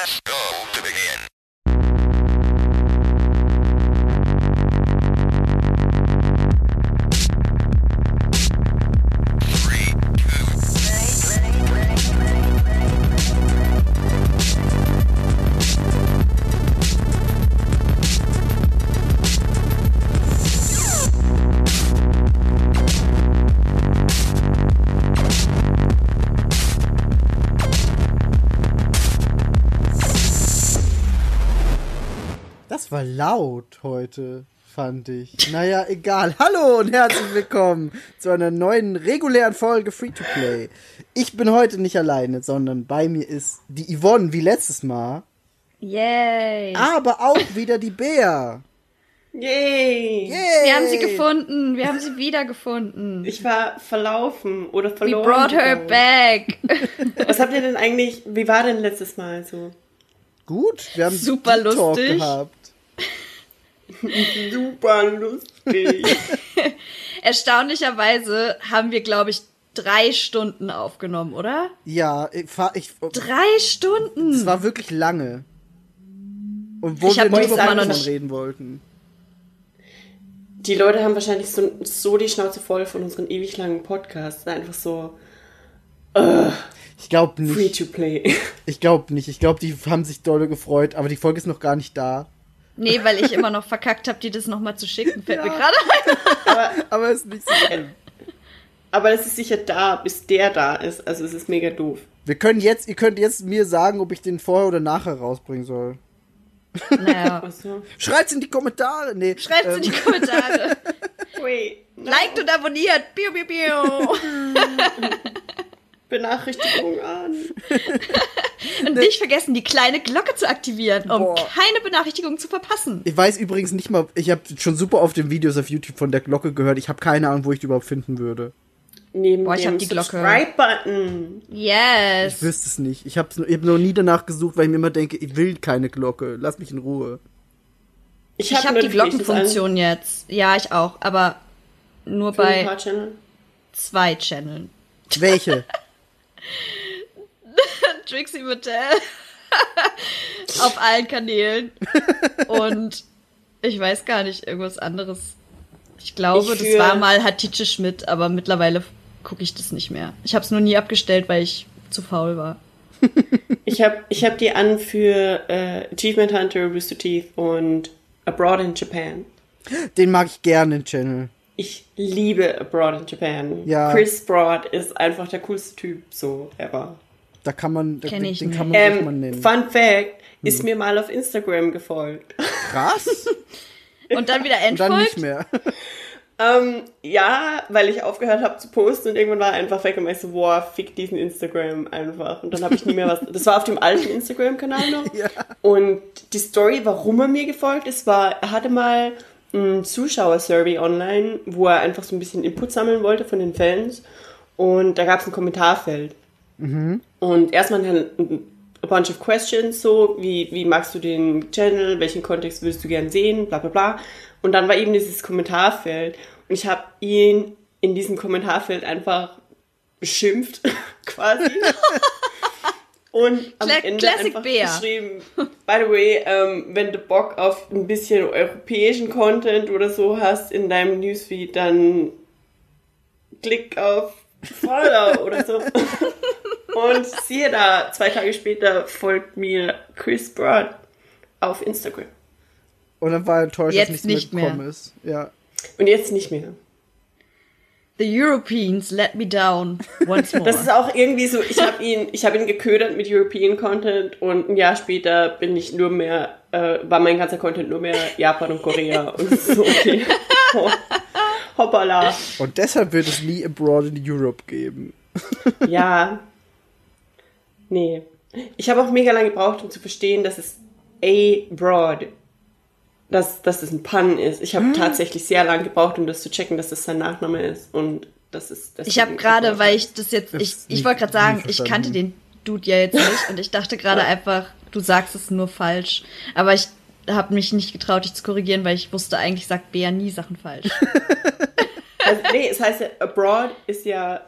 Press go to begin. Laut heute, fand ich. Naja, egal. Hallo und herzlich willkommen zu einer neuen regulären Folge Free to Play. Ich bin heute nicht alleine, sondern bei mir ist die Yvonne wie letztes Mal, Yay! aber auch wieder die Bär. Yay! Yay! Wir haben sie gefunden. Wir haben sie wiedergefunden. Ich war verlaufen oder We verloren. brought her gegangen. back. Was habt ihr denn eigentlich, wie war denn letztes Mal so? Gut, wir haben Super Deep Talk lustig. gehabt. Super lustig. Erstaunlicherweise haben wir, glaube ich, drei Stunden aufgenommen, oder? Ja, ich, fahr, ich Drei Stunden. es war wirklich lange. Und wo Ich wir nur die über Pokémon nicht- reden wollten. Die Leute haben wahrscheinlich so, so die Schnauze voll von unseren ewig langen Podcasts. Einfach so Ich glaube free nicht. to play. Ich glaube nicht. Ich glaube, die haben sich dolle gefreut, aber die Folge ist noch gar nicht da. Nee, weil ich immer noch verkackt habe, die das nochmal zu schicken. Fällt mir gerade ein. Aber, Aber ist nicht so schlimm. aber es ist sicher da, bis der da ist. Also es ist mega doof. Wir können jetzt, ihr könnt jetzt mir sagen, ob ich den vorher oder nachher rausbringen soll. Naja. Schreibt's in die Kommentare. Nee. Schreibt in die Kommentare. wait, no. Liked und abonniert. Piu, piu, piu. Benachrichtigung an. Und nicht vergessen, die kleine Glocke zu aktivieren, um Boah. keine Benachrichtigung zu verpassen. Ich weiß übrigens nicht mal, ich habe schon super oft den Videos auf YouTube von der Glocke gehört. Ich habe keine Ahnung, wo ich die überhaupt finden würde. Neben Boah, ich dem hab die Glocke. Subscribe-Button. Yes. Ich wüsste es nicht. Ich habe ich hab noch nie danach gesucht, weil ich mir immer denke, ich will keine Glocke. Lass mich in Ruhe. Ich habe die Glockenfunktion jetzt. Ja, ich auch. Aber nur bei bei zwei Channeln. Welche? Trixie Mattel. Auf allen Kanälen. Und ich weiß gar nicht, irgendwas anderes. Ich glaube, Ich das war mal Hatice Schmidt, aber mittlerweile gucke ich das nicht mehr. Ich habe es nur nie abgestellt, weil ich zu faul war. Ich habe ich hab die an für äh, Achievement Hunter, Rooster Teeth und Abroad in Japan. Den mag ich gerne, den Channel. Ich liebe Abroad in Japan. Ja. Chris Broad ist einfach der coolste Typ so ever. Da kann man, da, Kenn ich den kann man Ähm, nennen. Fun Fact, ist mir mal auf Instagram gefolgt. Krass. Und dann wieder Und dann nicht entfolgt. mehr. ähm, ja, weil ich aufgehört habe zu posten und irgendwann war er einfach weg und ich so, boah, fick diesen Instagram einfach. Und dann habe ich nie mehr was. Das war auf dem alten Instagram-Kanal noch. Ja. Und die Story, warum er mir gefolgt ist, war, er hatte mal ein Zuschauersurvey online, wo er einfach so ein bisschen Input sammeln wollte von den Fans. Und da gab es ein Kommentarfeld. Und erstmal ein, bunch of questions, so, wie, wie magst du den Channel, welchen Kontext würdest du gern sehen, bla bla bla. Und dann war eben dieses Kommentarfeld. Und ich habe ihn in diesem Kommentarfeld einfach beschimpft, quasi. Und am Cla- Ende Classic einfach Bär. geschrieben, by the way, ähm, wenn du Bock auf ein bisschen europäischen Content oder so hast in deinem Newsfeed, dann klick auf Follow oder so. Und siehe da, zwei Tage später folgt mir Chris Broad auf Instagram. Und dann war er enttäuscht, Jetzt dass nichts nicht mehr gekommen ist. Ja. Und jetzt nicht mehr. The Europeans let me down once more. Das ist auch irgendwie so, ich habe ihn, ich habe ihn geködert mit European Content und ein Jahr später bin ich nur mehr, äh, war mein ganzer Content nur mehr Japan und Korea und es ist so okay. Hoppala. Und deshalb wird es nie Abroad in Europe geben. Ja. Nee. Ich habe auch mega lange gebraucht, um zu verstehen, dass es A-Broad, dass, dass es ein Pun ist. Ich habe tatsächlich sehr lange gebraucht, um das zu checken, dass das sein Nachname ist und das ist das. Ich habe gerade, weil ich das jetzt, ich, ich wollte gerade sagen, ich kannte den Dude ja jetzt nicht und ich dachte gerade einfach, du sagst es nur falsch. Aber ich habe mich nicht getraut, dich zu korrigieren, weil ich wusste, eigentlich sagt Bea nie Sachen falsch. Also, nee, es heißt ja, Abroad ist ja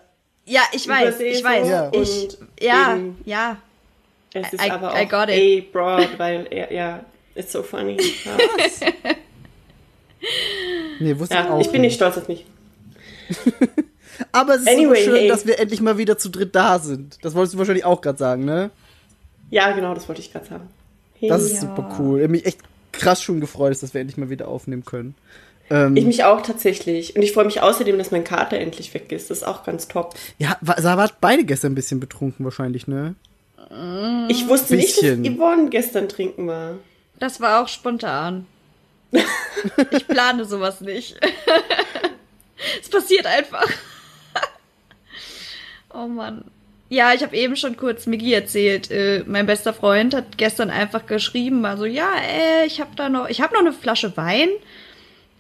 Ja, ich weiß, Übersee ich so weiß. Ja. und Ich, ja, eben- ja. Es ist I- aber I auch got it. A broad, weil er, ja, it's so funny. Ja, Nee, wusste ich ja auch ich bin nicht stolz auf mich. Aber es ist Anyway, so schön, hey. dass wir endlich mal wieder zu dritt da sind. Das wolltest du wahrscheinlich auch gerade sagen, ne? Ja, genau, das wollte ich gerade sagen. Hey, Das ist ja. super cool. Ich mich echt krass schon gefreut, dass wir endlich mal wieder aufnehmen können. Ähm, Ich mich auch tatsächlich. Und ich freue mich außerdem, dass mein Kater endlich weg ist. Das ist auch ganz top. ja, war, Sarah hat beide gestern ein bisschen betrunken wahrscheinlich, ne? Ich wusste Bisschen. nicht, dass Yvonne gestern trinken war. Das war auch spontan. ich plane sowas nicht. es passiert einfach. oh Mann. Ja, ich habe eben schon kurz Migi erzählt. Äh, mein bester Freund hat gestern einfach geschrieben, also ja, äh, ich habe da noch, ich habe noch eine Flasche Wein.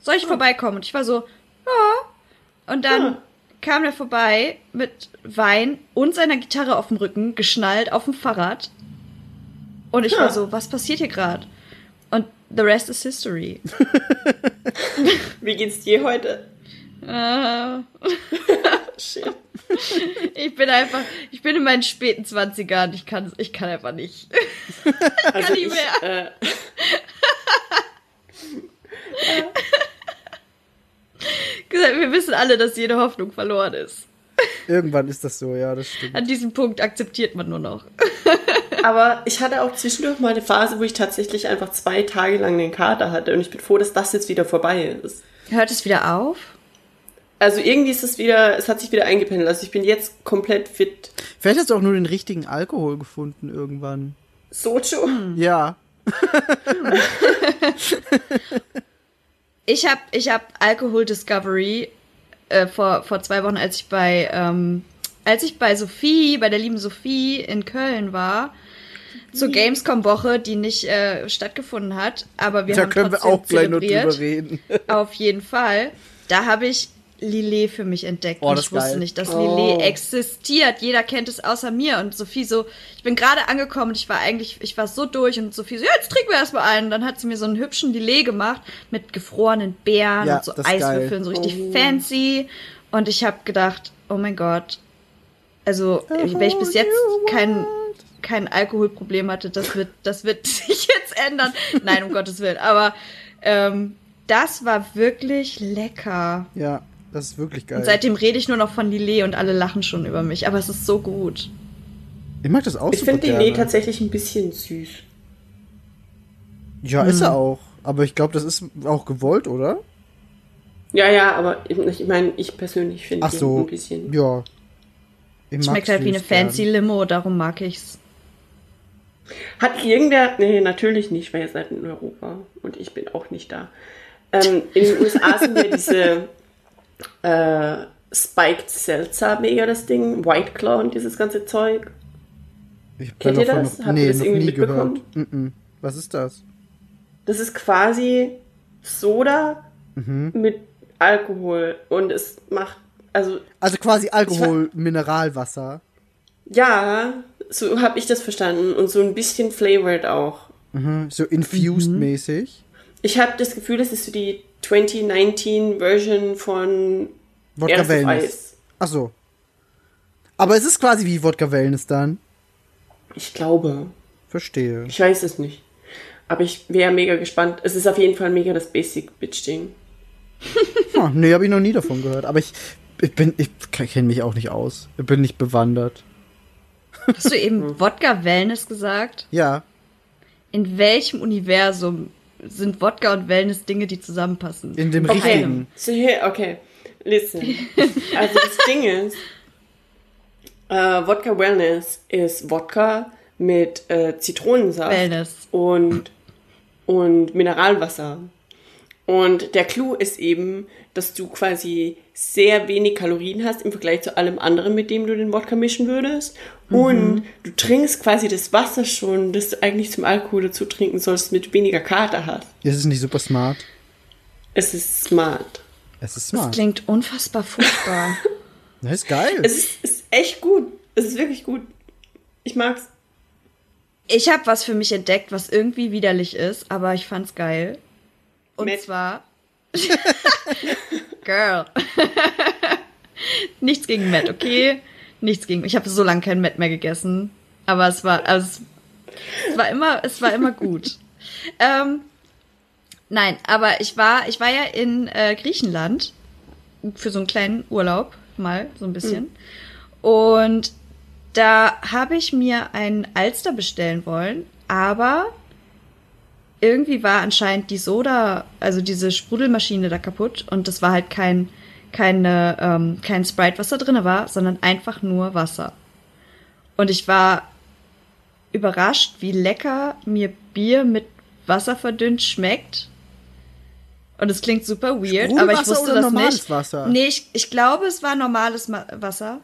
Soll ich vorbeikommen? Und ich war so, ja. Und dann Ja. kam er vorbei mit Wein und seiner Gitarre auf dem Rücken, geschnallt auf dem Fahrrad. Und ich Ja. war so, was passiert hier gerade? The rest is history. Wie geht's dir heute? Äh, Shit. ich bin einfach, ich bin in meinen späten Zwanzigern. Ich kann, ich kann einfach nicht. Also nicht ich, äh, Gesagt, Wir wissen alle, dass jede Hoffnung verloren ist. Irgendwann ist das so, ja, das stimmt. An diesem Punkt akzeptiert man nur noch. aber ich hatte auch zwischendurch mal eine Phase, wo ich tatsächlich einfach zwei Tage lang den Kater hatte. Und ich bin froh, dass das jetzt wieder vorbei ist. Hört es wieder auf? Also irgendwie ist es wieder, es hat sich wieder eingependelt. Also ich bin jetzt komplett fit. Vielleicht hast du auch nur den richtigen Alkohol gefunden irgendwann. Socho. Ja. Ich habe ich hab Alkohol Discovery äh, vor, vor zwei Wochen, als ich bei ähm, als ich bei Sophie, bei der lieben Sophie in Köln war, zur Gamescom-Woche, die nicht äh, stattgefunden hat, aber wir da haben können wir auch gleich noch drüber reden. Auf jeden Fall. Da habe ich Lillet für mich entdeckt. Oh, und ich wusste geil. nicht, dass Oh. Lillet existiert. Jeder kennt es außer mir. Und Sophie so, ich bin gerade angekommen und ich war eigentlich, ich war so durch und Sophie so, ja, jetzt trinken wir erstmal einen. Und dann hat sie mir so einen hübschen Lillet gemacht mit gefrorenen Beeren Ja, und so. Eiswürfeln, so richtig Oh. fancy. Und ich habe gedacht, oh mein Gott. Also, wenn ich bis jetzt kein, kein Alkoholproblem hatte, das wird, das wird sich jetzt ändern. Nein, um Gottes Willen. Aber ähm, das war wirklich lecker. Ja, das ist wirklich geil. Und seitdem rede ich nur noch von Lillet und alle lachen schon über mich. Aber es ist so gut. ich mag das auch Ich finde. Lee tatsächlich ein bisschen süß. Ja, ist Hm. er auch. Aber ich glaube, das ist auch gewollt, oder? Ja, ja, aber ich meine, ich persönlich finde ihn so. ein bisschen. Ja. Ich Schmeckt halt wie eine gern. fancy Limo, darum mag ich's. Hat irgendwer, nee, natürlich nicht, weil ihr seid in Europa und ich bin auch nicht da. Ähm, in den USA sind ja diese äh, Spiked Seltzer mega das Ding, White Claw und dieses ganze Zeug. Ich Kennt ihr das? Noch, Habt ihr nee, das noch irgendwie nie gehört. mitbekommen? Mm -mm. Was ist das? Das ist quasi Soda Mhm. mit Alkohol und es macht, also Also quasi Alkohol, Mineralwasser. ja, so habe ich das verstanden und so ein bisschen flavored auch. Mhm. So infused-mäßig. Ich habe das Gefühl, das ist so die 2019 Version von Wodka Erstes Wellness. Ach so. Aber es ist quasi wie Wodka Wellness dann. Ich glaube. Verstehe. Ich weiß es nicht. Aber ich wäre mega gespannt. Es ist auf jeden Fall mega das Basic-Bitch-Ding. Ah, nee, habe ich noch nie davon gehört. Aber ich, ich bin, ich kenne mich auch nicht aus. Ich bin nicht bewandert. Hast du eben Wodka Wellness gesagt? Ja. In welchem Universum sind Wodka und Wellness Dinge, die zusammenpassen? In dem Okay. richtigen. Okay. Listen. Also das Ding ist, äh, Wodka Wellness ist Wodka mit äh, Zitronensaft Wellness. und, und Mineralwasser. Und der Clou ist eben, dass du quasi sehr wenig Kalorien hast im Vergleich zu allem anderen, mit dem du den Wodka mischen würdest. Und du trinkst quasi das Wasser schon, das du eigentlich zum Alkohol dazu trinken sollst, damit du weniger Kater hast. Das ist nicht super smart. Es ist smart. Es ist Das smart. klingt unfassbar furchtbar. Das ist geil. Es ist, ist echt gut. Es ist wirklich gut. Ich mag's. Ich habe was für mich entdeckt, was irgendwie widerlich ist, aber ich fand's geil. Und Matt. zwar. Girl. Nichts gegen Matt, okay? Nichts gegen. Ich habe so lange kein Matt mehr gegessen. Aber es war. Also es, Es war immer, es war immer gut. ähm, nein, aber ich war, ich war ja in äh, Griechenland für so einen kleinen Urlaub mal so ein bisschen. Und da habe ich mir einen Alster bestellen wollen, aber irgendwie war anscheinend die Soda, also diese Sprudelmaschine da kaputt und das war halt kein keine ähm, kein Sprite, was da drin war, sondern einfach nur Wasser. Und ich war überrascht, wie lecker mir Bier mit Wasser verdünnt schmeckt. Und es klingt super weird, aber ich wusste oder das normales nicht. Wasser? Nee, ich, ich glaube, es war normales Ma Wasser.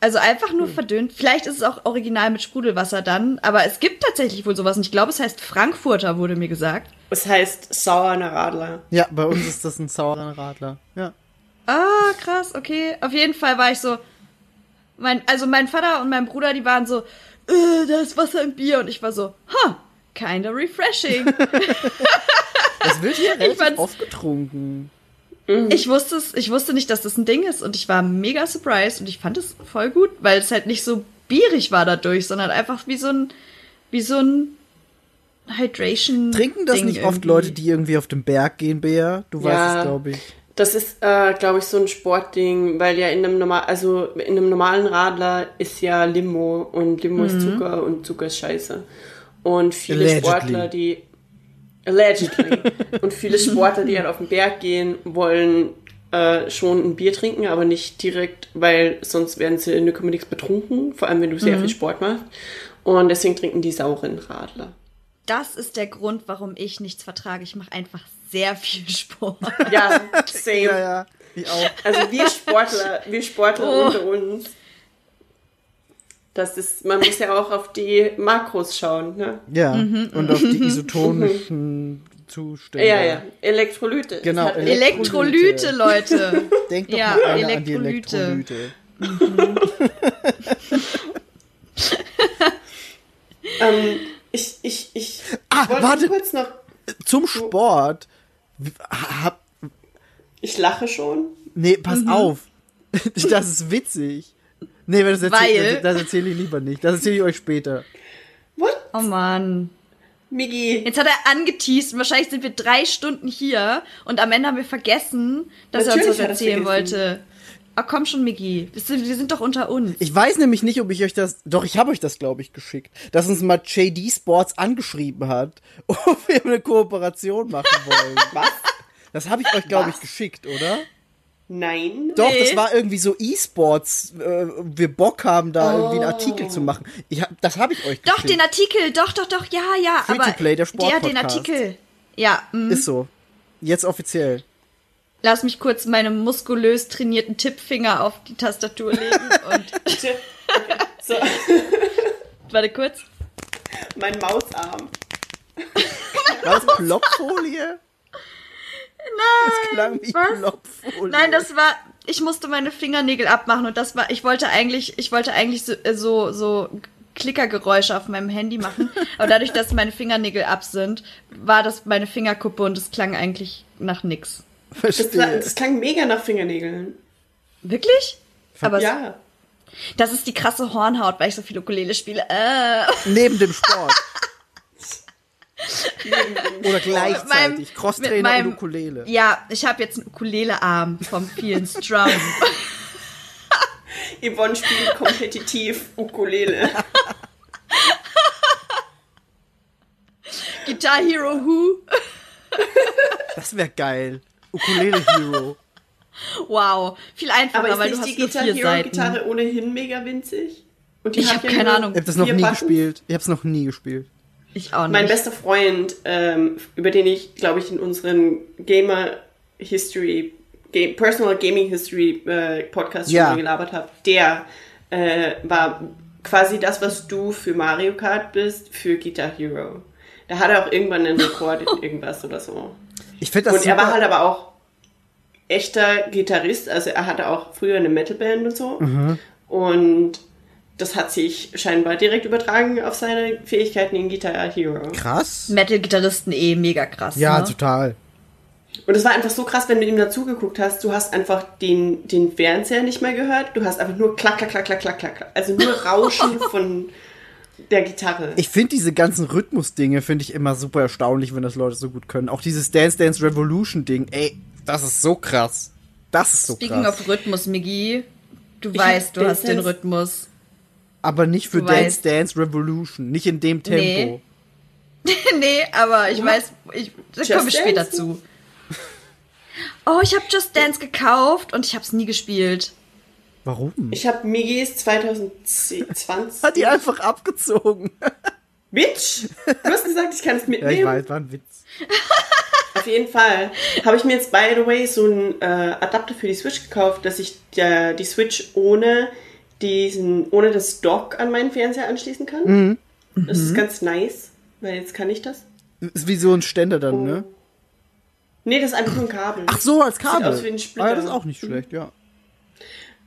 Also einfach Hm. nur verdünnt. Vielleicht ist es auch original mit Sprudelwasser dann, aber es gibt tatsächlich wohl sowas. Und ich glaube, es heißt Frankfurter, wurde mir gesagt. Es heißt sauerner Radler. Ja, bei uns ist das ein saurer Radler. Ja. Ah, krass, okay. Auf jeden Fall war ich so. Mein, also mein Vater und mein Bruder, die waren so, äh, da ist Wasser im Bier. Und ich war so, huh, kinda refreshing. Das wird hier relativ oft getrunken. ich wusste es, ich wusste nicht, dass das ein Ding ist. Und ich war mega surprised und ich fand es voll gut, weil es halt nicht so bierig war dadurch, sondern einfach wie so ein, wie so ein Hydration. Trinken das Ding nicht oft irgendwie. Leute, die irgendwie auf dem Berg gehen, Bea? Du weißt Ja. es, glaube ich. Das ist, äh, glaube ich, so ein Sportding, weil ja in einem normal, also in einem normalen Radler ist ja Limo und Limo ist Zucker und Zucker ist Scheiße. Und viele Allegedly. Sportler, die allegedly und viele Sportler, die halt auf den Berg gehen, wollen äh, schon ein Bier trinken, aber nicht direkt, weil sonst werden sie in nichts betrunken, vor allem wenn du sehr viel Sport machst. Und deswegen trinken die sauren Radler. Das ist der Grund, warum ich nichts vertrage. Ich mache einfach sehr viel Sport. Ja, same. Ja, ja. Ich auch. Also wir Sportler, wir Sportler Oh. unter uns. Das ist, man muss ja auch auf die Makros schauen, ne? Ja. Mhm, Und auf die isotonischen Zustände. Ja, ja. Elektrolyte. Genau, hat Elektrolyte, Leute. Denk doch Ja, mal einer an die Elektrolyte. Elektrolyte. Ähm, ich, ich, ich Ah, warte. kurz noch. Zum Sport. Hab, Ich lache schon. nee, pass Mhm. auf. Das ist witzig. Nee, das erzähle Weil- das, das erzähl ich lieber nicht. Das erzähle ich euch später. What? Oh Mann. Migi. Jetzt hat er angeteased und wahrscheinlich sind wir drei Stunden hier und am Ende haben wir vergessen, dass Natürlich er uns was erzählen wollte. Ah, komm schon, Miggi. Wir sind, wir sind doch unter uns. Ich weiß nämlich nicht, ob ich euch das. Doch, ich habe euch das, glaube ich, geschickt. Dass uns mal JD Sports angeschrieben hat, ob wir eine Kooperation machen wollen. Was? Das habe ich euch, glaube ich, geschickt, oder? Nein. Doch, Nee. das war irgendwie so E-Sports. Äh, wir Bock haben, da irgendwie einen Artikel zu machen. Ich hab, das habe ich euch geschickt. doch, den Artikel, doch, doch, doch, ja, ja. Free to aber play, der Ja, den Sportpodcast. Artikel. Ja, mm. Ist so. Jetzt offiziell. Lass mich kurz meine muskulös trainierten Tippfinger auf die Tastatur legen und. So, warte kurz. mein Mausarm. War das Plopfolie? Nein. Das klang wie was? Plopfolie. Nein, das war. Ich musste meine Fingernägel abmachen und das war. Ich wollte eigentlich, ich wollte eigentlich so, äh, so, so Klickergeräusche auf meinem Handy machen. Aber dadurch, dass meine Fingernägel ab sind, war das meine Fingerkuppe und es klang eigentlich nach nix. Das, Verstehe. das klang mega nach Fingernägeln. Wirklich? Aber Ja. das ist die krasse Hornhaut, weil ich so viel Ukulele spiele. Äh. Neben dem Sport. Oder gleichzeitig. meinem- mit Crosstrainer meinem- und Ukulele. Ja, ich habe jetzt einen Ukulele-Arm vom vielen Strum. Yvonne spielt kompetitiv Ukulele. Guitar Hero Who? Das wäre geil. Ukulele Hero. Wow, viel einfacher, Aber ist weil du nicht hast die nur Guitar vier Hero Seiten. Gitarre ohnehin mega winzig? Und die Ich hat hab ja keine Ahnung. Ich habe das noch nie Buttons. gespielt. Ich habe es noch nie gespielt. Ich auch nicht. Mein bester Freund, ähm, über den ich, glaube ich, in unseren Gamer History, Ga Personal Gaming History äh, Podcast Ja. schon gelabert habe, der äh, war quasi das, was du für Mario Kart bist, für Guitar Hero. Da hat er auch irgendwann einen Rekord in irgendwas oder so. Ich finde das Und er war super- halt aber auch echter Gitarrist, also er hatte auch früher eine Metalband und so. Mhm. Und das hat sich scheinbar direkt übertragen auf seine Fähigkeiten in Guitar Hero. krass. Metal-Gitarristen eh mega krass. Ja, ne? total. Und es war einfach so krass, wenn du ihm dazugeguckt hast, du hast einfach den, den Fernseher nicht mehr gehört, du hast einfach nur klack, klack, klack, klack, klack, klack, klack. Also nur Rauschen von, der Gitarre. Ich finde diese ganzen Rhythmus-Dinge finde ich immer super erstaunlich, wenn das Leute so gut können. Auch dieses Dance Dance Revolution Ding, ey, das ist so krass. Das ist so Speaking krass. of Rhythmus, Miggi, du Ich weißt, du hast den Rhythmus. Aber nicht für Du Dance weißt. Dance Revolution, nicht in dem Tempo. Nee. nee, aber ich What? weiß, ich, kommen wir später zu. Oh, ich habe Just Dance gekauft und ich habe es nie gespielt. Warum? Ich habe Migis 2020. Hat die einfach abgezogen. Bitch! Du hast gesagt, ich kann es ja, mitnehmen. ich weiß, war ein Witz. Auf jeden Fall. Habe ich mir jetzt, by the way, so einen äh, Adapter für die Switch gekauft, dass ich der, die Switch ohne diesen, ohne das Dock an meinen Fernseher anschließen kann. Mhm. Das ist ganz nice, weil jetzt kann ich das. Ist wie so ein Ständer dann, ne? Nee, das ist einfach nur ein Kabel. Ach so, als Kabel. aus wie ein Splitter. ah, ja, das ist auch nicht schlecht, ja.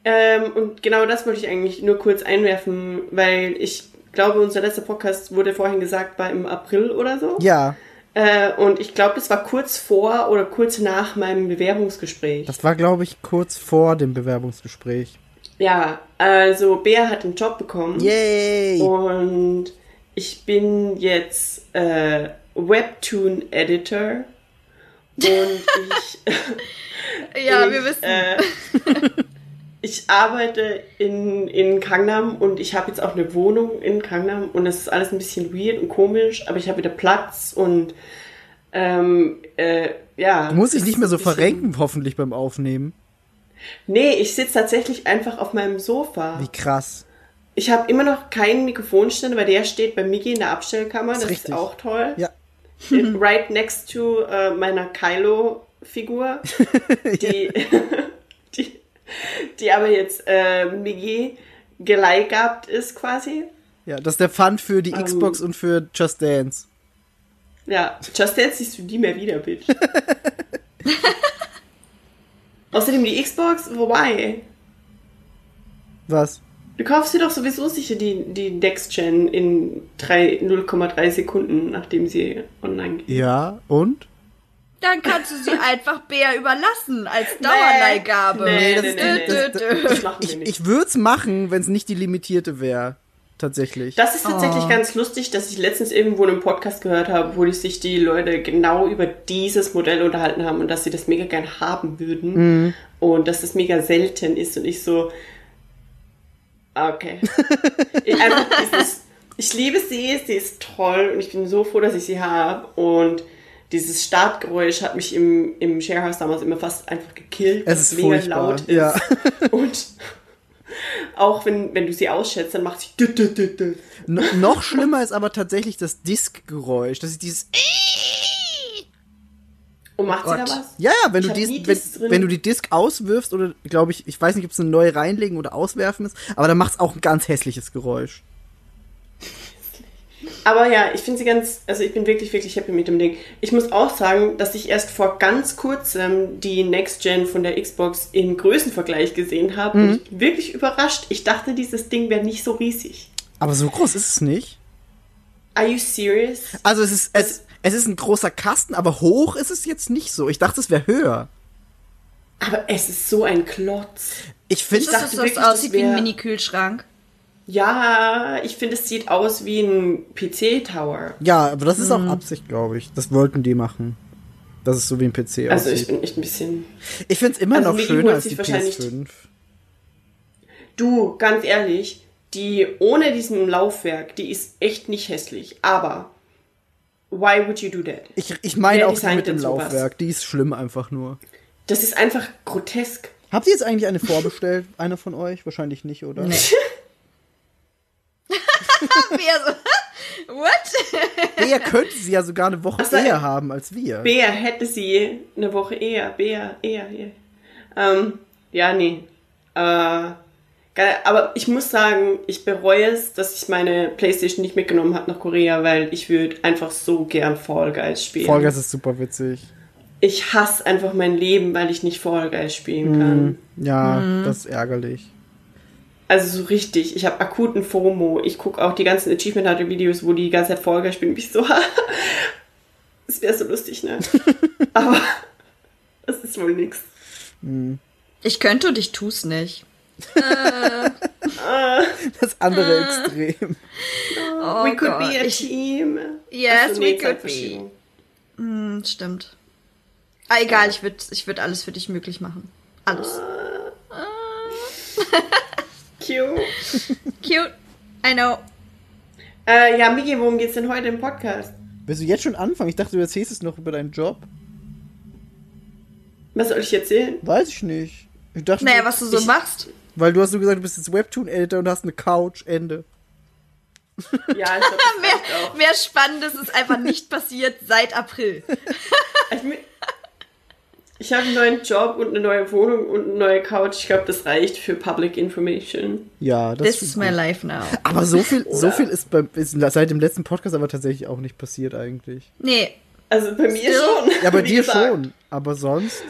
Ähm, und genau das wollte ich eigentlich nur kurz einwerfen, weil ich glaube, unser letzter Podcast wurde vorhin gesagt, war im April oder so. Ja, Äh, und ich glaube, das war kurz vor oder kurz nach meinem Bewerbungsgespräch. das war, glaube ich, kurz vor dem Bewerbungsgespräch. ja, also Bea hat einen Job bekommen. Yay! Und ich bin jetzt äh, Webtoon-Editor. Und ich, Ja, ich, wir wissen. Äh, ich arbeite in, in Kangnam und ich habe jetzt auch eine Wohnung in Kangnam und das ist alles ein bisschen weird und komisch, aber ich habe wieder Platz und ähm, äh, ja. Du musst dich nicht mehr so verrenken, hoffentlich beim Aufnehmen. Nee, ich sitze tatsächlich einfach auf meinem Sofa. Wie krass. Ich habe immer noch keinen Mikrofonständer, weil der steht bei Migi in der Abstellkammer. Das richtig. ist auch toll. Ja. Right next to äh, meiner Kylo-Figur, die, die, aber jetzt äh, Migi geleigabt ist quasi. Ja, das ist der Fund für die Xbox und für Just Dance. Ja, Just Dance siehst du die mehr wieder, Bitch. Außerdem die Xbox, wobei. Was? Du kaufst dir doch sowieso sicher die, die Next Gen in drei- 0,3 Sekunden, nachdem sie online geht. Ja, und? Dann kannst du sie einfach Bär überlassen als Dauerleihgabe. Nee, nee, ist- nee, das-. Das Ich, ich würde es machen, wenn es nicht die limitierte wäre. Tatsächlich. Das ist tatsächlich Oh. ganz lustig, dass ich letztens irgendwo in einem Podcast gehört habe, wo sich die Leute genau über dieses Modell unterhalten haben und dass sie das mega gern haben würden und dass das mega selten ist und ich so, okay. ich, einfach dieses, ich liebe sie, sie ist toll und ich bin so froh, dass ich sie habe und dieses Startgeräusch hat mich im, im Sharehouse damals immer fast einfach gekillt. Es weil ist mega furchtbar, laut ist. ja. Und auch wenn, wenn du sie ausschätzt, dann macht sie. No, noch schlimmer ist aber tatsächlich das Diskgeräusch. Das ist dieses. Und macht sie da was? Ja, ja, wenn Ich du, dies, wenn, wenn du die Disk auswirfst oder, glaube ich, ich weiß nicht, ob es eine neue reinlegen oder auswerfen ist, aber dann macht es auch ein ganz hässliches Geräusch. Aber ja, ich finde sie ganz, also ich bin wirklich, wirklich happy mit dem Ding. Ich muss auch sagen, dass ich erst vor ganz kurzem die Next Gen von der Xbox im Größenvergleich gesehen habe. Mhm. Und ich bin wirklich überrascht. Ich dachte, dieses Ding wäre nicht so riesig. Aber so groß ist es nicht. Are you serious? Also es ist, es, es ist ein großer Kasten, aber hoch ist es jetzt nicht so. Ich dachte, es wäre höher. Aber es ist so ein Klotz. Ich finde Ich Das wirklich, aussieht wie ein Mini-Kühlschrank. Ja, ich finde, es sieht aus wie ein PC-Tower. Ja, aber das ist Mhm. auch Absicht, glaube ich. Das wollten die machen. Dass es so wie ein PC Also ich aussieht. bin echt ein bisschen. Ich, finde es immer Also noch schöner als die wahrscheinlich- PS5. Du, ganz ehrlich, die ohne diesen Laufwerk, die ist echt nicht hässlich. Aber why would you do that? Ich, ich meine auch die mit dem? Laufwerk. Die ist schlimm einfach nur. Das ist einfach grotesk. Habt ihr jetzt eigentlich eine vorbestellt? Eine von euch? Wahrscheinlich nicht, oder? Nee. Bär so, what? Der könnte sie ja sogar eine Woche Ach so, eher haben als wir. Bea hätte sie eine Woche eher, Bea, eher, eher. Ähm, ja, nee. Äh, geil. Aber ich muss sagen, ich bereue es, dass ich meine Playstation nicht mitgenommen habe nach Korea, weil ich würde einfach so gern Fall Guys spielen. Fall Guys ist super witzig. Ich hasse einfach mein Leben, weil ich nicht Fall Guys spielen kann. Ja, das ist ärgerlich. Also so richtig. Ich habe akuten FOMO. Ich gucke auch die ganzen Achievement Hunter Videos, wo die die ganze Zeit Guys spielen. Ich so, das wäre so lustig, ne? Aber das ist wohl nix. Ich könnte und ich tu's nicht. Das andere Extrem. Oh, Oh we could Gott, be a ich- team. Yes, we could Zeitverschiebung. Hm, stimmt. Ah, egal, ich würde ich würd alles für dich möglich machen. Alles. Cute. Cute. I know. Äh, ja, Miki, worum geht's denn heute im Podcast? Willst du jetzt schon anfangen? Ich dachte, du erzählst es noch über deinen Job. Was soll ich erzählen? Weiß ich nicht. Ich dachte, Naja, was du so Ich- machst. weil du hast so gesagt, du bist jetzt Webtoon-Editor und hast eine Couch, Ende. Ja, ich glaube, das Mehr, mehr Spannendes ist einfach nicht passiert seit April. Ich, ich habe einen neuen Job und eine neue Wohnung und eine neue Couch. Ich glaube, das reicht für Public Information. Ja, das This stimmt is my life now. Aber so viel, so viel ist, beim, ist seit dem letzten Podcast aber tatsächlich auch nicht passiert eigentlich. Nee. Also bei mir Still? schon. Ja, bei dir gesagt. schon. Aber sonst.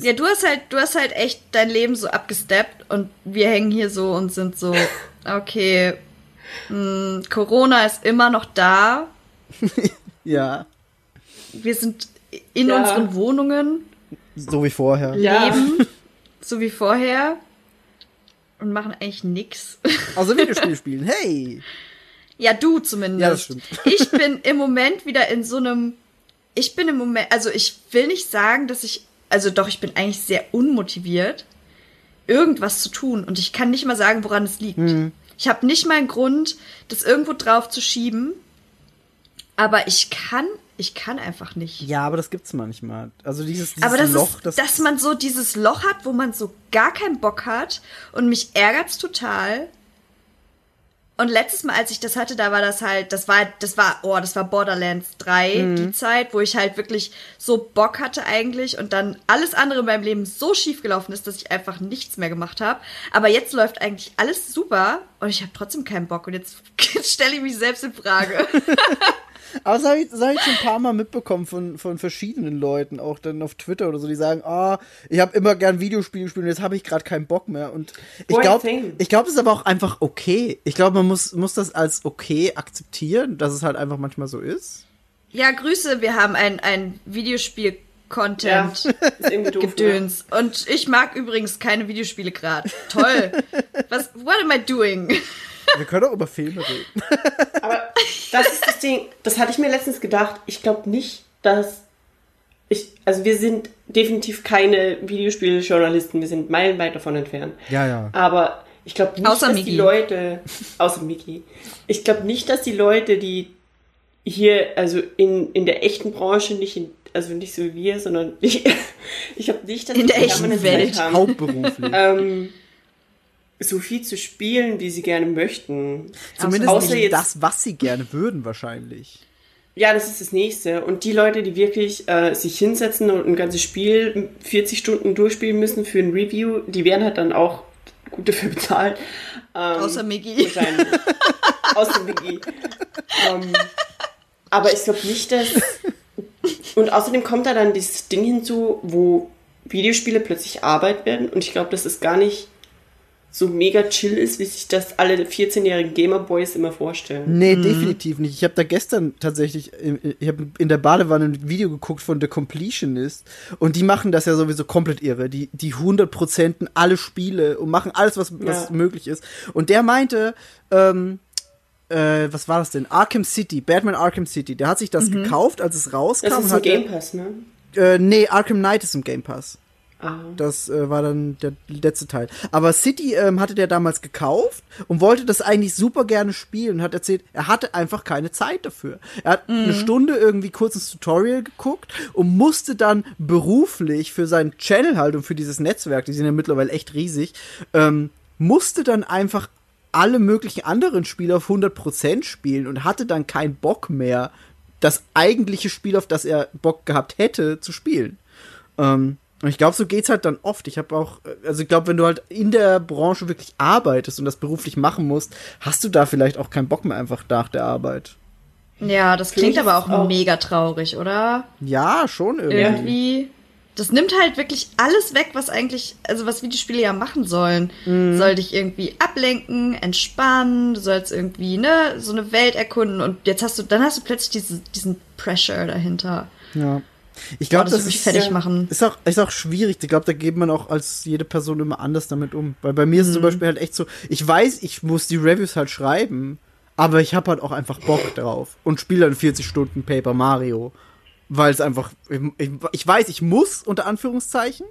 Ja, du hast halt, du hast halt echt dein Leben so abgesteppt und wir hängen hier so und sind so, okay, mh, Corona ist immer noch da. Ja, Wir sind in Ja. unseren Wohnungen, so wie vorher. Ja. leben, so wie vorher und machen eigentlich nix. Also Videospiele spielen. Hey! Ja, du zumindest. Ja, das stimmt. Ich bin im Moment wieder in so einem. Ich bin im Moment, also ich will nicht sagen, dass ich, also doch, ich bin eigentlich sehr unmotiviert, irgendwas zu tun. Und ich kann nicht mal sagen, woran es liegt. Mhm. Ich habe nicht mal einen Grund, das irgendwo drauf zu schieben. Aber ich kann, ich kann einfach nicht. Ja, aber das gibt's manchmal. Also dieses, dieses Aber das Loch, ist, das. dass man so dieses Loch hat, wo man so gar keinen Bock hat und mich ärgert's total. Und letztes Mal, als ich das hatte, da war das halt, das war, das war, oh, das war Borderlands 3, Mhm. die Zeit, wo ich halt wirklich so Bock hatte eigentlich und dann alles andere in meinem Leben so schief gelaufen ist, dass ich einfach nichts mehr gemacht habe. Aber jetzt läuft eigentlich alles super und ich habe trotzdem keinen Bock und jetzt, jetzt stelle ich mich selbst in Frage. Aber das habe ich, das hab ich schon ein paar Mal mitbekommen von, von verschiedenen Leuten, auch dann auf Twitter oder so, die sagen, ah, ich habe immer gern Videospiele gespielt und jetzt habe ich gerade keinen Bock mehr. Und ich glaube, ich glaube, das ist aber auch einfach okay. Ich glaube, man muss, muss das als okay akzeptieren, dass es halt einfach manchmal so ist. ja, Grüße, wir haben ein, ein Videospiel-Content. Ja, ist irgendwie doof. ne? Gedöns. Und ich mag übrigens keine Videospiele gerade. Toll. Was, what am I doing? Wir können auch über Filme reden. Aber das ist das Ding, das hatte ich mir letztens gedacht. Ich glaube nicht, dass ich, also wir sind definitiv keine Videospieljournalisten, wir sind meilenweit davon entfernt. Ja, ja. Aber ich glaube nicht, Außer dass Miki. die Leute, außer Miki, ich glaube nicht, dass die Leute, die hier, also in, in der echten Branche, nicht in, also nicht so wie wir, sondern ich, ich glaube nicht, dass In die der echten Welt. Haben, Hauptberuflich. ähm, so viel zu spielen, wie sie gerne möchten. Zumindest außer nicht jetzt- das, was sie gerne würden, wahrscheinlich. Ja, das ist das nächste. Und die Leute, die wirklich äh, sich hinsetzen und ein ganzes Spiel 40 Stunden durchspielen müssen für ein Review, die werden halt dann auch gut dafür bezahlt. Ähm, Außer. Wahrscheinlich. Außer Miggi. Ähm, aber ich glaube nicht, dass. Und außerdem kommt da dann dieses Ding hinzu, wo Videospiele plötzlich Arbeit werden. Und ich glaube, dass es gar nicht so mega chill ist, wie sich das alle 14-jährigen Gamerboys immer vorstellen. Nee, definitiv nicht. Ich habe da gestern tatsächlich, im- ich habe in der Badewanne ein Video geguckt von The Completionist und die machen das ja sowieso komplett irre. Die, die 100%en alle Spiele und machen alles, was, was Ja. möglich ist. Und der meinte, ähm, äh, was war das denn? Arkham City, Batman Arkham City. Der hat sich das gekauft, als es rauskam. Das ist hat Game Pass, ne? Äh, nee, Arkham Knight ist im Game Pass. Ah. Das äh, war dann der letzte Teil. Aber City ähm, hatte der damals gekauft und wollte das eigentlich super gerne spielen und hat erzählt, er hatte einfach keine Zeit dafür. Er hat eine Stunde irgendwie kurz ins Tutorial geguckt und musste dann beruflich für seinen Channel halt und für dieses Netzwerk, die sind ja mittlerweile echt riesig, ähm, musste dann einfach alle möglichen anderen Spiele auf 100% spielen und hatte dann keinen Bock mehr, das eigentliche Spiel, auf das er Bock gehabt hätte, zu spielen. Ähm, und ich glaube, so geht's halt dann oft. Ich habe auch, also ich glaube, wenn du halt in der Branche wirklich arbeitest und das beruflich machen musst, hast du da vielleicht auch keinen Bock mehr einfach nach der Arbeit. Ja, das klingt aber auch, auch- mega traurig, oder? Ja, schon irgendwie. Irgendwie. Das nimmt halt wirklich alles weg, was eigentlich, also was Videospiele ja machen sollen. Mhm. Soll dich irgendwie ablenken, entspannen, du sollst irgendwie, ne, so eine Welt erkunden und jetzt hast du, dann hast du plötzlich diese, diesen Pressure dahinter. Ja. Ich glaube, das das ist, fertig ja- machen. ist, auch, ist auch schwierig. Ich glaube, da geht man auch als jede Person immer anders damit um. Weil bei mir ist es zum Beispiel halt echt so, ich weiß, ich muss die Reviews halt schreiben, Aber ich habe halt auch einfach Bock drauf und spiele dann 40 Stunden Paper Mario. Weil es einfach, ich, ich weiß, ich muss, unter Anführungszeichen,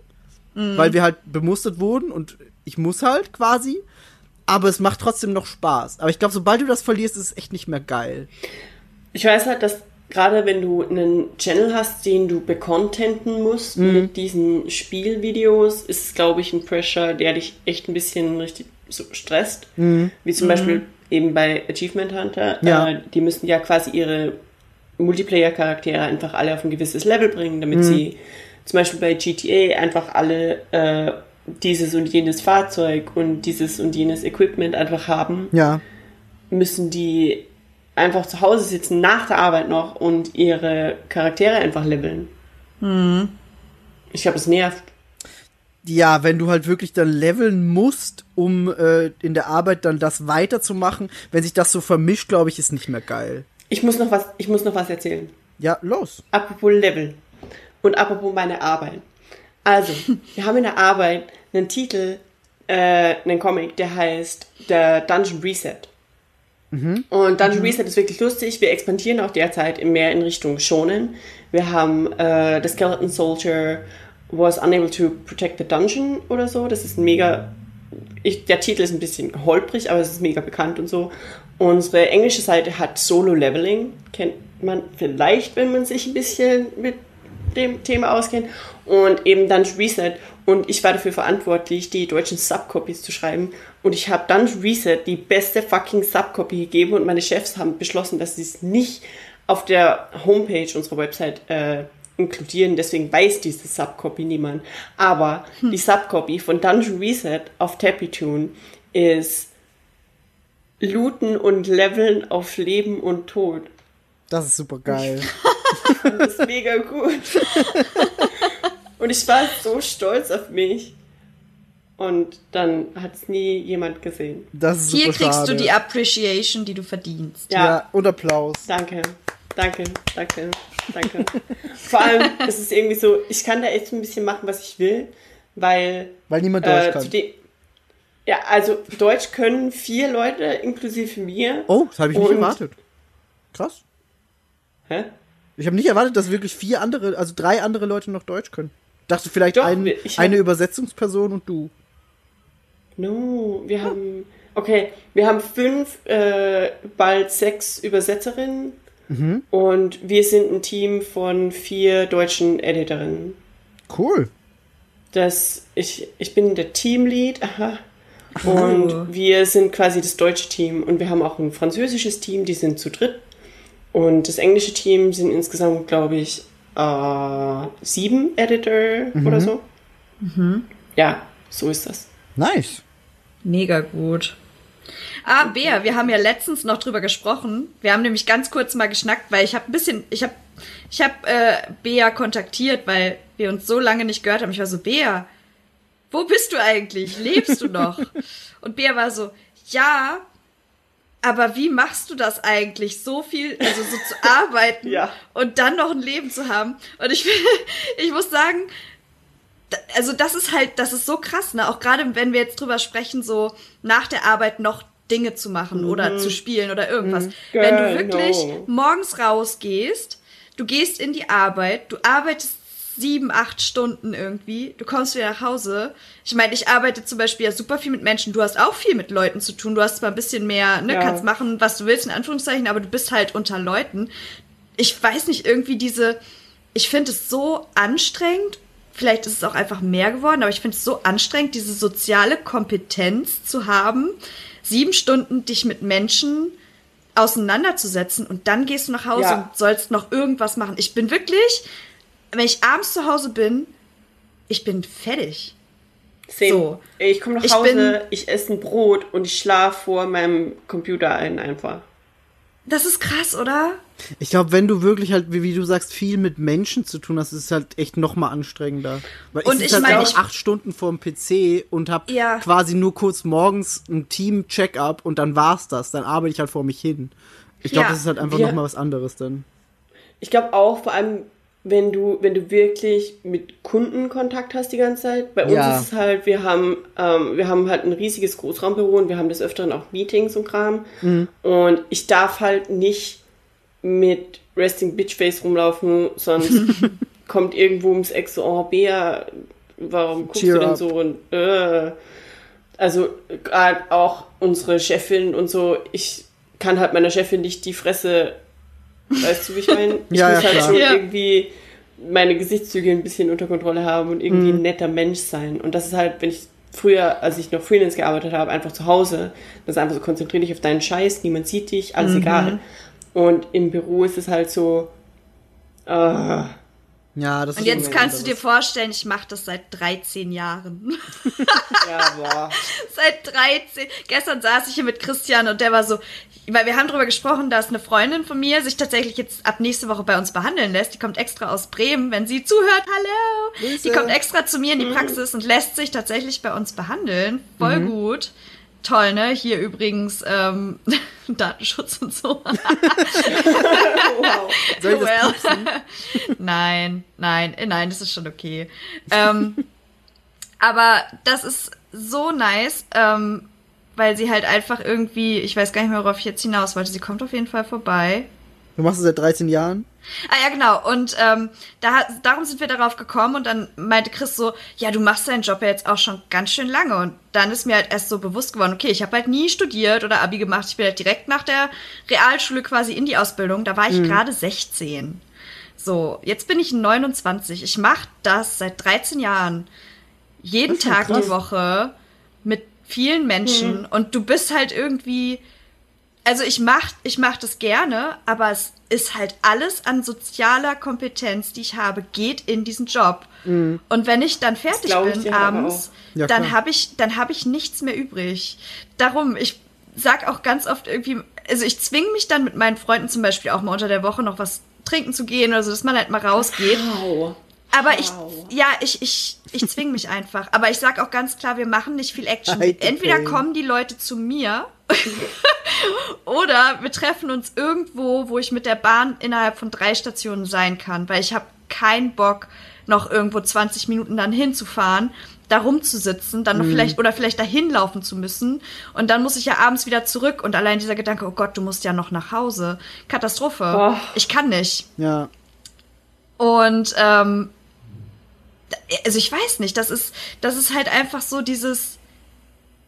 weil wir halt bemustert wurden und ich muss halt quasi. Aber es macht trotzdem noch Spaß. Aber ich glaube, sobald du das verlierst, ist es echt nicht mehr geil. Ich weiß halt, dass gerade wenn du einen Channel hast, den du becontenten musst mit diesen Spielvideos, ist es, glaube ich, ein Pressure, der dich echt ein bisschen richtig so stresst. Wie zum Beispiel eben bei Achievement Hunter. Ja. Äh, die müssen ja quasi ihre Multiplayer-Charaktere einfach alle auf ein gewisses Level bringen, damit sie zum Beispiel bei GTA einfach alle äh, dieses und jenes Fahrzeug und dieses und jenes Equipment einfach haben Ja. müssen die einfach zu Hause sitzen, nach der Arbeit noch und ihre Charaktere einfach leveln. Ich glaube, es nervt. Ja, wenn du halt wirklich dann leveln musst, um äh, in der Arbeit dann das weiterzumachen, wenn sich das so vermischt, glaube ich, ist nicht mehr geil. Ich muss noch was, ich muss noch was erzählen. Ja, los. Apropos Level und apropos meine Arbeit. Also, wir haben in der Arbeit einen Titel, äh, einen Comic, der heißt der Dungeon Reset. Und Dungeon Reset ist wirklich lustig. Wir expandieren auch derzeit mehr in Richtung Shonen. Wir haben äh, The Skeleton Soldier was unable to protect the dungeon oder so. Das ist ein mega. Ich, der Titel ist ein bisschen holprig, aber es ist mega bekannt und so. Unsere englische Seite hat Solo Leveling. Kennt man vielleicht, wenn man sich ein bisschen mit dem Thema auskennt. Und eben Dungeon Reset. Und ich war dafür verantwortlich, die deutschen Subcopies zu schreiben. Und ich habe Dungeon Reset die beste fucking Subcopy gegeben. Und meine Chefs haben beschlossen, dass sie es nicht auf der Homepage unserer Website äh, inkludieren. Deswegen weiß diese Subcopy niemand. Aber die Subcopy von Dungeon Reset auf Tappytune ist Looten und Leveln auf Leben und Tod. Das ist super geil. Das ist mega gut. Und ich war so stolz auf mich. Und dann hat es nie jemand gesehen. Das ist Hier super kriegst schade. du die Appreciation, die du verdienst. Ja, Ja, und Applaus. danke. Danke, danke, danke. Vor allem ist es irgendwie so, ich kann da echt ein bisschen machen, was ich will, weil Weil niemand Deutsch äh, kann. ja, also Deutsch können vier Leute inklusive mir. Oh, das habe ich nicht erwartet. Krass. Hä? Ich habe nicht erwartet, dass wirklich vier andere, also drei andere Leute noch Deutsch können. Dachte vielleicht Doch, ein, hab- eine Übersetzungsperson und du. No, wir haben, okay, wir haben fünf, äh, bald sechs Übersetzerinnen und wir sind ein Team von vier deutschen Editorinnen. Cool. Das, ich, ich bin der Teamlead, aha. Und wir sind quasi das deutsche Team und wir haben auch ein französisches Team, die sind zu dritt. Und das englische Team sind insgesamt, glaube ich, äh, sieben Editor oder so. Ja, so ist das. Nice. Mega gut. Ah, Bea, wir haben ja letztens noch drüber gesprochen. Wir haben nämlich ganz kurz mal geschnackt, weil ich habe ein bisschen, ich habe, ich habe äh, Bea kontaktiert, weil wir uns so lange nicht gehört haben. Ich war so, Bea, wo bist du eigentlich? Lebst du noch? Und Bea war so, ja, aber wie machst du das eigentlich, so viel, also so zu arbeiten Ja. und dann noch ein Leben zu haben? Und ich, ich muss sagen, also das ist halt, das ist so krass, ne? Auch gerade wenn wir jetzt drüber sprechen, so nach der Arbeit noch Dinge zu machen oder zu spielen oder irgendwas. Wenn du wirklich Genau. morgens rausgehst, du gehst in die Arbeit, du arbeitest sieben, acht Stunden irgendwie, du kommst wieder nach Hause. Ich meine, ich arbeite zum Beispiel ja super viel mit Menschen, du hast auch viel mit Leuten zu tun, du hast zwar ein bisschen mehr, ne, Ja. kannst machen, was du willst, in Anführungszeichen, aber du bist halt unter Leuten. Ich weiß nicht, irgendwie diese, ich finde es so anstrengend, vielleicht ist es auch einfach mehr geworden, aber ich finde es so anstrengend, diese soziale Kompetenz zu haben, sieben Stunden dich mit Menschen auseinanderzusetzen und dann gehst du nach Hause Ja. und sollst noch irgendwas machen. Ich bin wirklich, wenn ich abends zu Hause bin, ich bin fertig. Same. So. Ich komme nach Ich Hause, bin- ich esse ein Brot und ich schlafe vor meinem Computer ein einfach. Das ist krass, oder? Ich glaube, wenn du wirklich halt, wie, wie du sagst, viel mit Menschen zu tun hast, ist es halt echt noch mal anstrengender. Weil Und ich ich sitze halt meine, ich- acht Stunden vorm PC und habe Ja. quasi nur kurz morgens ein Team-Check-up und dann war's das. Dann arbeite ich halt vor mich hin. Ich glaube, Ja, das ist halt einfach wir- noch mal was anderes dann. Ich glaube auch, vor allem, wenn du, wenn du wirklich mit Kunden Kontakt hast die ganze Zeit. Bei uns Ja. ist es halt, wir haben, ähm, wir haben halt ein riesiges Großraumbüro und wir haben des Öfteren auch Meetings und Kram. Und ich darf halt nicht mit Resting Bitch Face rumlaufen, sonst kommt irgendwo ums Eck so, oh Bea, warum guckst Cheer du denn up. so und äh. Also gerade auch unsere Chefin und so, ich kann halt meiner Chefin nicht die Fresse, weißt du, wie ich meine? Ich Ja, muss ja, halt klar. schon Ja. irgendwie meine Gesichtszüge ein bisschen unter Kontrolle haben und irgendwie Mhm. ein netter Mensch sein. Und das ist halt, wenn ich früher, als ich noch Freelance gearbeitet habe, einfach zu Hause, das ist einfach so, konzentrier dich auf deinen Scheiß, niemand sieht dich, alles Mhm. egal. Und im Büro ist es halt so, äh, Ja, das Und ist jetzt kannst du was dir vorstellen, ich mache das seit 13 Jahren. ja, boah. seit 13. Gestern saß ich hier mit Christian und der war so, weil wir haben darüber gesprochen, dass eine Freundin von mir sich tatsächlich jetzt ab nächste Woche bei uns behandeln lässt. Die kommt extra aus Bremen, wenn sie zuhört. Hallo! Grüße. Die kommt extra zu mir in die Praxis und lässt sich tatsächlich bei uns behandeln. Voll gut. Toll, ne? Hier übrigens ähm, Datenschutz und so. wow. Soll ich das Well. nein, nein, äh, nein, das ist schon okay. Ähm, aber das ist so nice, ähm, weil sie halt einfach irgendwie, ich weiß gar nicht mehr, worauf ich jetzt hinaus wollte. Sie kommt auf jeden Fall vorbei. Du machst es seit 13 Jahren? Ah ja, genau. Und ähm, da, darum sind wir darauf gekommen und dann meinte Chris so, ja, du machst deinen Job ja jetzt auch schon ganz schön lange. Und dann ist mir halt erst so bewusst geworden, okay, ich habe halt nie studiert oder Abi gemacht. Ich bin halt direkt nach der Realschule quasi in die Ausbildung. Da war ich gerade 16. So, jetzt bin ich 29. Ich mache das seit 13 Jahren. Jeden Tag krass. die Woche mit vielen Menschen. Und du bist halt irgendwie also ich mach, ich mach das gerne, aber es ist halt alles an sozialer Kompetenz, die ich habe, geht in diesen Job. Und wenn ich dann fertig ich bin abends. Ja, dann habe ich, dann habe ich nichts mehr übrig. Darum, ich sag auch ganz oft irgendwie, also ich zwinge mich dann mit meinen Freunden zum Beispiel auch mal unter der Woche noch was trinken zu gehen oder so, dass man halt mal rausgeht. Wow. Aber ich, Wow. ja, ich, ich, ich zwinge mich einfach. Aber ich sag auch ganz klar, wir machen nicht viel Action. Entweder kommen die Leute zu mir oder wir treffen uns irgendwo, wo ich mit der Bahn innerhalb von drei Stationen sein kann, weil ich habe keinen Bock, noch irgendwo 20 Minuten dann hinzufahren, da rumzusitzen, dann noch Mhm. vielleicht oder vielleicht dahin laufen zu müssen und dann muss ich ja abends wieder zurück und allein dieser Gedanke, oh Gott, du musst ja noch nach Hause. Katastrophe. Boah. Ich kann nicht. Ja. Und ähm, also ich weiß nicht, das ist, das ist halt einfach so dieses,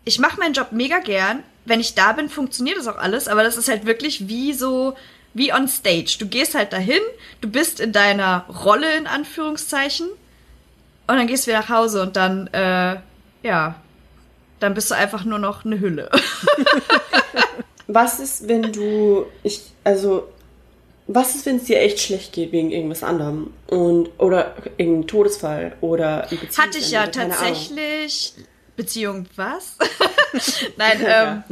ich mache meinen Job mega gern. Wenn ich da bin, funktioniert das auch alles, aber das ist halt wirklich wie so, wie on stage. Du gehst halt dahin, du bist in deiner Rolle in Anführungszeichen und dann gehst du wieder nach Hause und dann, äh, ja, dann bist du einfach nur noch eine Hülle. Was ist, wenn du, ich, also, was ist, wenn es dir echt schlecht geht wegen irgendwas anderem? Und, oder irgendein Todesfall oder ein Beziehungsende, Hatte ich ja tatsächlich. Beziehung was? Nein, ähm,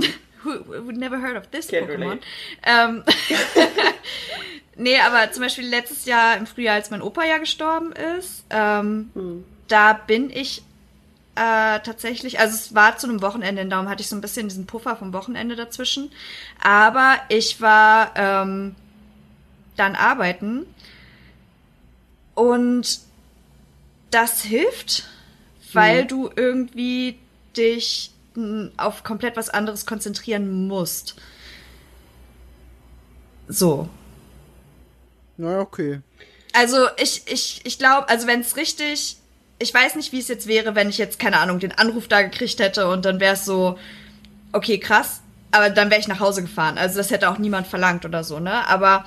who, who never heard of this Can't Pokémon? Ähm, nee, aber zum Beispiel letztes Jahr im Frühjahr, als mein Opa ja gestorben ist, ähm, Hm. da bin ich äh, tatsächlich, also es war zu einem Wochenende, darum hatte ich so ein bisschen diesen Puffer vom Wochenende dazwischen. Aber ich war ähm, dann arbeiten und das hilft, weil du irgendwie dich auf komplett was anderes konzentrieren musst. So. Na, okay. Also ich, ich, ich glaube, also wenn es richtig, ich weiß nicht, wie es jetzt wäre, wenn ich jetzt, keine Ahnung, den Anruf da gekriegt hätte und dann wäre es so, okay, krass, aber dann wäre ich nach Hause gefahren. Also das hätte auch niemand verlangt oder so, ne? Aber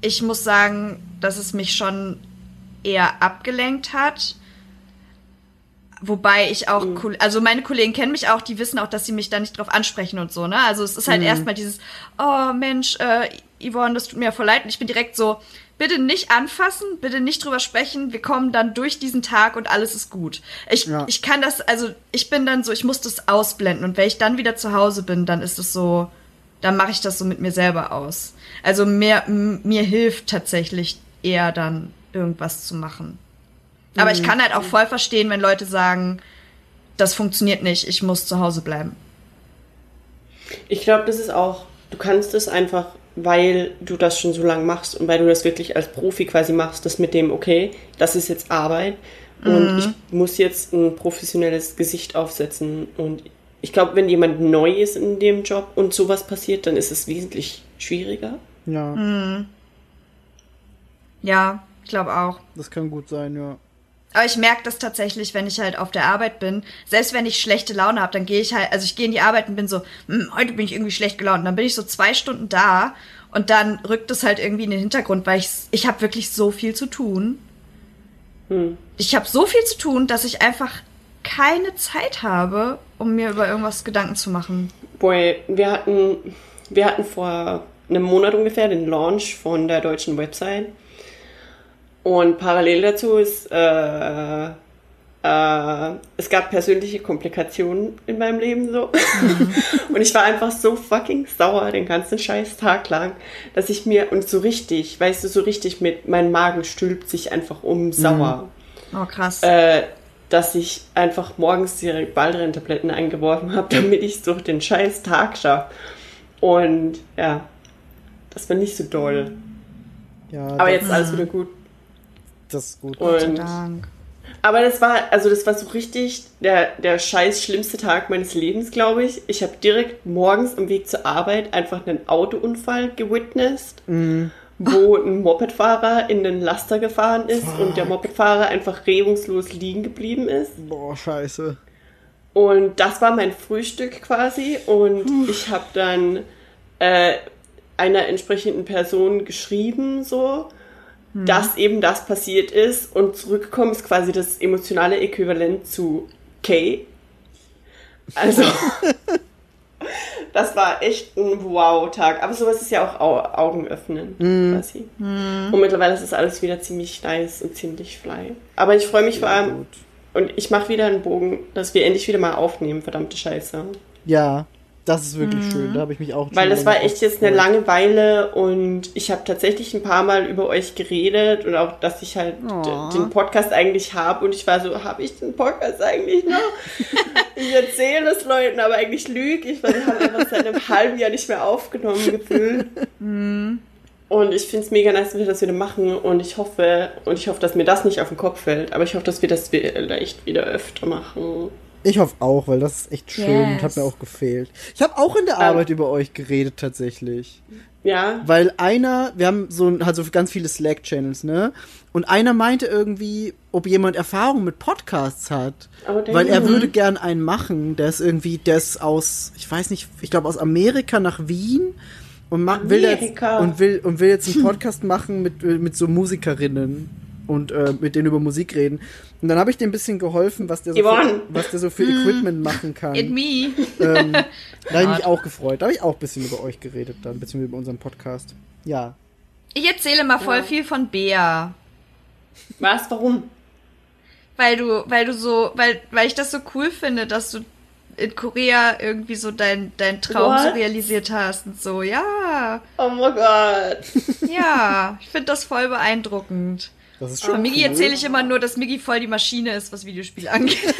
ich muss sagen, dass es mich schon eher abgelenkt hat. Wobei ich auch, Kol- also meine Kollegen kennen mich auch, die wissen auch, dass sie mich da nicht drauf ansprechen und so, ne? Also es ist halt erstmal dieses, oh Mensch, äh, Yvonne, das tut mir voll leid. Und ich bin direkt so, bitte nicht anfassen, bitte nicht drüber sprechen. Wir kommen dann durch diesen Tag und alles ist gut. Ich, Ja. ich kann das, also ich bin dann so, ich muss das ausblenden. Und wenn ich dann wieder zu Hause bin, dann ist es so, dann mache ich das so mit mir selber aus. Also mehr, mir hilft tatsächlich eher dann irgendwas zu machen. Aber ich kann halt auch voll verstehen, wenn Leute sagen, das funktioniert nicht, ich muss zu Hause bleiben. Ich glaube, das ist auch, du kannst es einfach weil du das schon so lange machst und weil du das wirklich als Profi quasi machst, das mit dem, okay, das ist jetzt Arbeit und ich muss jetzt ein professionelles Gesicht aufsetzen. Und ich glaube, wenn jemand neu ist in dem Job und sowas passiert, dann ist es wesentlich schwieriger. Ja, Hm. Ja, ich glaube auch. das kann gut sein, ja. Aber ich merke das tatsächlich, wenn ich halt auf der Arbeit bin. Selbst wenn ich schlechte Laune habe, dann gehe ich halt, also ich gehe in die Arbeit und bin so, hm, heute bin ich irgendwie schlecht gelaunt. Und dann bin ich so zwei Stunden da und dann rückt es halt irgendwie in den Hintergrund, weil ich, ich habe wirklich so viel zu tun. Hm. Ich habe so viel zu tun, dass ich einfach keine Zeit habe, um mir über irgendwas Gedanken zu machen. Boy, wir hatten, wir hatten vor einem Monat ungefähr den Launch von der deutschen Website. Und parallel dazu ist, äh, äh, es gab persönliche Komplikationen in meinem Leben so. und ich war einfach so fucking sauer den ganzen scheiß Tag lang, dass ich mir, und so richtig, weißt du, so richtig mit, mein Magen stülpt sich einfach um sauer Oh, krass. äh, dass ich einfach morgens direkt Baldrian-Tabletten eingeworfen habe, damit ich es durch den scheiß Tag schaffe. Und ja, das war nicht so doll. Ja, Aber jetzt ist alles wieder gut. das ist gut. Und, Dank. aber das war, also das war so richtig der, der scheiß schlimmste Tag meines Lebens, glaube ich. Ich habe direkt morgens am Weg zur Arbeit einfach einen Autounfall gewitnessed. Wo ein Mopedfahrer in den Laster gefahren ist und der Mopedfahrer einfach regungslos liegen geblieben ist. Boah, scheiße. Und das war mein Frühstück quasi. Und ich habe dann äh, einer entsprechenden Person geschrieben, so, dass eben das passiert ist. Und zurückgekommen ist quasi das emotionale Äquivalent zu Kay. Also, das war echt ein Wow-Tag. Aber sowas ist ja auch Au Augen öffnen, quasi. Und mittlerweile ist es alles wieder ziemlich nice und ziemlich fly. Aber ich freue mich vor allem, gut. und ich mache wieder einen Bogen, dass wir endlich wieder mal aufnehmen, verdammte Scheiße. Ja, das ist wirklich schön. Da habe ich mich auch Weil das war echt jetzt eine drauf lange Weile und ich habe tatsächlich ein paar Mal über euch geredet und auch, dass ich halt Oh. den Podcast eigentlich habe und ich war so, habe ich den Podcast eigentlich noch? ich erzähle es Leuten, aber eigentlich lüge ich, weil wir haben einfach seit einem halben Jahr nicht mehr aufgenommen gefühlt. Und ich finde es mega nice, dass wir das wieder machen und ich hoffe, und ich hoffe, dass mir das nicht auf den Kopf fällt, aber ich hoffe, dass wir das vielleicht wieder öfter machen. Ich hoffe auch, weil das ist echt schön und Yes. hat mir auch gefehlt. Ich habe auch in der Ähm. Arbeit über euch geredet tatsächlich. Ja, Weil einer, wir haben so halt so ganz viele Slack-Channels, ne? Und einer meinte irgendwie, ob jemand Erfahrung mit Podcasts hat. Oh, weil er würde gern einen machen, der ist irgendwie, der ist aus, ich weiß nicht, ich glaube aus Amerika nach Wien und ma- will jetzt Amerika. und will und will jetzt einen Podcast machen mit mit so Musikerinnen und äh, mit denen über Musik reden. Und dann habe ich dem ein bisschen geholfen, was der so für, was der so für Equipment machen kann. It me. Ähm, da habe ich mich auch gefreut. Da habe ich auch ein bisschen über euch geredet dann, beziehungsweise über unseren Podcast. Ja. Ich erzähle mal voll Ja. viel von Bea. was, warum? Weil du, weil du so, weil, weil ich das so cool finde, dass du in Korea irgendwie so dein, dein Traum so What? realisiert hast und so. Ja, Oh mein Gott. ja. ich finde das voll beeindruckend. Das ist Von schon Migi cool. erzähle ich immer nur, dass Migi voll die Maschine ist, was Videospiele angeht.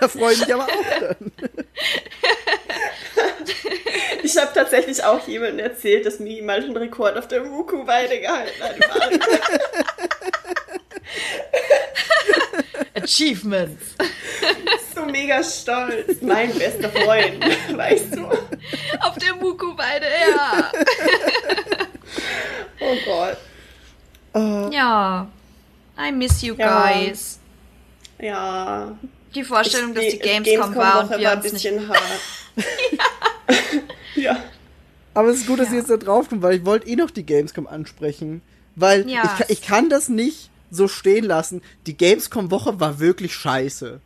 Da freue ich mich aber auch dann. Ich habe tatsächlich auch jemandem erzählt, dass Migi mal einen Rekord auf der Wuku-Weide gehalten hat. Achievements. so mega stolz. Mein bester Freund, weißt du? Auf der Muku-Weide, ja. Oh Gott. Ja. I miss you Ja. guys. Ja. Die Vorstellung, dass die Gamescom, Gamescom war und wir war ein uns nicht... bisschen hart. ja. Aber es ist gut, dass Ja. ihr jetzt da drauf kommt, weil ich wollte eh noch die Gamescom ansprechen. Weil Ja. ich, ich kann das nicht so stehen lassen. Die Gamescom-Woche war wirklich scheiße.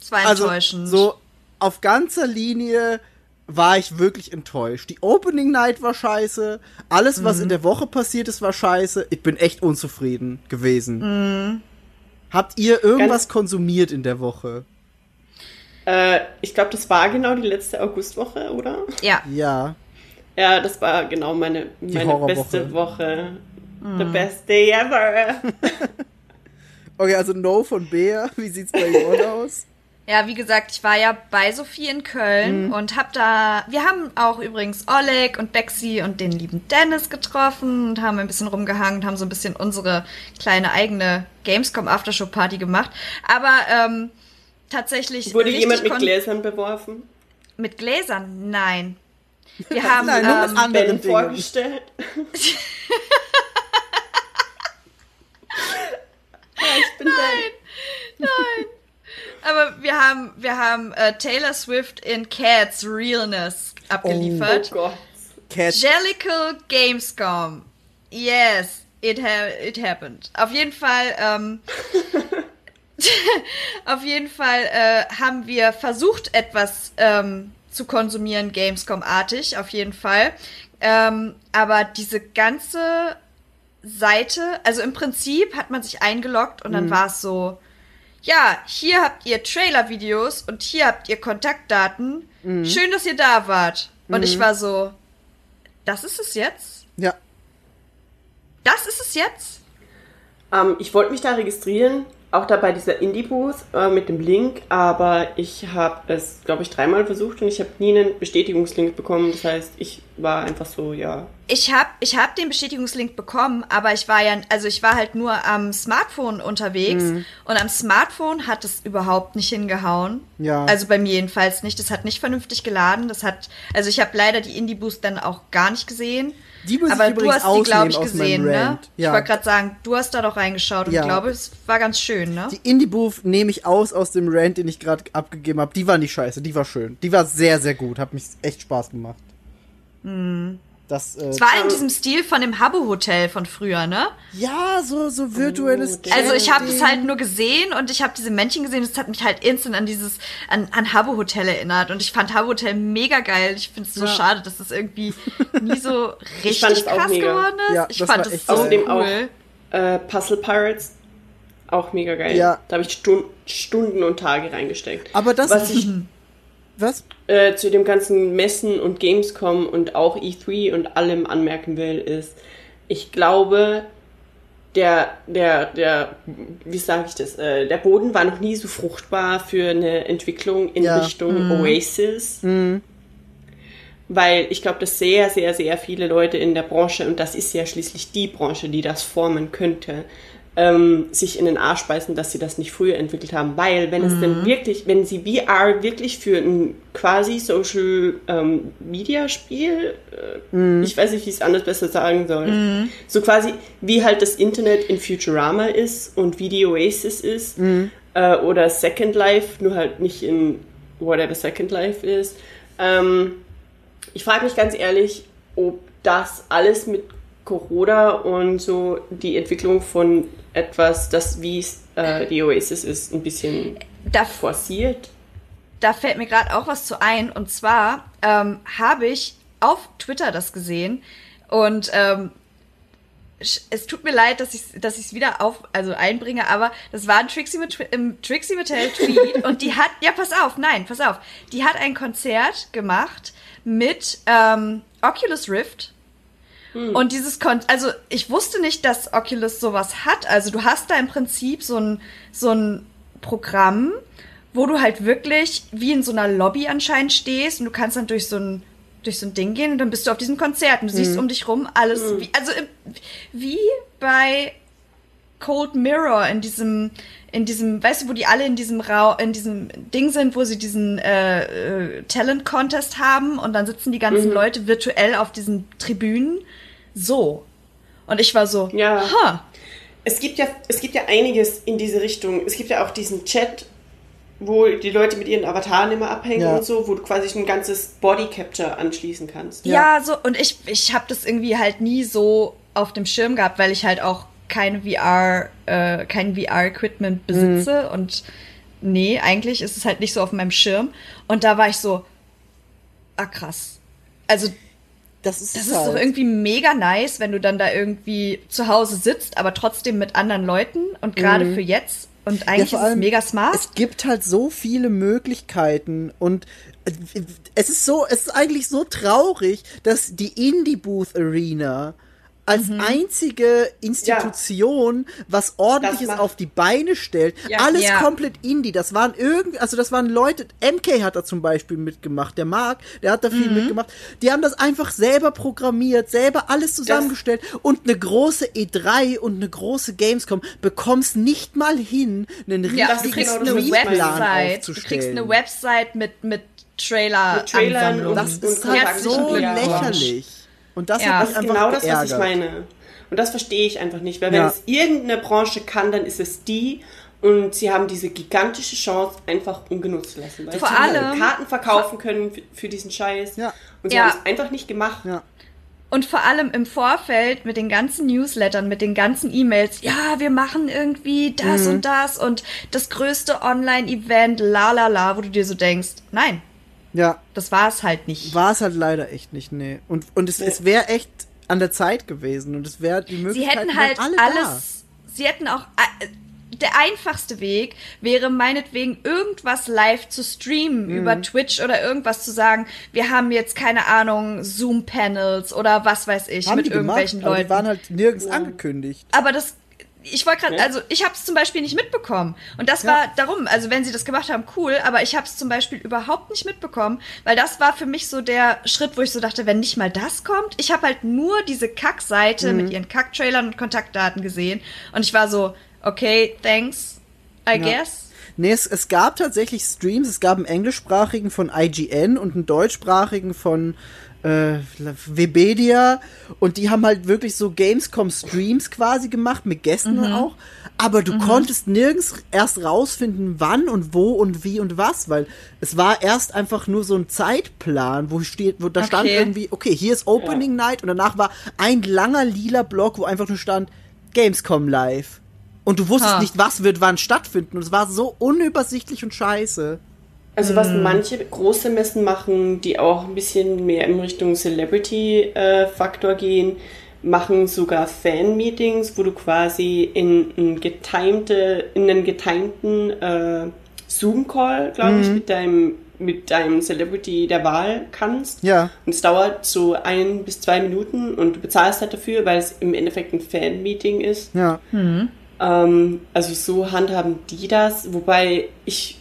Es war Also enttäuschend. so auf ganzer Linie war ich wirklich enttäuscht. Die Opening Night war scheiße. Alles, was Mhm. in der Woche passiert ist, war scheiße. Ich bin echt unzufrieden gewesen. Mhm. Habt ihr irgendwas Ganz- konsumiert in der Woche? Äh, ich glaube, das war genau die letzte Augustwoche, oder? Ja. Ja. Ja, das war genau meine, meine beste Woche. Mhm. The best day ever. Okay, also No von Bea. Wie sieht's bei Yvonne aus? Ja, wie gesagt, ich war ja bei Sophie in Köln und hab da, wir haben auch übrigens Oleg und Bexi und den lieben Dennis getroffen und haben ein bisschen rumgehangen und haben so ein bisschen unsere kleine eigene Gamescom Aftershow Party gemacht. Aber ähm, tatsächlich Wurde jemand mit Gläsern beworfen? mit Gläsern? Nein. Wir haben Nein, nur mit ähm, anderen vorgestellt? ja, ich bin Nein. Aber wir haben, wir haben äh, Taylor Swift in Cats Realness Oh abgeliefert. Gott. Cat. Jellicle Gamescom. Yes, it, ha it happened. Auf jeden Fall, ähm, auf jeden Fall äh, haben wir versucht, etwas ähm, zu konsumieren, Gamescom-artig, auf jeden Fall. Ähm, aber diese ganze Seite, also im Prinzip hat man sich eingeloggt und dann war es so, ja, hier habt ihr Trailer-Videos und hier habt ihr Kontaktdaten. Schön, dass ihr da wart. Und ich war so, das ist es jetzt? Ja. Das ist es jetzt? Ähm, ich wollte mich da registrieren, auch da bei dieser Indie-Booth äh, mit dem Link, aber ich habe es, glaube ich, dreimal versucht und ich habe nie einen Bestätigungslink bekommen. Das heißt, ich war einfach so, ja. Ich hab, ich hab den Bestätigungslink bekommen, aber ich war ja, also ich war halt nur am Smartphone unterwegs und am Smartphone hat es überhaupt nicht hingehauen. Ja. Also bei mir jedenfalls nicht. Das hat nicht vernünftig geladen. Das hat, also ich habe leider die Indie Boost dann auch gar nicht gesehen. Die muss aber ich du übrigens hast die, glaube ich, gesehen, ne? Rant. Ich Ja. wollte gerade sagen, du hast da doch reingeschaut und Ja. ich glaube, es war ganz schön, ne? Die Indie Booth nehme ich aus aus dem Rant, den ich gerade abgegeben habe. Die war nicht scheiße, die war schön. Die war sehr, sehr gut. Hat mich echt Spaß gemacht. Das, äh, Es war in diesem Stil von dem Habbo Hotel von früher, ne? ja, so, so virtuelles Oh, Also ich habe das halt nur gesehen und ich habe diese Männchen gesehen. Das hat mich halt instant an dieses an, an Habbo Hotel erinnert und ich fand Habbo Hotel mega geil. Ich finde es so Ja. schade, dass das irgendwie nie so richtig fand es auch krass mega. geworden ist. Ja, ich das fand es so. Außerdem auch cool. äh, Puzzle Pirates, auch mega geil. Ja. Da habe ich Stun Stunden und Tage reingesteckt. Aber das Was ich Was? äh, zu dem ganzen Messen und Gamescom und auch E3 und allem anmerken will, ist, ich glaube, der, der, der, wie sage ich das, äh, der Boden war noch nie so fruchtbar für eine Entwicklung in Ja. Richtung Oasis. Weil ich glaube, dass sehr, sehr, sehr viele Leute in der Branche, und das ist ja schließlich die Branche, die das formen könnte, ähm, sich in den Arsch beißen, dass sie das nicht früher entwickelt haben. Weil, wenn es denn wirklich, wenn sie VR wirklich für ein quasi Social ähm, Media Spiel, äh, ich weiß nicht, wie ich es anders besser sagen soll, so quasi wie halt das Internet in Futurama ist und wie die Oasis ist, äh, oder Second Life, nur halt nicht in whatever Second Life ist. Ähm, ich frage mich ganz ehrlich, ob das alles mit Corona und so die Entwicklung von etwas, das wie es, äh, die Oasis ist, ein bisschen Da, forciert. da fällt mir gerade auch was zu ein. Und zwar ähm, habe ich auf Twitter das gesehen und ähm, es tut mir leid, dass ich dass ich es wieder auf also einbringe, aber das war ein Trixie mit im Trixie Mattel Tweet und die hat ja pass auf, nein, pass auf, die hat ein Konzert gemacht mit ähm, Oculus Rift. Und dieses Kon also ich wusste nicht, dass Oculus sowas hat. Also du hast da im Prinzip so ein so ein Programm, wo du halt wirklich wie in so einer Lobby anscheinend stehst und du kannst dann durch so ein durch so ein Ding gehen und dann bist du auf diesem Konzert und du siehst um dich rum alles wie, also wie bei Cold Mirror in diesem in diesem weißt du wo die alle in diesem Rau in diesem Ding sind wo sie diesen äh, äh, Talent Contest haben und dann sitzen die ganzen Leute virtuell auf diesen Tribünen so und ich war so Ja. ha Es gibt ja, es gibt ja einiges in diese Richtung. Es gibt ja auch diesen Chat, wo die Leute mit ihren Avataren immer abhängen Ja. und so, wo du quasi ein ganzes Body Capture anschließen kannst. Ja, so, und ich, ich habe das irgendwie halt nie so auf dem Schirm gehabt, weil ich halt auch keine VR, äh, kein VR-Equipment besitze und nee, eigentlich ist es halt nicht so auf meinem Schirm. Und da war ich so, ah krass. Also Das ist, das ist halt. doch irgendwie mega nice, wenn du dann da irgendwie zu Hause sitzt, aber trotzdem mit anderen Leuten und gerade für jetzt. Und eigentlich vor ist es mega smart. Es gibt halt so viele Möglichkeiten und äh, es ist so, es ist eigentlich so traurig, dass die Indie Booth Arena als einzige Institution was ordentliches auf die Beine stellt. Ja. Alles Ja. komplett Indie. Das waren irgend, also das waren Leute, MK hat da zum Beispiel mitgemacht, der Marc, der hat da viel Mhm. mitgemacht. Die haben das einfach selber programmiert, selber alles zusammengestellt und eine große E3 und eine große Gamescom bekommst nicht mal hin, einen Ja, du richtigen kriegst eine das, Website. Du kriegst eine Website mit, mit Trailer. Mit Trailern und- Das und ist halt herzlichen so lächerlich. Und das Ja. hat Das mich ist genau das, was ich meine. Und das verstehe ich einfach nicht, weil wenn Ja. es irgendeine Branche kann, dann ist es die. Und sie haben diese gigantische Chance einfach ungenutzt lassen. Weil Vor sie hätten allem- Karten verkaufen können für, für diesen Scheiß. Ja. Und sie Ja. haben es einfach nicht gemacht. Ja. Und vor allem im Vorfeld mit den ganzen Newslettern, mit den ganzen E-Mails, ja, wir machen irgendwie das Mhm. und das und das größte Online-Event, la la la, wo du dir so denkst, nein, Ja, das war es halt nicht. war es halt leider echt nicht, nee. Und, und es, es wäre echt an der Zeit gewesen und es wäre die Sie Möglichkeit. hätten halt alle alles, sie hätten auch, äh, der einfachste Weg wäre meinetwegen irgendwas live zu streamen Mhm. über Twitch oder irgendwas zu sagen, wir haben jetzt keine Ahnung, Zoom-Panels oder was weiß ich Da. Haben mit die gemacht, irgendwelchen aber Leuten. die waren halt nirgends angekündigt. Aber das, ich wollte gerade, Ja. also ich habe es zum Beispiel nicht mitbekommen. Und das war darum, also wenn sie das gemacht haben, cool, aber ich habe es zum Beispiel überhaupt nicht mitbekommen, weil das war für mich so der Schritt, wo ich so dachte, wenn nicht mal das kommt, ich habe halt nur diese Kackseite Mhm. mit ihren Kacktrailern und Kontaktdaten gesehen und ich war so, okay, thanks, I guess. Nee, es, es gab tatsächlich Streams. Es gab einen englischsprachigen von IGN und einen deutschsprachigen von äh, Webedia. Und die haben halt wirklich so Gamescom-Streams quasi gemacht, mit Gästen Mhm. auch. Aber du konntest nirgends erst rausfinden, wann und wo und wie und was, weil es war erst einfach nur so ein Zeitplan, wo steht, wo da stand Okay. irgendwie, okay, hier ist Opening Night und danach war ein langer lila Block, wo einfach nur stand Gamescom live. Und du wusstest Ha. nicht, was wird wann stattfinden. Und es war so unübersichtlich und scheiße. Also was manche große Messen machen, die auch ein bisschen mehr in Richtung Celebrity-Faktor gehen, machen sogar Fan-Meetings, wo du quasi in, ein getimte, in einen getimten äh, Zoom-Call, glaube ich, mit deinem, mit deinem Celebrity der Wahl kannst. Ja. Und es dauert so ein bis zwei Minuten und du bezahlst halt dafür, weil es im Endeffekt ein Fan-Meeting ist. Ja. Ähm, also so handhaben die das, wobei ich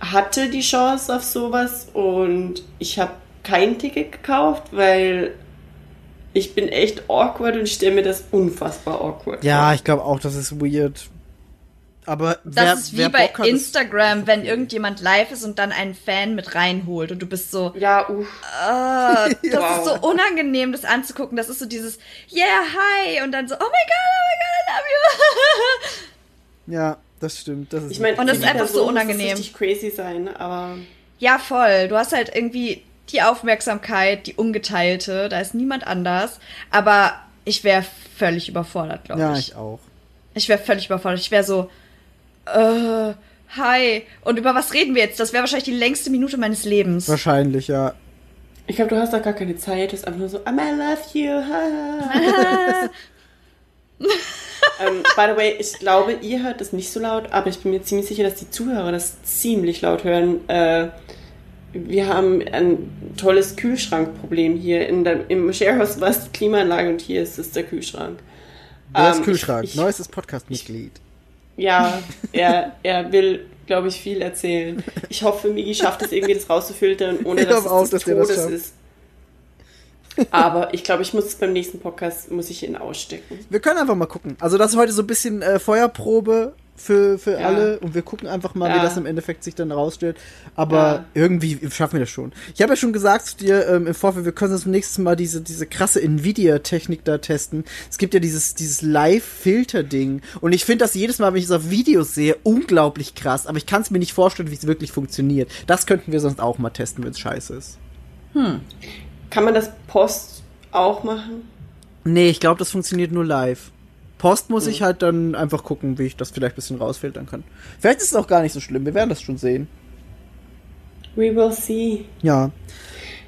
hatte die Chance auf sowas und ich habe kein Ticket gekauft, weil ich bin echt awkward und ich stelle mir das unfassbar awkward Ja, vor. ich glaube auch, das ist weird. Aber Das wer, ist wie wer bei Bock ist- Instagram, wenn irgendjemand live ist und dann einen Fan mit reinholt und du bist so, Ja, uff. Ah, das ist Wow. so unangenehm, das anzugucken. Das ist so dieses, yeah, hi, und dann so, oh my god, oh my god, I love you. Ja, das stimmt. Das ist Ich meine, Und das ist einfach so Person muss unangenehm. Das richtig crazy sein, aber ja, voll. Du hast halt irgendwie die Aufmerksamkeit, die ungeteilte, da ist niemand anders. Aber ich wäre völlig überfordert, glaube ja, ich. ich auch. Ich wäre völlig überfordert. Ich wäre so, äh, hi. Und über was reden wir jetzt? Das wäre wahrscheinlich die längste Minute meines Lebens. Wahrscheinlich, ja. ich glaube, du hast da gar keine Zeit. Du bist einfach nur so, I love you. ähm, by the way, ich glaube, ihr hört das nicht so laut, aber ich bin mir ziemlich sicher, dass die Zuhörer das ziemlich laut hören. Äh, wir haben ein tolles Kühlschrankproblem hier. In der, Im Sharehouse war es die Klimaanlage und hier ist es der Kühlschrank. Ist Ähm, Kühlschrank? ich- ich- Neuestes Podcast-Mitglied. Ja, er, er will, glaube ich, viel erzählen. Ich hoffe, Migi schafft es irgendwie, das rauszufiltern, ohne Ich dass es auch, des dass das Todes schafft. ist. Aber ich glaube, ich muss es beim nächsten Podcast, muss ich ihn ausstecken. Wir können einfach mal gucken. Also das ist heute so ein bisschen äh, Feuerprobe für, für Ja. alle und wir gucken einfach mal, wie Ja. das im Endeffekt sich dann rausstellt. Aber Ja. irgendwie schaffen wir das schon. Ich habe ja schon gesagt zu dir ähm, im Vorfeld, wir können das nächstes Mal diese, diese krasse Nvidia-Technik da testen. Es gibt ja dieses, dieses Live-Filter-Ding und ich finde das jedes Mal, wenn ich es auf Videos sehe, unglaublich krass. Aber ich kann es mir nicht vorstellen, wie es wirklich funktioniert. Das könnten wir sonst auch mal testen, wenn es scheiße ist. Kann man das Post auch machen? Nee, ich glaube, das funktioniert nur live. Post muss ich halt dann einfach gucken, wie ich das vielleicht ein bisschen rausfiltern kann. Vielleicht ist es auch gar nicht so schlimm, wir werden das schon sehen. We will see. Ja.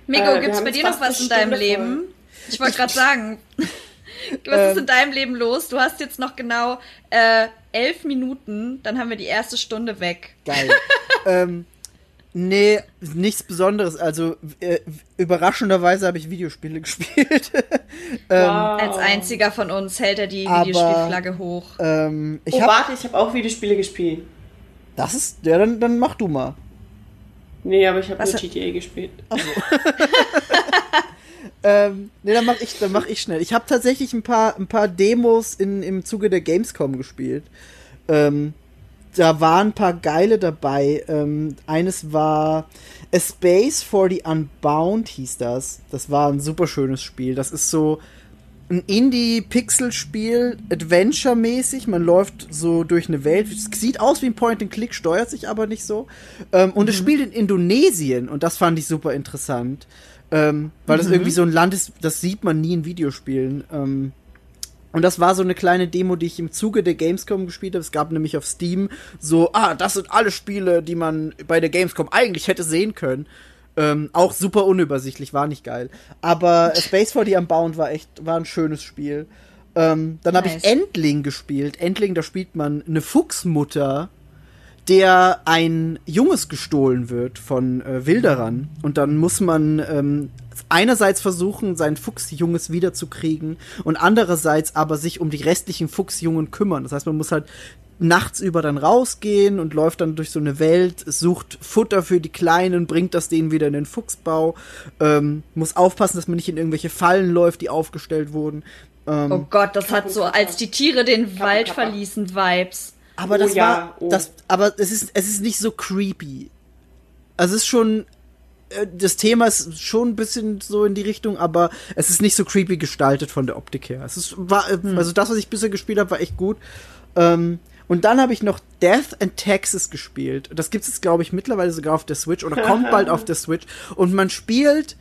Mego, Äh, gibt's haben bei dir noch was in deinem Stunde Leben? Ich wollte gerade sagen, was Ähm. ist in deinem Leben los? Du hast jetzt noch genau äh, elf Minuten, dann haben wir die erste Stunde weg. Geil. ähm, Nee, nichts Besonderes. Also äh, überraschenderweise habe ich Videospiele gespielt. ähm, Wow. Als einziger von uns hält er die Aber- Videospielflagge hoch. ähm, ich oh, hab, warte, ich habe auch Videospiele gespielt. Das ist. Ja, dann, dann mach du mal. Nee, aber ich habe nur GTA gespielt. Ähm, nee, dann mach ich, dann mach ich schnell. Ich habe tatsächlich ein paar, ein paar Demos in, im Zuge der Gamescom gespielt. Ähm, da waren ein paar geile dabei. Ähm, eines war A Space for the Unbound hieß das. Das war ein super schönes Spiel. Das ist so ein Indie-Pixel-Spiel, Adventure-mäßig. Man läuft so durch eine Welt. Es sieht aus wie ein Point-and-Click, steuert sich aber nicht so. Ähm, und es spielt in Indonesien und das fand ich super interessant. Ähm, weil das irgendwie so ein Land ist, das sieht man nie in Videospielen. Ähm, und das war so eine kleine Demo, die ich im Zuge der Gamescom gespielt habe. Es gab nämlich auf Steam so, ah, das sind alle Spiele, die man bei der Gamescom eigentlich hätte sehen können. Ähm, auch super unübersichtlich, war nicht geil. Aber Space for the Unbound war echt, war ein schönes Spiel. Ähm, dann habe Nice. ich Endling gespielt. Endling, da spielt man eine Fuchsmutter, der ein Junges gestohlen wird von äh, Wilderern. Und dann muss man ähm, einerseits versuchen, sein Fuchsjunges wiederzukriegen und andererseits aber sich um die restlichen Fuchsjungen kümmern. Das heißt, man muss halt nachts über dann rausgehen und läuft dann durch so eine Welt, sucht Futter für die Kleinen, bringt das denen wieder in den Fuchsbau, ähm, muss aufpassen, dass man nicht in irgendwelche Fallen läuft, die aufgestellt wurden. Ähm, Oh Gott, das hat so, als die Tiere den Kappa, Wald Kappa. verließen, Vibes. Aber Oh das ja, war, oh. das, aber es ist, es ist nicht so creepy. Also es ist schon, das Thema ist schon ein bisschen so in die Richtung, aber es ist nicht so creepy gestaltet von der Optik her. Es ist, war, äh, also das, was ich bisher gespielt habe, war echt gut. Ähm, und dann habe ich noch Death and Texas gespielt. Das gibt es jetzt, glaube ich, mittlerweile sogar auf der Switch oder kommt bald auf der Switch. Und man spielt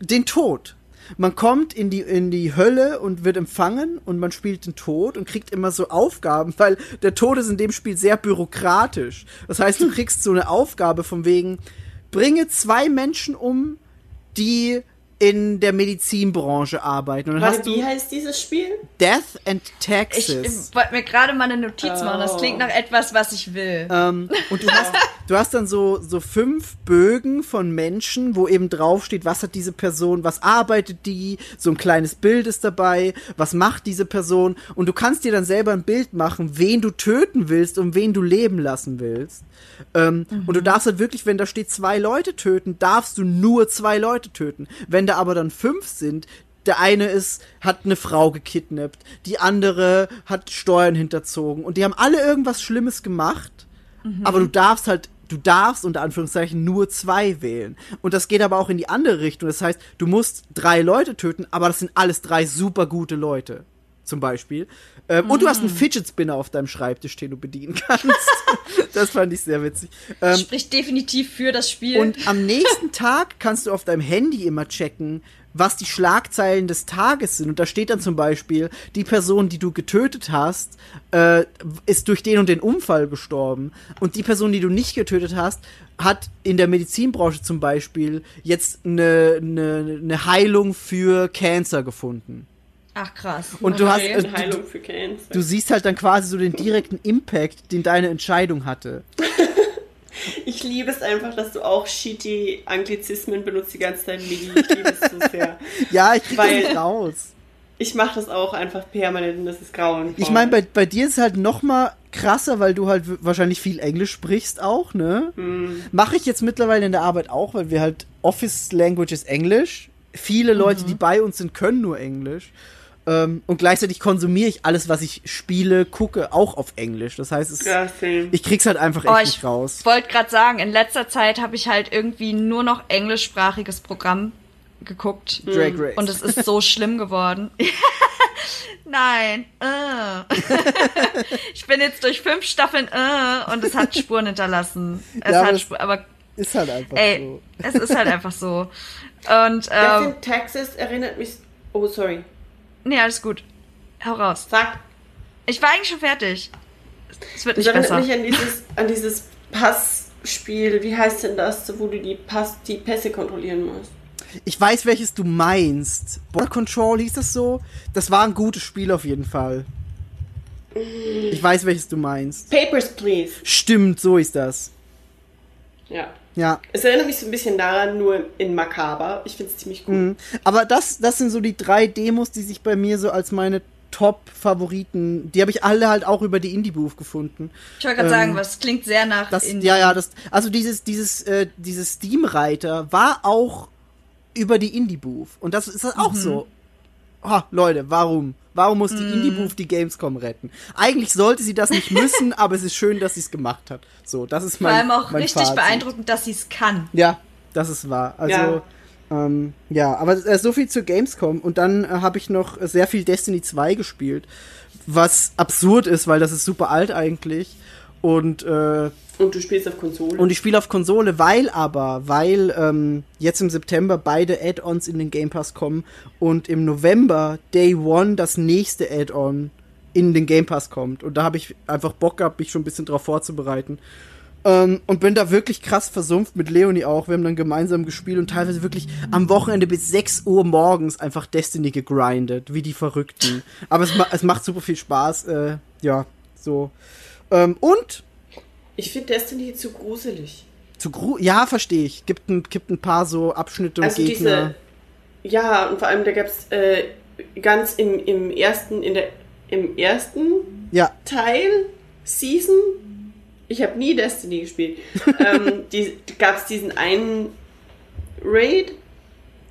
den Tod. Man kommt in die, in die Hölle und wird empfangen und man spielt den Tod und kriegt immer so Aufgaben, weil der Tod ist in dem Spiel sehr bürokratisch. Das heißt, du kriegst so eine Aufgabe von wegen, bringe zwei Menschen um, die in der Medizinbranche arbeiten. Und dann Warte, hast wie heißt dieses Spiel? Death and Ich, Taxes. ich wollte mir gerade mal eine Notiz machen. Das Oh. klingt nach etwas, was ich will. Ähm, und du hast, du hast dann so, so fünf Bögen von Menschen, wo eben draufsteht, was hat diese Person, was arbeitet die, so ein kleines Bild ist dabei, was macht diese Person. Und du kannst dir dann selber ein Bild machen, wen du töten willst und wen du leben lassen willst. Ähm, Und du darfst halt wirklich, wenn da steht zwei Leute töten, darfst du nur zwei Leute töten. Wenn da aber dann fünf sind, der eine ist, hat eine Frau gekidnappt, die andere hat Steuern hinterzogen und die haben alle irgendwas Schlimmes gemacht, aber du darfst halt, du darfst unter Anführungszeichen nur zwei wählen. Und das geht aber auch in die andere Richtung. Das heißt, du musst drei Leute töten, aber das sind alles drei super gute Leute. Zum Beispiel. Ähm, Und du hast einen Fidget Spinner auf deinem Schreibtisch, den du bedienen kannst. das fand ich sehr witzig. Ähm, Spricht definitiv für das Spiel. und am nächsten Tag kannst du auf deinem Handy immer checken, was die Schlagzeilen des Tages sind. Und da steht dann zum Beispiel, die Person, die du getötet hast, äh, ist durch den und den Unfall gestorben. Und die Person, die du nicht getötet hast, hat in der Medizinbranche zum Beispiel jetzt eine, eine, eine Heilung für Cancer gefunden. Ach krass. Und du hast, Okay, äh, du, Heilung für Cancer. du siehst halt dann quasi so den direkten Impact, den deine Entscheidung hatte. Ich liebe es einfach, dass du auch shitty Anglizismen benutzt die ganze Zeit. Ich liebe es so sehr. Ja, ich krieg das Weil- nicht raus. Ich mache das auch einfach permanent und das ist grauenvoll. Ich meine, bei, bei dir ist es halt noch mal krasser, weil du halt wahrscheinlich viel Englisch sprichst auch, ne? Hm. Mache ich jetzt mittlerweile in der Arbeit auch, weil wir halt Office Language ist Englisch. Viele Leute, die bei uns sind, können nur Englisch. Ähm, und gleichzeitig konsumiere ich alles, was ich spiele, gucke, auch auf Englisch. Das heißt, es, Ja, ich krieg's halt einfach echt Oh, nicht ich raus. wollte gerade sagen, in letzter Zeit habe ich halt irgendwie nur noch englischsprachiges Programm geguckt. Drag Race. Und es ist so schlimm geworden. Nein. Äh. ich bin jetzt durch fünf Staffeln äh, und es hat Spuren hinterlassen. Es Ja, aber hat Spuren, aber ist halt einfach ey, so. es ist halt einfach so. Und Das ähm, in Texas erinnert mich. Oh, sorry. Nee, alles gut. Hau raus. Sag. Ich war eigentlich schon fertig. Es wird nicht erinnert besser. mich an dieses, an dieses Passspiel. Wie heißt denn das, wo du die, Pass, die Pässe kontrollieren musst? Ich weiß, welches du meinst. Border Control hieß das so? Das war ein gutes Spiel auf jeden Fall. Ich weiß, welches du meinst. Papers, please. Stimmt, so ist das. Ja. Ja. Es erinnert mich so ein bisschen daran, nur in Makaber. Ich finde es ziemlich gut. Mhm. Aber das, das sind so die drei Demos, die sich bei mir so als meine Top-Favoriten, die habe ich alle halt auch über die Indie-Booth gefunden. Ich wollte gerade Ähm, sagen, was klingt sehr nach Das, Indie. ja, ja, das, also dieses, dieses, äh, dieses Steam-Reiter war auch über die Indie-Booth. Und das ist halt Mhm. auch so. Oh, Leute, warum? Warum muss die Mhm. Indie-Booth die Gamescom retten? Eigentlich sollte sie das nicht müssen, aber es ist schön, dass sie es gemacht hat. So, das ist Vor mein allem auch richtig Fazit. beeindruckend, dass sie es kann. Ja, das ist wahr. Also, ja, Ja. ähm, ja aber äh, so viel zur Gamescom. Und dann äh, habe ich noch sehr viel Destiny 2 gespielt, was absurd ist, weil das ist super alt eigentlich. Und, äh, Und du spielst auf Konsole. und ich spiele auf Konsole, weil aber, weil ähm, jetzt im September beide Add-ons in den Game Pass kommen und im November Day One das nächste Add-on in den Game Pass kommt. Und da habe ich einfach Bock gehabt, mich schon ein bisschen drauf vorzubereiten. Ähm, und bin da wirklich krass versumpft mit Leonie auch. Wir haben dann gemeinsam gespielt und teilweise wirklich am Wochenende bis 6 Uhr morgens einfach Destiny gegrindet, wie die Verrückten. Aber es, ma es macht super viel Spaß. Äh, ja, so. Ähm, und ich finde Destiny zu gruselig. zu gru ja, verstehe ich. Gibt ein, gibt ein paar so Abschnitte und Also Gegner. diese. Ja, und vor allem da gab es äh, ganz im, im ersten, in der im ersten Ja, Teil, Season, ich habe nie Destiny gespielt, ähm, die, gab es diesen einen Raid.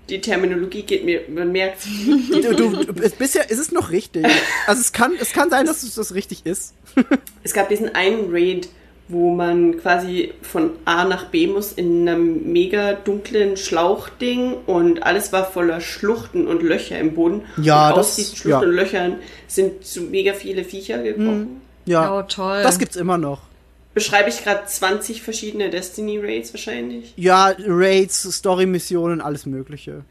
Die Terminologie geht mir, man merkt du, du, du, bisher ist es noch richtig. Also es kann, es kann sein, dass es das richtig ist. Es gab diesen einen Raid, wo man quasi von A nach B muss in einem mega dunklen Schlauchding und alles war voller Schluchten und Löcher im Boden. Ja, und das- aus diesen Schluchten ja. und Löchern sind so mega viele Viecher gekrochen. Ja, Oh, toll. das gibt's immer noch. Beschreibe ich gerade 20 verschiedene Destiny Raids wahrscheinlich. Ja, Raids, Story-Missionen, alles Mögliche.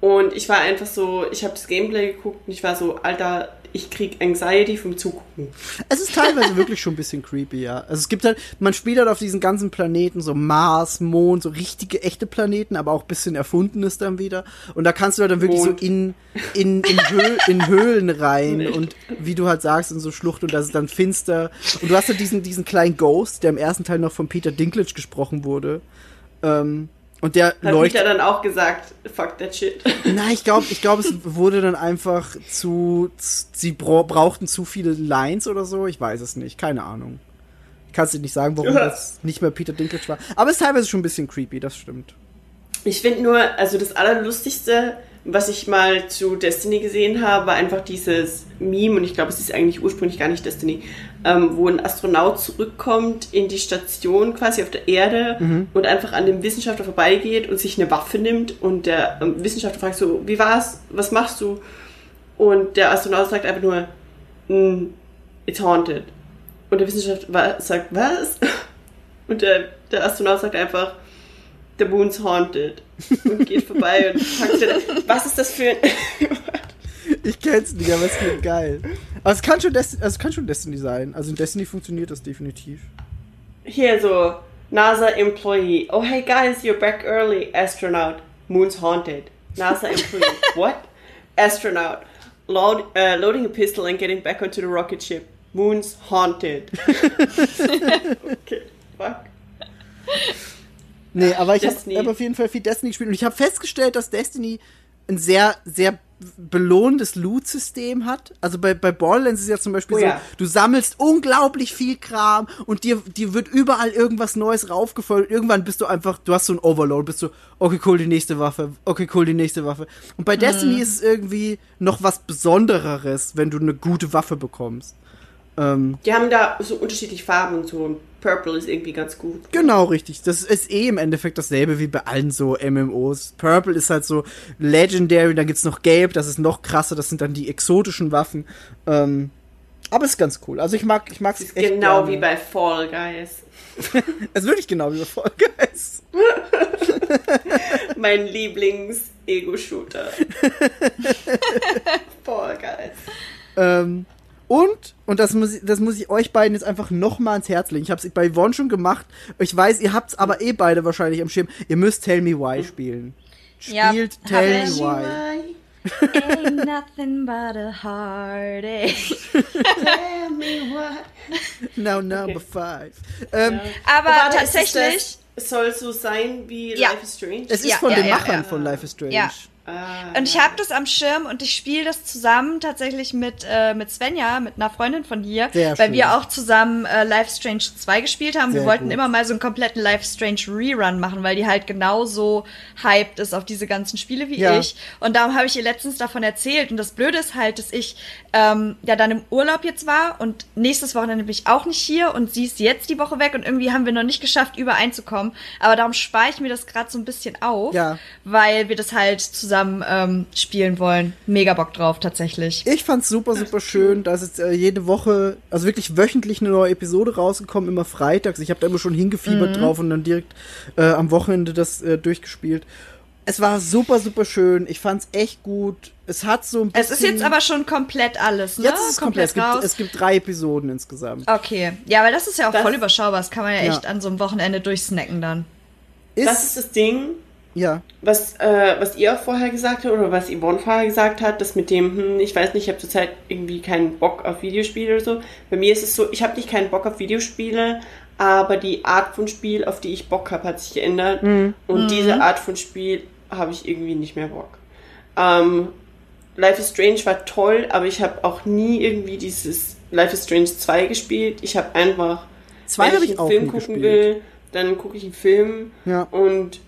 Und ich war einfach so, ich habe das Gameplay geguckt und ich war so, Alter, ich krieg Anxiety vom Zugucken. Es ist teilweise wirklich schon ein bisschen creepy, ja. Also es gibt halt, man spielt halt auf diesen ganzen Planeten, so Mars, Mond, so richtige, echte Planeten, aber auch ein bisschen erfundenes dann wieder. Und da kannst du halt dann wirklich Mond. so in, in, in, Höh in Höhlen rein Nee. und wie du halt sagst, in so Schluchten und das ist dann finster. Und du hast halt diesen, diesen kleinen Ghost, der im ersten Teil noch von Peter Dinklage gesprochen wurde. Ähm, und der Hat leuchtet. Peter dann auch gesagt, fuck that shit. Nein, ich glaube, ich glaube, es wurde dann einfach zu, z- sie bra brauchten zu viele Lines oder so. Ich weiß es nicht, keine Ahnung. Ich kann es dir nicht sagen, warum Ja. das nicht mehr Peter Dinklage war. Aber es ist teilweise schon ein bisschen creepy, das stimmt. Ich finde nur, also das Allerlustigste, was ich mal zu Destiny gesehen habe, war einfach dieses Meme, und ich glaube, es ist eigentlich ursprünglich gar nicht Destiny, ähm, wo ein Astronaut zurückkommt in die Station quasi auf der Erde und einfach an dem Wissenschaftler vorbeigeht und sich eine Waffe nimmt und der ähm, Wissenschaftler fragt so, wie war's? Was machst du? Und der Astronaut sagt einfach nur, "Mm, it's haunted. Und der Wissenschaftler sagt, was? Und der, der Astronaut sagt einfach, the moon's haunted. Und geht vorbei und wieder. Was ist das für ein. Ich kenn's nicht, aber es klingt geil. Aber es kann schon Destiny, also es kann schon Destiny sein. Also in Destiny funktioniert das definitiv. Hier so, NASA employee. Oh hey guys, you're back early. Astronaut. Moon's haunted. NASA employee. What? Astronaut. Load, uh, loading a pistol and getting back onto the rocket ship. Moon's haunted. okay, fuck. Nee, aber ich habe hab auf jeden Fall viel Destiny gespielt und ich habe festgestellt, dass Destiny ein sehr, sehr belohnendes Loot-System hat. Also bei, bei Borderlands ist es ja zum Beispiel Oh so, ja. du sammelst unglaublich viel Kram und dir, dir wird überall irgendwas Neues raufgefolgt. Irgendwann bist du einfach, du hast so ein Overload, bist du, okay, cool, die nächste Waffe, okay, cool, die nächste Waffe. Und bei Destiny ist es irgendwie noch was Besondereres, wenn du eine gute Waffe bekommst. Ähm, Die haben da so unterschiedliche Farben und so. Purple ist irgendwie ganz gut. Genau, richtig. Das ist eh im Endeffekt dasselbe wie bei allen so MMOs. Purple ist halt so Legendary, dann gibt's noch Gelb, das ist noch krasser, das sind dann die exotischen Waffen. Ähm, aber ist ganz cool. Also ich mag, ich mag Das es echt genau gerne. wie bei Fall Guys. Es ist wirklich genau wie bei Fall Guys. Mein Lieblings-Ego-Shooter. Fall Guys. Ähm, und, und das muss, ich, das muss ich euch beiden jetzt einfach nochmal ans Herz legen. Ich hab's bei Yvonne schon gemacht. Ich weiß, ihr habt's aber eh beide wahrscheinlich am Schirm. Ihr müsst Tell Me Why spielen. Ja, Spielt Tell. Me Why. Ain't nothing but a heartache. Tell me why. Now number Okay. five. Ähm, Aber Warte, tatsächlich, es soll so sein wie Ja. Life is Strange. Es ist Ja, von ja, den ja, Machern ja. von Life is Strange. Ah, Und ich habe das am Schirm und ich spiele das zusammen tatsächlich mit, äh, mit Svenja, mit einer Freundin von hier, weil schön. wir auch zusammen äh, Life Strange 2 gespielt haben. Sehr wir wollten gut. immer mal so einen kompletten Life Strange Rerun machen, weil die halt genauso hyped ist auf diese ganzen Spiele wie Ja. ich. Und darum habe ich ihr letztens davon erzählt. Und das Blöde ist halt, dass ich ähm, ja dann im Urlaub jetzt war und nächstes Wochenende bin ich auch nicht hier und sie ist jetzt die Woche weg und irgendwie haben wir noch nicht geschafft, übereinzukommen. Aber darum spare ich mir das gerade so ein bisschen auf, Ja. weil wir das halt zusammen ähm, spielen wollen. Mega Bock drauf, tatsächlich. Ich fand's super, super schön. Da ist jetzt äh, jede Woche, also wirklich wöchentlich eine neue Episode rausgekommen, immer freitags. Ich habe da immer schon hingefiebert Mhm. drauf und dann direkt äh, am Wochenende das äh, durchgespielt. Es war super, super schön. Ich fand's echt gut. Es hat so ein Es bisschen. ist jetzt aber schon komplett alles, ne? Jetzt ist es komplett. Es gibt, raus. es gibt drei Episoden insgesamt. okay. Ja, weil das ist ja auch Das- voll überschaubar. Das kann man ja Ja. echt an so einem Wochenende durchsnacken dann. das ist das Ding, ja. was, äh, was ihr auch vorher gesagt habt oder was Yvonne vorher gesagt hat, das mit dem, hm, ich weiß nicht, ich habe zurzeit irgendwie keinen Bock auf Videospiele oder so. Bei mir ist es so, ich habe nicht keinen Bock auf Videospiele, aber die Art von Spiel, auf die ich Bock habe, hat sich geändert. Und diese Art von Spiel habe ich irgendwie nicht mehr Bock. Ähm, Life is Strange war toll, aber ich habe auch nie irgendwie dieses Life is Strange 2 gespielt. Ich habe einfach, Zwei wenn habe ich ich einen auch Film gucken gespielt. will, dann gucke ich einen Film Ja. und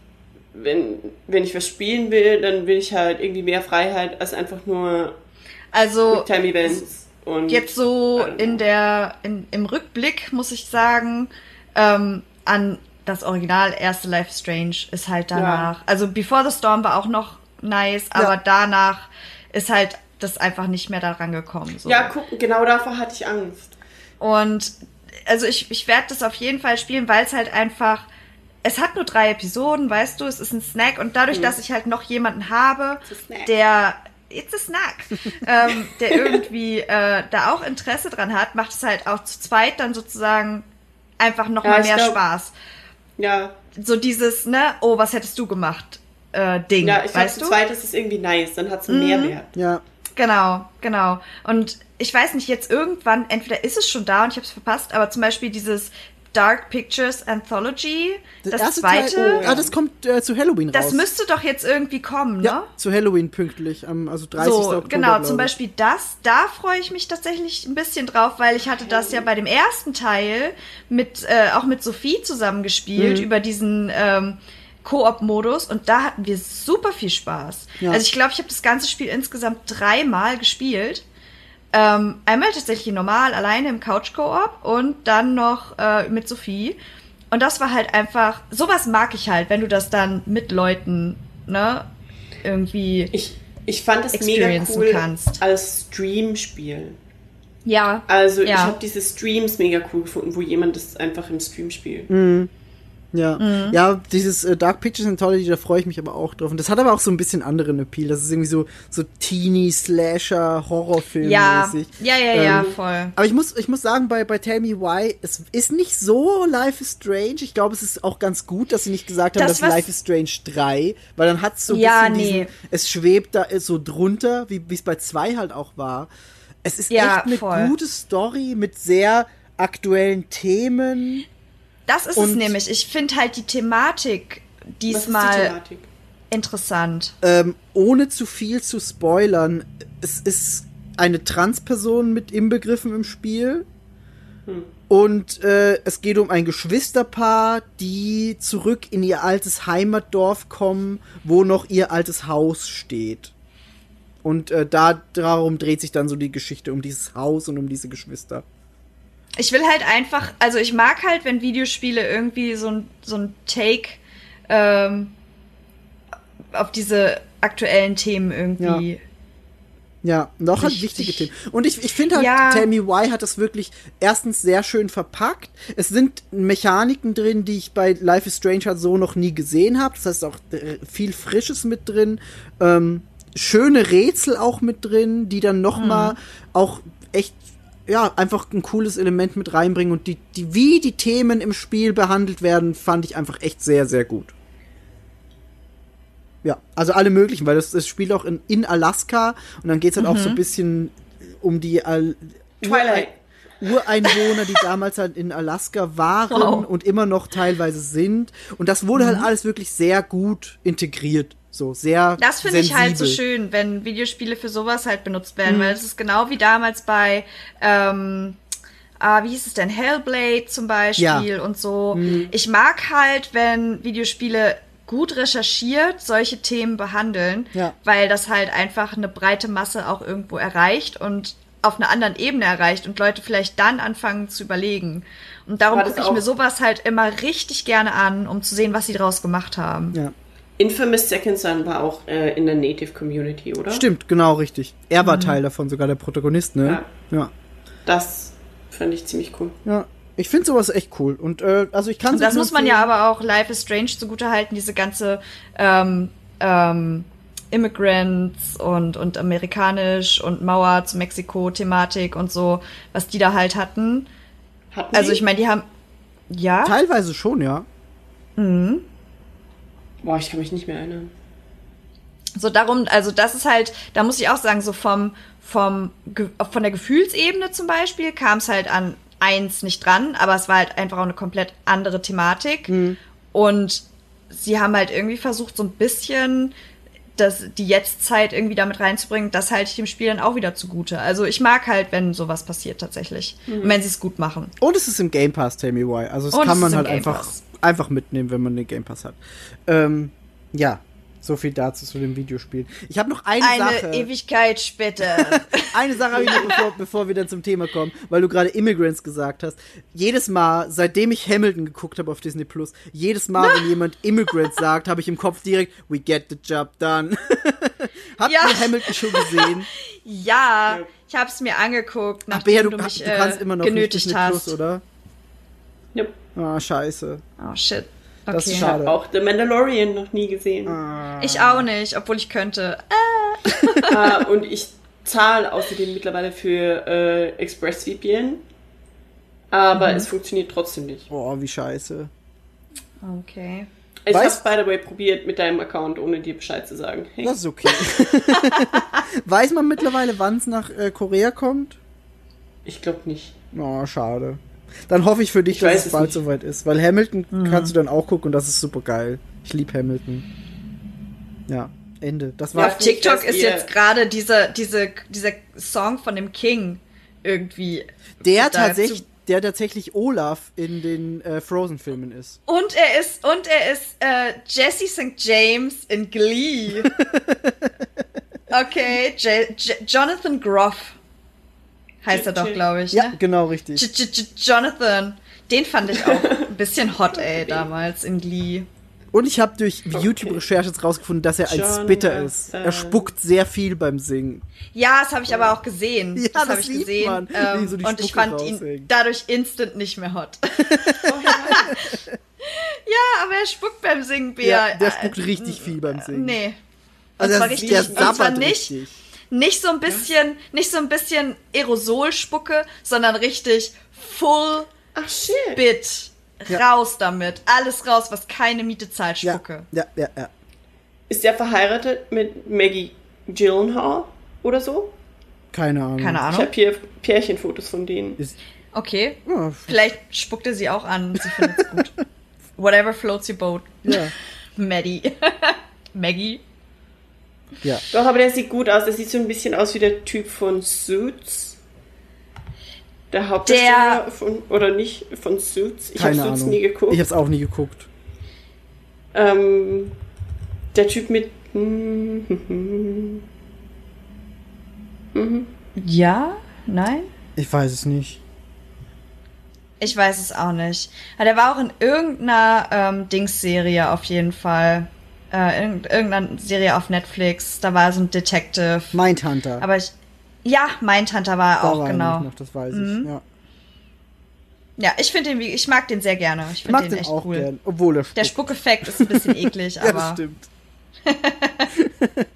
wenn, wenn ich was spielen will, dann will ich halt irgendwie mehr Freiheit als einfach nur Also Time-Events. Und jetzt so in der in, im Rückblick muss ich sagen, ähm, an das Original erste Life Strange ist halt danach. Also Before the Storm war auch noch nice, aber danach ist halt das einfach nicht mehr daran gekommen. So. Ja, guck, genau davor hatte ich Angst. Und also ich, ich werde das auf jeden Fall spielen, weil es halt einfach. Es hat nur drei Episoden, weißt du, es ist ein Snack und dadurch, dass ich halt noch jemanden habe, der It's a snack, ähm, der irgendwie äh, da auch Interesse dran hat, macht es halt auch zu zweit dann sozusagen einfach noch Ja, mal mehr glaub- Spaß. Ja, So dieses, ne, oh, was hättest du gemacht, äh, Ding, ja ich weißt zu du? Mhm. zweit ist es irgendwie nice, dann hat es einen Mehrwert. Ja. Genau, genau. Und ich weiß nicht, jetzt irgendwann, entweder ist es schon da und ich habe es verpasst, aber zum Beispiel dieses Dark Pictures Anthology, das, erste zweite, Teil, oh, ah, das kommt äh, zu Halloween das raus. müsste doch jetzt irgendwie kommen, ne? ja, zu Halloween pünktlich, am, also 30. So, Oktober. genau, zum. Beispiel das, da freue ich mich tatsächlich ein bisschen drauf, weil ich hatte das ja bei dem ersten Teil mit, äh, auch mit Sophie zusammengespielt Mhm. über diesen ähm, Koop-Modus und da hatten wir super viel Spaß. Ja. Also ich glaube, ich habe das ganze Spiel insgesamt dreimal gespielt. Ähm, einmal tatsächlich normal, alleine im Couch-Koop und dann noch äh, mit Sophie. Und das war halt einfach, sowas mag ich halt, wenn du das dann mit Leuten, ne, irgendwie. Ich, ich fand es mega Experiencen cool kannst. als Stream-Spiel. Ja. Also ich Ja. habe diese Streams mega cool gefunden, wo jemand das einfach im Stream spielt. Mhm. Ja, Mhm. ja, dieses äh, Dark Pictures Anthology, da freue ich mich aber auch drauf. Und das hat aber auch so ein bisschen anderen Appeal. Das ist irgendwie so, so Teenie, Slasher, Horrorfilm Ja, ja, ja, ja, Ähm, voll. Aber ich muss, ich muss sagen, bei, bei Tell Me Why, es ist nicht so Life is Strange. Ich glaube, es ist auch ganz gut, dass sie nicht gesagt haben, Das, das, was- Life is Strange 3, weil dann hat es so ein Ja, bisschen nee. diesen, es schwebt da so drunter, wie es bei 2 halt auch war. Es ist Ja, echt eine voll. gute Story mit sehr aktuellen Themen. Das ist es und- nämlich. Ich finde halt die Thematik Was ist die diesmal Thematik? interessant. ähm, ohne zu viel zu spoilern, es ist eine Transperson mit inbegriffen im Spiel. Und äh, es geht um ein Geschwisterpaar, die zurück in ihr altes Heimatdorf kommen, wo noch ihr altes Haus steht. Und äh, da darum dreht sich dann so die Geschichte um dieses Haus und um diese Geschwister. Ich will halt einfach, also ich mag halt, wenn Videospiele irgendwie so ein, so ein Take ähm, auf diese aktuellen Themen irgendwie. Ja, noch halt Richtig. wichtige Themen. Und ich, ich finde halt, Ja. Tell Me Why hat das wirklich erstens sehr schön verpackt. Es sind Mechaniken drin, die ich bei Life is Strange halt so noch nie gesehen habe. Das heißt auch äh, viel Frisches mit drin. Ähm, schöne Rätsel auch mit drin, die dann noch mal auch ja, einfach ein cooles Element mit reinbringen und die, die, wie die Themen im Spiel behandelt werden, fand ich einfach echt sehr, sehr gut. Ja, also alle möglichen, weil das, das spielt auch in, in Alaska und dann geht's halt auch so ein bisschen um die Al Twilight. Ureinwohner, die damals halt in Alaska waren Wow. und immer noch teilweise sind. Und das wurde Mhm. halt alles wirklich sehr gut integriert. So, sehr Das finde ich halt so schön, wenn Videospiele für sowas halt benutzt werden, weil es ist genau wie damals bei, ähm, ah, wie hieß es denn, Hellblade zum Beispiel Ja. und so. Ich mag halt, wenn Videospiele gut recherchiert solche Themen behandeln, Ja. weil das halt einfach eine breite Masse auch irgendwo erreicht und auf einer anderen Ebene erreicht und Leute vielleicht dann anfangen zu überlegen. Und darum gucke ich mir sowas halt immer richtig gerne an, um zu sehen, was sie draus gemacht haben. Ja. Infamous Second Son war auch äh, in der Native Community, oder? Stimmt, genau richtig. Er Mhm. war Teil davon, sogar der Protagonist, ne? Ja. Das fand ich ziemlich cool. Ja. Ich finde sowas echt cool. Und äh, also ich kann das muss man ja aber auch Life is Strange zugutehalten, diese ganze ähm, ähm, Immigrants und, und amerikanisch und Mauer zu Mexiko-Thematik und so, was die da halt hatten. Hatten Also die? ich meine, die haben. Ja, Teilweise schon, ja. Boah, ich kann mich nicht mehr erinnern. so darum, also das ist halt, da muss ich auch sagen, so vom, vom, von der Gefühlsebene zum Beispiel kam es halt an eins nicht dran, aber es war halt einfach auch eine komplett andere Thematik. Und sie haben halt irgendwie versucht, so ein bisschen das, die Jetztzeit irgendwie damit reinzubringen, das halte ich dem Spiel dann auch wieder zugute. Also ich mag halt, wenn sowas passiert tatsächlich. Und wenn sie es gut machen. Und es ist im Game Pass, Tell Me Why. Also es Und kann es man halt einfach, einfach mitnehmen, wenn man den Game Pass hat. Ähm, ja, so viel dazu zu dem Videospiel. Ich habe noch eine, Eine Sache. Ewigkeit später. Eine Sache habe ich noch, bevor, bevor wir dann zum Thema kommen, weil du gerade Immigrants gesagt hast. Jedes Mal, seitdem ich Hamilton geguckt habe auf Disney Plus, jedes Mal, wenn jemand Immigrants sagt, habe ich im Kopf direkt, we get the job done. Habt Ja. ihr Hamilton schon gesehen? ja, ich habe es mir angeguckt, Ach, nachdem Bea, du, du mich du kannst äh, immer noch nicht genötigt Disney hast. Plus, oder? Ja. Ah, scheiße. Oh shit. Okay. Das ist Ich schade. habe auch The Mandalorian noch nie gesehen. Ich auch nicht, obwohl ich könnte. Ah, und ich zahle außerdem mittlerweile für äh, ExpressVPN. Aber es funktioniert trotzdem nicht. Oh, wie scheiße. Okay. Ich Weißt- habe by the way probiert mit deinem Account, ohne dir Bescheid zu sagen. Hey, Das ist okay. Weiß man mittlerweile, wann es nach äh, Korea kommt? ich glaube nicht. Oh, schade. Dann hoffe ich für dich, Ich dass weiß es bald nicht. soweit ist. Weil Hamilton Mhm. kannst du dann auch gucken und das ist super geil. Ich liebe Hamilton. Ja, Ende. Das war. Ja, Auf TikTok ist jetzt gerade dieser, diese, dieser Song von dem King irgendwie. der tatsächlich, der tatsächlich Olaf in den äh, Frozen-Filmen ist. Und er ist, und er ist äh, Jesse St. James in Glee. Okay, J J Jonathan Groff heißt er doch, glaube ich. Ja, ne? genau richtig. J J J Jonathan. Den fand ich auch ein bisschen hot, ey, damals in Glee. Und ich habe durch YouTube-Recherche jetzt rausgefunden, dass er ein Jonathan. Spitter ist. Er spuckt sehr viel beim Singen. Ja, das habe ich aber auch gesehen. Ja, das das habe ich sieht gesehen. Ähm, so und ich fand ihn raushängt. dadurch instant nicht mehr hot. ja, aber er spuckt beim Singen, Bea. Ja, der Äh, spuckt richtig viel beim Singen. Nee. Also zwar das, richtig- der und zwar nicht- richtig. Nicht so ein bisschen, nicht so ein bisschen Aerosolspucke, sondern richtig full Ach shit. bit. Ja. Raus damit. Alles raus, was keine Miete zahlt, Ja, Spucke. ja, ja, ja. Ist der verheiratet mit Maggie Gyllenhaal oder so? Keine Ahnung. Keine Ich Ahnung. habe hier Pärchenfotos von denen. Ist, Okay. ja, Vielleicht spuckt er sie auch an. Sie findet es gut. Whatever floats your boat. ja, Maddie. Maggie. Ja. Doch, aber der sieht gut aus. Der sieht so ein bisschen aus wie der Typ von Suits. Der Hauptdarsteller von, oder nicht, von Suits. Ich habe Suits nie geguckt. Ich hab's auch nie geguckt. Ähm, der Typ mit. Mhm. Ja? Nein? Ich weiß es nicht. Ich weiß es auch nicht. Aber der war auch in irgendeiner ähm, Dings-Serie auf jeden Fall. Äh, irgend- irgendeiner Serie auf Netflix. Da war so ein Detective. Mindhunter. Aber ich. Ja, Mindhunter war Da auch, war genau. Noch, das weiß ich. Ja. Ja, ich finde den, wie- ich mag den sehr gerne. Ich finde mag den, den echt auch cool. gern, obwohl er Der spuckt. Spuckeffekt ist ein bisschen eklig, Ja, das aber. stimmt.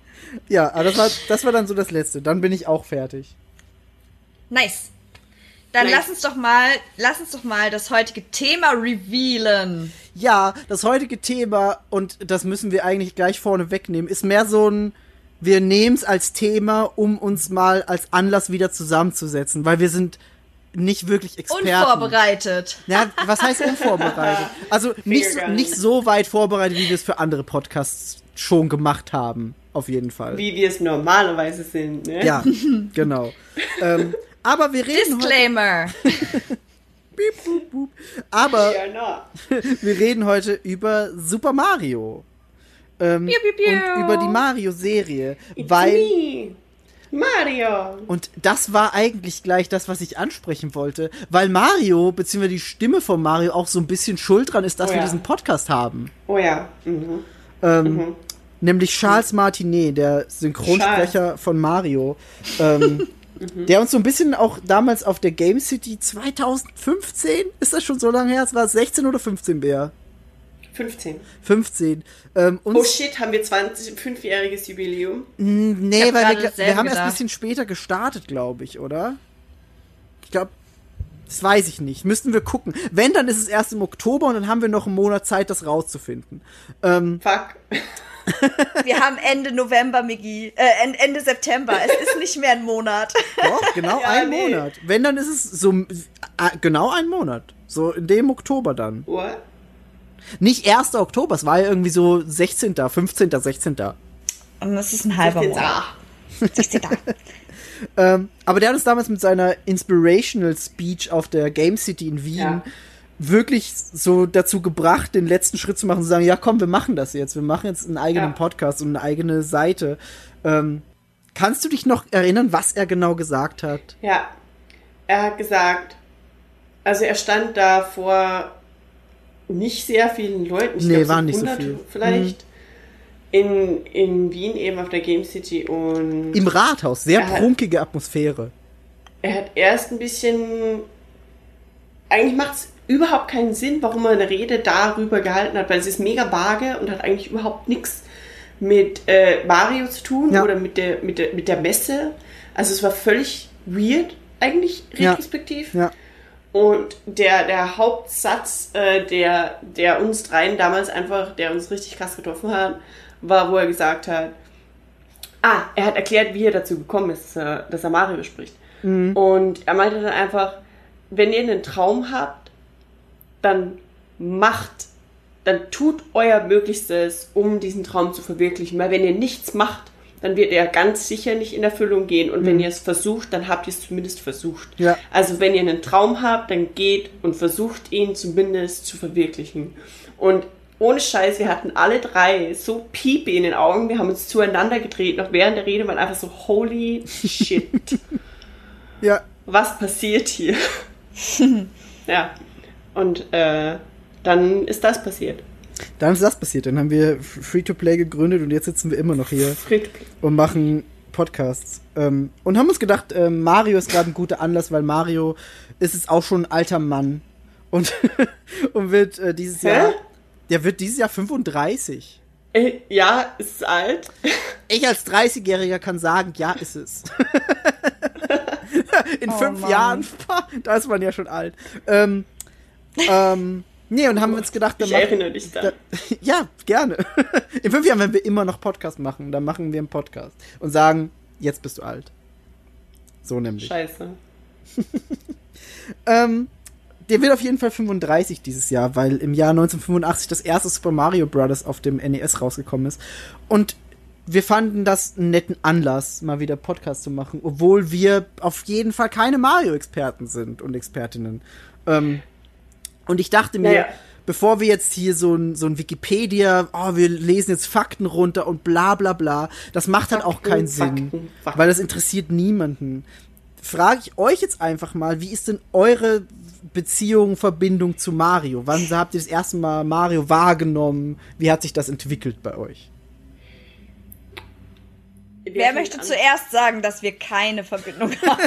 ja, aber das war, das war dann so das Letzte. Dann bin ich auch fertig. Nice. Dann lass uns doch mal, lass uns doch mal das heutige Thema revealen. Ja, das heutige Thema, und das müssen wir eigentlich gleich vorne wegnehmen, ist mehr so ein, wir nehmen es als Thema, um uns mal als Anlass wieder zusammenzusetzen, weil wir sind nicht wirklich Experten. Unvorbereitet. Ja, was heißt unvorbereitet? Also nicht, so- nicht so weit vorbereitet, wie wir es für andere Podcasts schon gemacht haben. Auf jeden Fall. Wie wir es normalerweise sind, ne? Ja, genau. ähm, aber wir reden heute. Disclaimer. Piep, boop, boop. Aber wir reden heute über Super Mario. Ähm, Piu, piu, piu. Und über die Mario-Serie. Weil. me, Mario. Und das war eigentlich gleich das, was ich ansprechen wollte, weil Mario, beziehungsweise die Stimme von Mario auch so ein bisschen schuld dran ist, dass Oh wir ja. diesen Podcast haben. Oh ja. Mhm. Ähm, Nämlich Charles Martinet, der Synchronsprecher von Mario. Ähm, Mhm. Der uns so ein bisschen auch damals auf der Game City 2015, ist das schon so lange her? Es war 16 oder 15 Bär? 15. 15. Ähm, Oh shit, haben wir 20, 5-jähriges Jubiläum? Nee, Ich hab weil wir, wir haben erst ein gedacht. bisschen später gestartet, glaube ich, oder? Ich glaube, das weiß ich nicht. Müssten wir gucken. Wenn, dann ist es erst im Oktober und dann haben wir noch einen Monat Zeit, das rauszufinden. Ähm, Fuck. Wir haben Ende November, Migi. Äh, En- Ende September. Es ist nicht mehr ein Monat. doch, genau Ja, ein nee. Monat. Wenn, dann ist es so äh, genau ein Monat. So in dem Oktober dann. What? Nicht 1. Oktober, es war ja irgendwie so 16., 15., 16. Und das ist ein halber Jetzt, Monat. ah. 16. Ähm, aber der hat uns damals mit seiner Inspirational Speech auf der Game City in Wien Ja. Wirklich so dazu gebracht, den letzten Schritt zu machen, zu sagen, ja komm, wir machen das jetzt. Wir machen jetzt einen eigenen Ja. Podcast und eine eigene Seite. Ähm, kannst du dich noch erinnern, was er genau gesagt hat? Ja. Er hat gesagt, also er stand da vor nicht sehr vielen Leuten. Ich Nee, glaub, waren nicht so 100 viel. Mhm. Vielleicht. In, in Wien eben auf der Game City und Im Rathaus, sehr Er hat- prunkige Atmosphäre. er hat erst ein bisschen. Eigentlich macht es überhaupt keinen Sinn, warum er eine Rede darüber gehalten hat, weil es ist mega vage und hat eigentlich überhaupt nichts mit äh, Mario zu tun Ja. oder mit der, mit, der, mit der Messe. Also es war völlig weird, eigentlich Ja. retrospektiv. Ja. Und der, der Hauptsatz, äh, der, der uns dreien damals einfach, der uns richtig krass getroffen hat, war, wo er gesagt hat, ah, er hat erklärt, wie er dazu gekommen ist, dass er, dass er Mario spricht. Und er meinte dann einfach, wenn ihr einen Traum habt, dann macht, dann tut euer Möglichstes, um diesen Traum zu verwirklichen. Weil wenn ihr nichts macht, dann wird er ganz sicher nicht in Erfüllung gehen. Und wenn ihr es versucht, dann habt ihr es zumindest versucht. Ja. Also wenn ihr einen Traum habt, dann geht und versucht ihn zumindest zu verwirklichen. Und ohne Scheiß, wir hatten alle drei so Piepe in den Augen, wir haben uns zueinander gedreht, noch während der Rede waren einfach so, holy shit, Ja. was passiert hier? ja, und äh, dann ist das passiert. Dann ist das passiert. Dann haben wir Free-to-Play gegründet und jetzt sitzen wir immer noch hier. Fried- und machen Podcasts. Ähm, und haben uns gedacht, ähm, Mario ist gerade ein guter Anlass, weil Mario ist jetzt auch schon ein alter Mann. Und, und wird äh, dieses Hä? Jahr. Der wird dieses Jahr 35. Äh, Ja, es ist alt. Ich als 30-Jähriger kann sagen, ja, ist es. In Oh fünf Mann. Jahren, da ist man ja schon alt. Ähm, ähm, nee, und haben uns gedacht, dann Ich machen- erinnere dich da. da, ja, gerne. In fünf Jahren, wenn wir immer noch Podcast machen, dann machen wir einen Podcast und sagen, jetzt bist du alt. So nämlich. Scheiße. Ähm, der wird auf jeden Fall 35 dieses Jahr, weil im Jahr 1985 das erste Super Mario Bros. auf dem NES rausgekommen ist. Und wir fanden das einen netten Anlass, mal wieder Podcast zu machen, obwohl wir auf jeden Fall keine Mario-Experten sind und Expertinnen. Ähm, und ich dachte mir, Naja. bevor wir jetzt hier so ein, so ein Wikipedia, oh, wir lesen jetzt Fakten runter und bla bla bla, das macht halt auch Fakten, keinen Sinn, Fakten, Fakten. weil das interessiert niemanden. Frage ich euch jetzt einfach mal, wie ist denn eure Beziehung, Verbindung zu Mario? Wann habt ihr das erste Mal Mario wahrgenommen? Wie hat sich das entwickelt bei euch? Wer möchte zuerst sagen, dass wir keine Verbindung haben?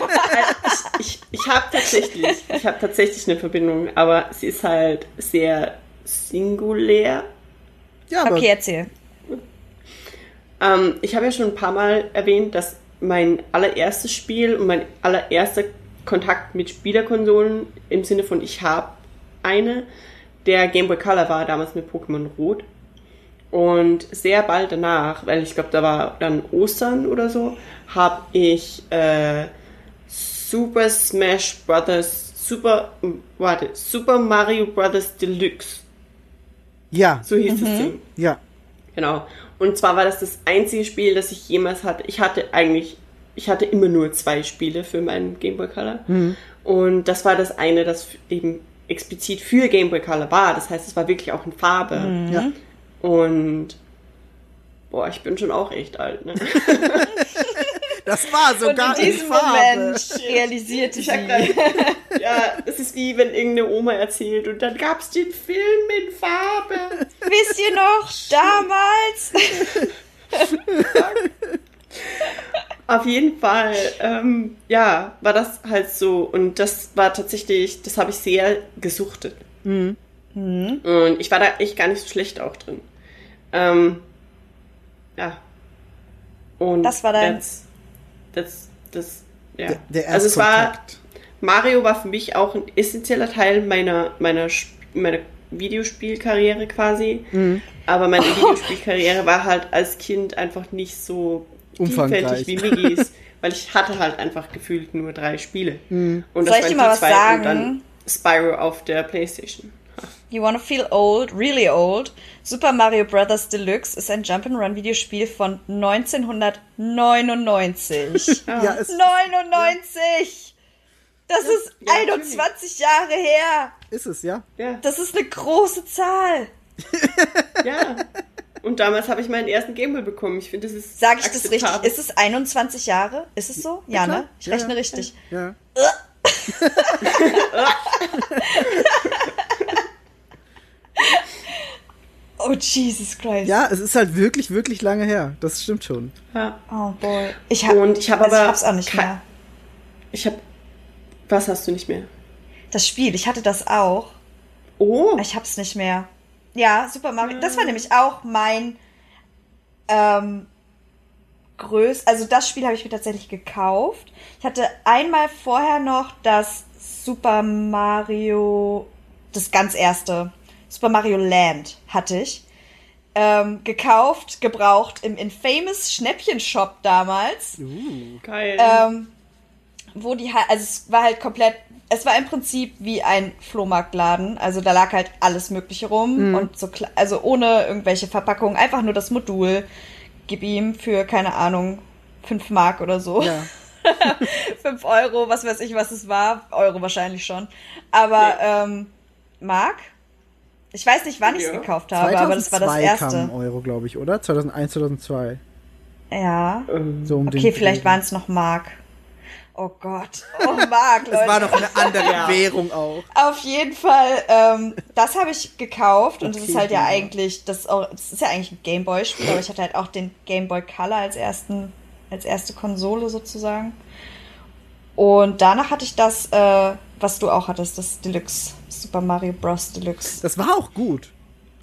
Ich, ich habe tatsächlich, ich habe tatsächlich eine Verbindung, aber sie ist halt sehr singulär. Ja, aber Okay, erzähl. Ähm, ich habe ja schon ein paar Mal erwähnt, dass mein allererstes Spiel und mein allererster Kontakt mit Spielerkonsolen im Sinne von ich habe eine, der Game Boy Color war damals mit Pokémon Rot. Und sehr bald danach, weil ich glaube, da war dann Ostern oder so, habe ich äh, Super Smash Brothers, Super, warte, Super Mario Brothers Deluxe. Ja, So hieß das Ding. ja. Genau. Und zwar war das das einzige Spiel, das ich jemals hatte. Ich hatte eigentlich, ich hatte immer nur zwei Spiele für meinen Game Boy Color. Und das war das eine, das eben explizit für Game Boy Color war. Das heißt, es war wirklich auch in Farbe. ja. Und boah, ich bin schon auch echt alt, ne? Das war sogar Und in diesem Farbe. Moment realisierte Ich ja, es ist wie wenn irgendeine Oma erzählt und dann gab's den Film in Farbe. Wisst ihr noch, damals? Auf jeden Fall, ähm, ja, war das halt so. Und das war tatsächlich, das habe ich sehr gesuchtet. Mhm. Und ich war da echt gar nicht so schlecht auch drin. Ähm, ja. Und Das war dein- Das, das, das, ja. Der, der also es war. Mario war für mich auch ein essentieller Teil meiner, meiner, meiner Videospielkarriere quasi. Mhm. Aber meine Videospielkarriere war halt als Kind einfach nicht so vielfältig wie Miggis, weil ich hatte halt einfach gefühlt nur drei Spiele. Mhm. Und Soll ich waren dir mal die was zwei sagen? Und dann Spyro auf der Playstation. You wanna feel old, really old? Super Mario Bros. Deluxe ist ein Jump'n'Run-Videospiel von 1999. Ja, es 99! Das ist ja, 21 Jahre her! ist es, ja. Ja, Das ist eine große Zahl. ja. Und damals habe ich meinen ersten Gameboy bekommen. Ich finde, das ist Sage ich das richtig? Ist es 21 Jahre? Ist es so? Ja, klar. ne? Ich Ja, rechne ja. richtig. Ja. Oh, Jesus Christ. ja, es ist halt wirklich, wirklich lange her. Das stimmt schon. Ja. Oh, boy. Ich hab, Und ich habe also aber ich hab's auch nicht mehr. Ich habe. Was hast du nicht mehr? Das Spiel, ich hatte das auch. Oh, Ich hab's nicht mehr. Ja, Super Mario. Das war nämlich auch mein ähm, größ. Also das Spiel habe ich mir tatsächlich gekauft. Ich hatte einmal vorher noch das Super Mario, das ganz erste, Super Mario Land hatte ich. Ähm, gekauft, gebraucht im Infamous Schnäppchen-Shop damals geil. ähm, wo die halt, also es war halt komplett, es war im Prinzip wie ein Flohmarktladen, also da lag halt alles Mögliche rum und so, also ohne irgendwelche Verpackungen, einfach nur das Modul, gib ihm für, keine Ahnung, 5 Mark oder so. Ja. 5 Euro, was weiß ich, was es war. Euro wahrscheinlich schon. Aber, ähm, Mark? Ich weiß nicht, wann ich es Ja. gekauft habe, aber das war das 2002 erste. kam Euro, glaube ich, oder? 2001, 2002. Ja. Ähm, So um den Okay, vielleicht waren es noch Mark. Oh Gott. Oh, Mark, Leute. Es war noch eine andere Ja. Währung auch. Auf jeden Fall, ähm, das habe ich gekauft und das Okay, ist halt ja ja. eigentlich, das, das ist ja eigentlich ein Gameboy-Spiel, aber ich hatte halt auch den Game Boy Color als ersten, als erste Konsole sozusagen. Und danach hatte ich das, äh, was du auch hattest, das Deluxe, Super Mario Bros. Deluxe. Das war auch gut.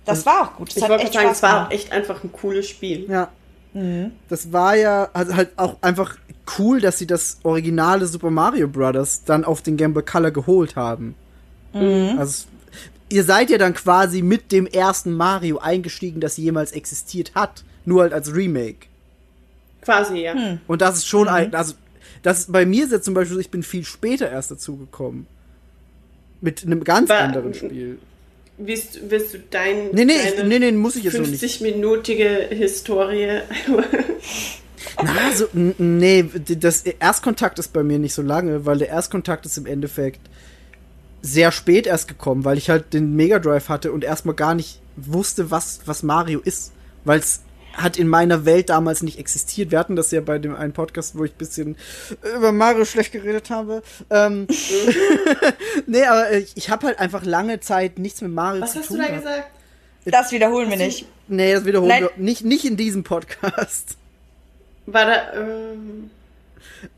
Das war auch gut. Das ich wollte sagen, es war gemacht. echt einfach ein cooles Spiel. Ja. Mhm. Das war ja also halt auch einfach cool, dass sie das originale Super Mario Bros. dann auf den Game Boy Color geholt haben. Mhm. Also ihr seid ja dann quasi mit dem ersten Mario eingestiegen, das jemals existiert hat, nur halt als Remake. Quasi, ja. Hm. Und das ist Mhm. schon ein, also das bei mir ist jetzt zum Beispiel, so, ich bin viel später erst dazugekommen. Mit einem ganz War- anderen Spiel. Willst, willst du dein, Nee, nee, deine nee, nee, muss ich jetzt so nicht. 50-minütige Historie Na, so, nee, das Erstkontakt ist bei mir nicht so lange, weil der Erstkontakt ist im Endeffekt sehr spät erst gekommen, weil ich halt den Mega Drive hatte und erstmal gar nicht wusste, was, was Mario ist. Weil es hat in meiner Welt damals nicht existiert. Wir hatten das ja bei dem einen Podcast, wo ich ein bisschen über Mario schlecht geredet habe. Ähm, nee, aber ich, ich habe halt einfach lange Zeit nichts mit Mario Was zu hast du tun da gesagt? Das wiederholen wir nicht. Nee, das wiederholen Nein. wir nicht, nicht in diesem Podcast. War da, ähm,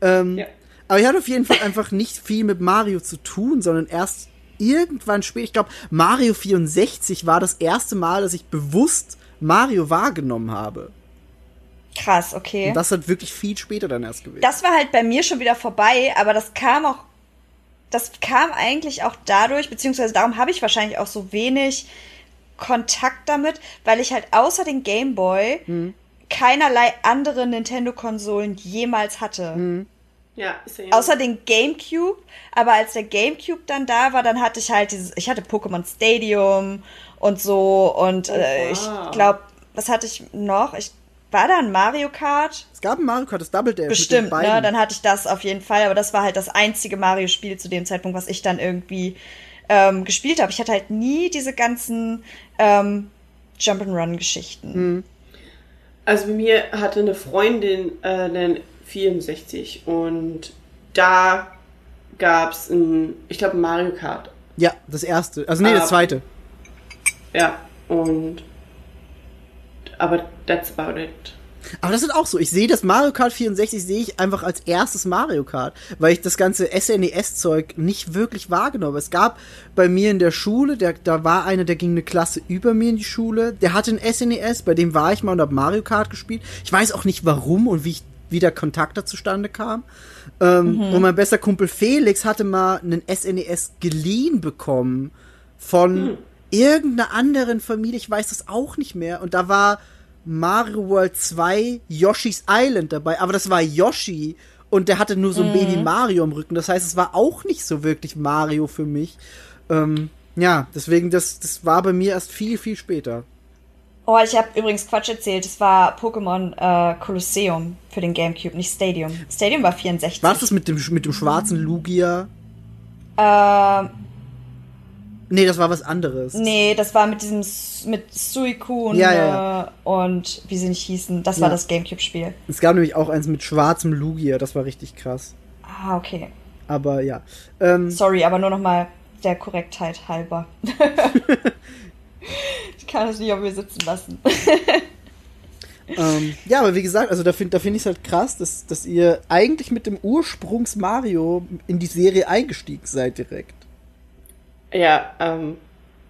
Ähm, Ja. Aber ich hatte auf jeden Fall einfach nicht viel mit Mario zu tun, sondern erst irgendwann spät. Ich glaube, Mario 64 war das erste Mal, dass ich bewusst Mario wahrgenommen habe. Krass, okay. Und das hat wirklich viel später dann erst gewesen. Das war halt bei mir schon wieder vorbei, aber das kam auch, das kam eigentlich auch dadurch, beziehungsweise darum habe ich wahrscheinlich auch so wenig Kontakt damit, weil ich halt außer den Game Boy Mhm. keinerlei andere Nintendo-Konsolen jemals hatte. Mhm. Ja, ist ja Außer den Gamecube. Aber als der Gamecube dann da war, dann hatte ich halt dieses, ich hatte Pokémon Stadium und so und äh, ich glaube, was hatte ich noch? Ich war da ein Mario Kart? Es gab ein Mario Kart, das Double Dash Bestimmt, mit den beiden. ne? Dann hatte ich das auf jeden Fall, aber das war halt das einzige Mario-Spiel zu dem Zeitpunkt, was ich dann irgendwie ähm, gespielt habe. Ich hatte halt nie diese ganzen ähm, Jump'n'Run-Geschichten. Also bei mir hatte eine Freundin äh, den 64 und da gab es ein, ich glaube Mario Kart. ja, das erste. Also nee, Ah. das zweite. Ja, und aber that's about it. Aber das ist auch so. Ich sehe das Mario Kart 64 sehe ich einfach als erstes Mario Kart, weil ich das ganze SNES-Zeug nicht wirklich wahrgenommen habe. Es gab bei mir in der Schule, der, da war einer, der ging eine Klasse über mir in die Schule, der hatte ein SNES, bei dem war ich mal und habe Mario Kart gespielt. Ich weiß auch nicht warum und wie ich wie der Kontakt da zustande kam. Ähm, Und mein bester Kumpel Felix hatte mal einen SNES geliehen bekommen von irgendeiner anderen Familie. Ich weiß das auch nicht mehr. Und da war Mario World 2 Yoshi's Island dabei. Aber das war Yoshi. Und der hatte nur so ein Baby Mario im Rücken. Das heißt, es war auch nicht so wirklich Mario für mich. Ähm, ja, deswegen, das, das war bei mir erst viel, viel später. Oh, ich habe übrigens Quatsch erzählt. Es war Pokémon äh, Colosseum für den Gamecube, nicht Stadium. Stadium war 64. War das mit dem, mit dem schwarzen Lugia? Ähm, Nee, das war was anderes. nee, das war mit diesem mit Suicune Ja, ja, äh, und wie sie nicht hießen. Das war das Gamecube-Spiel. Es gab nämlich auch eins mit schwarzem Lugia. Das war richtig krass. Ah, okay. Aber ja. Ähm, Sorry, aber nur noch mal der Korrektheit halber. ich kann es nicht auf mir sitzen lassen. Ähm, ja, aber wie gesagt, also da finde da find ich es halt krass, dass, dass ihr eigentlich mit dem Ursprungs-Mario in die Serie eingestiegen seid direkt. Ja, ähm,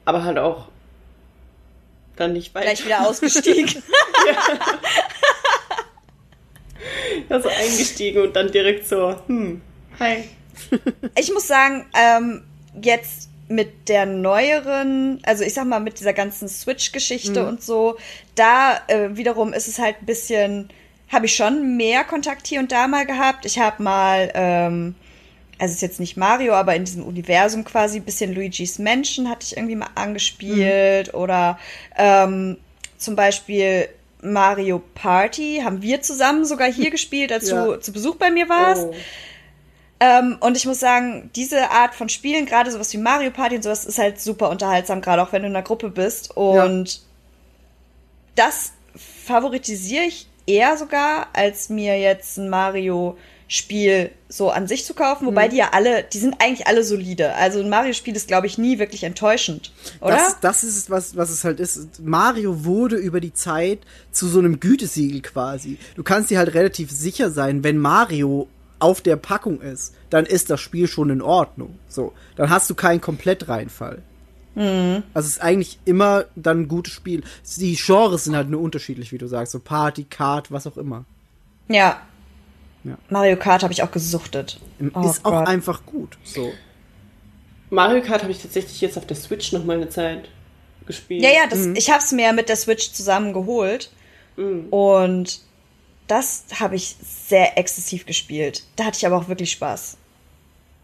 aber halt auch dann nicht weiter. Gleich wieder ausgestiegen. Also eingestiegen und dann direkt so, hm, hi. Ich muss sagen, ähm, jetzt mit der neueren, also ich sag mal mit dieser ganzen Switch-Geschichte und so, da äh, wiederum ist es halt ein bisschen, habe ich schon mehr Kontakt hier und da mal gehabt. Ich habe mal, ähm, also es ist jetzt nicht Mario, aber in diesem Universum quasi ein bisschen Luigi's Mansion hatte ich irgendwie mal angespielt oder ähm, zum Beispiel Mario Party haben wir zusammen sogar hier gespielt, als Ja. du zu Besuch bei mir warst. Oh. Ähm, und ich muss sagen, diese Art von Spielen, gerade sowas wie Mario Party und sowas, ist halt super unterhaltsam, gerade auch wenn du in einer Gruppe bist. Und das favoritisiere ich eher sogar, als mir jetzt ein Mario-Spiel so an sich zu kaufen. Wobei die ja alle, die sind eigentlich alle solide. Also ein Mario-Spiel ist, glaube ich, nie wirklich enttäuschend. Oder? Das, das ist es, was, was es halt ist. Mario wurde über die Zeit zu so einem Gütesiegel quasi. Du kannst dir halt relativ sicher sein, wenn Mario auf der Packung ist, dann ist das Spiel schon in Ordnung. So, dann hast du keinen Komplettreinfall. Also es ist eigentlich immer dann ein gutes Spiel. Die Genres sind halt nur unterschiedlich, wie du sagst. So Party, Kart, was auch immer. ja. Ja. Mario Kart habe ich auch gesuchtet. Oh ist auch Gott. einfach gut. So. Mario Kart habe ich tatsächlich jetzt auf der Switch noch mal eine Zeit gespielt. Ja, ja, das, ich habe es mir mit der Switch zusammen geholt. Und das habe ich sehr exzessiv gespielt. Da hatte ich aber auch wirklich Spaß.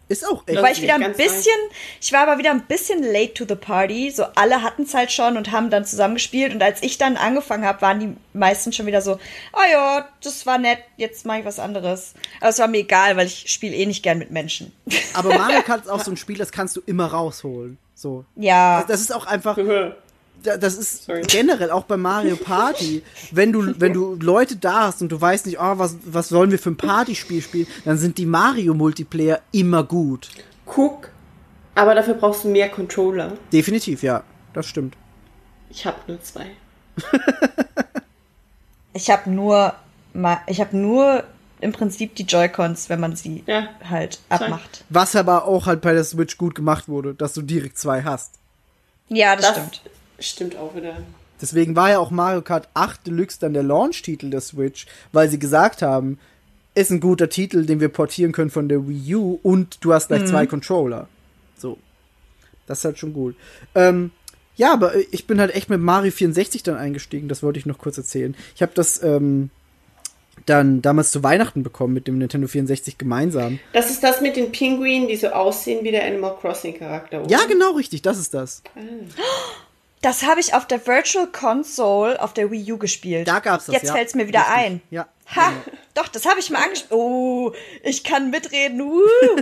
Ist auch echt. War ich wieder ein bisschen, ich war aber wieder ein bisschen late to the party. So alle hatten es halt schon und haben dann zusammen gespielt. Und als ich dann angefangen habe, waren die meisten schon wieder so, oh ja, das war nett, jetzt mache ich was anderes. Aber es war mir egal, weil ich spiele eh nicht gern mit Menschen. Aber Mario Kart ist auch so ein Spiel, das kannst du immer rausholen. So. ja, Das ist auch einfach, das ist Sorry. generell auch bei Mario Party, wenn du, wenn du Leute da hast und du weißt nicht, oh, was, was sollen wir für ein Partyspiel spielen, dann sind die Mario-Multiplayer immer gut. Guck, aber dafür brauchst du mehr Controller. Definitiv, ja. Das stimmt. Ich habe nur zwei. ich habe nur, ich habe nur im Prinzip die Joy-Cons, wenn man sie Ja. halt Zwei. abmacht. Was aber auch halt bei der Switch gut gemacht wurde, dass du direkt zwei hast. Ja, das, Das stimmt. Stimmt auch wieder. Deswegen war ja auch Mario Kart 8 Deluxe dann der Launch-Titel der Switch, weil sie gesagt haben, ist ein guter Titel, den wir portieren können von der Wii U und du hast gleich zwei Controller. So. Das ist halt schon gut. Ähm, ja, aber ich bin halt echt mit Mario 64 dann eingestiegen, das wollte ich noch kurz erzählen. Ich habe das, ähm, dann damals zu Weihnachten bekommen mit dem Nintendo 64 gemeinsam. Das ist das mit den Pinguinen, die so aussehen wie der Animal Crossing Charakter. Oder? Ja, genau richtig, das ist das. Das habe ich auf der Virtual Console auf der Wii U gespielt. Da gab's das, Jetzt ja. fällt's mir wieder Richtig. ein. Ja. Ha, doch, das habe ich mal angespielt. Oh, ich kann mitreden. Uh.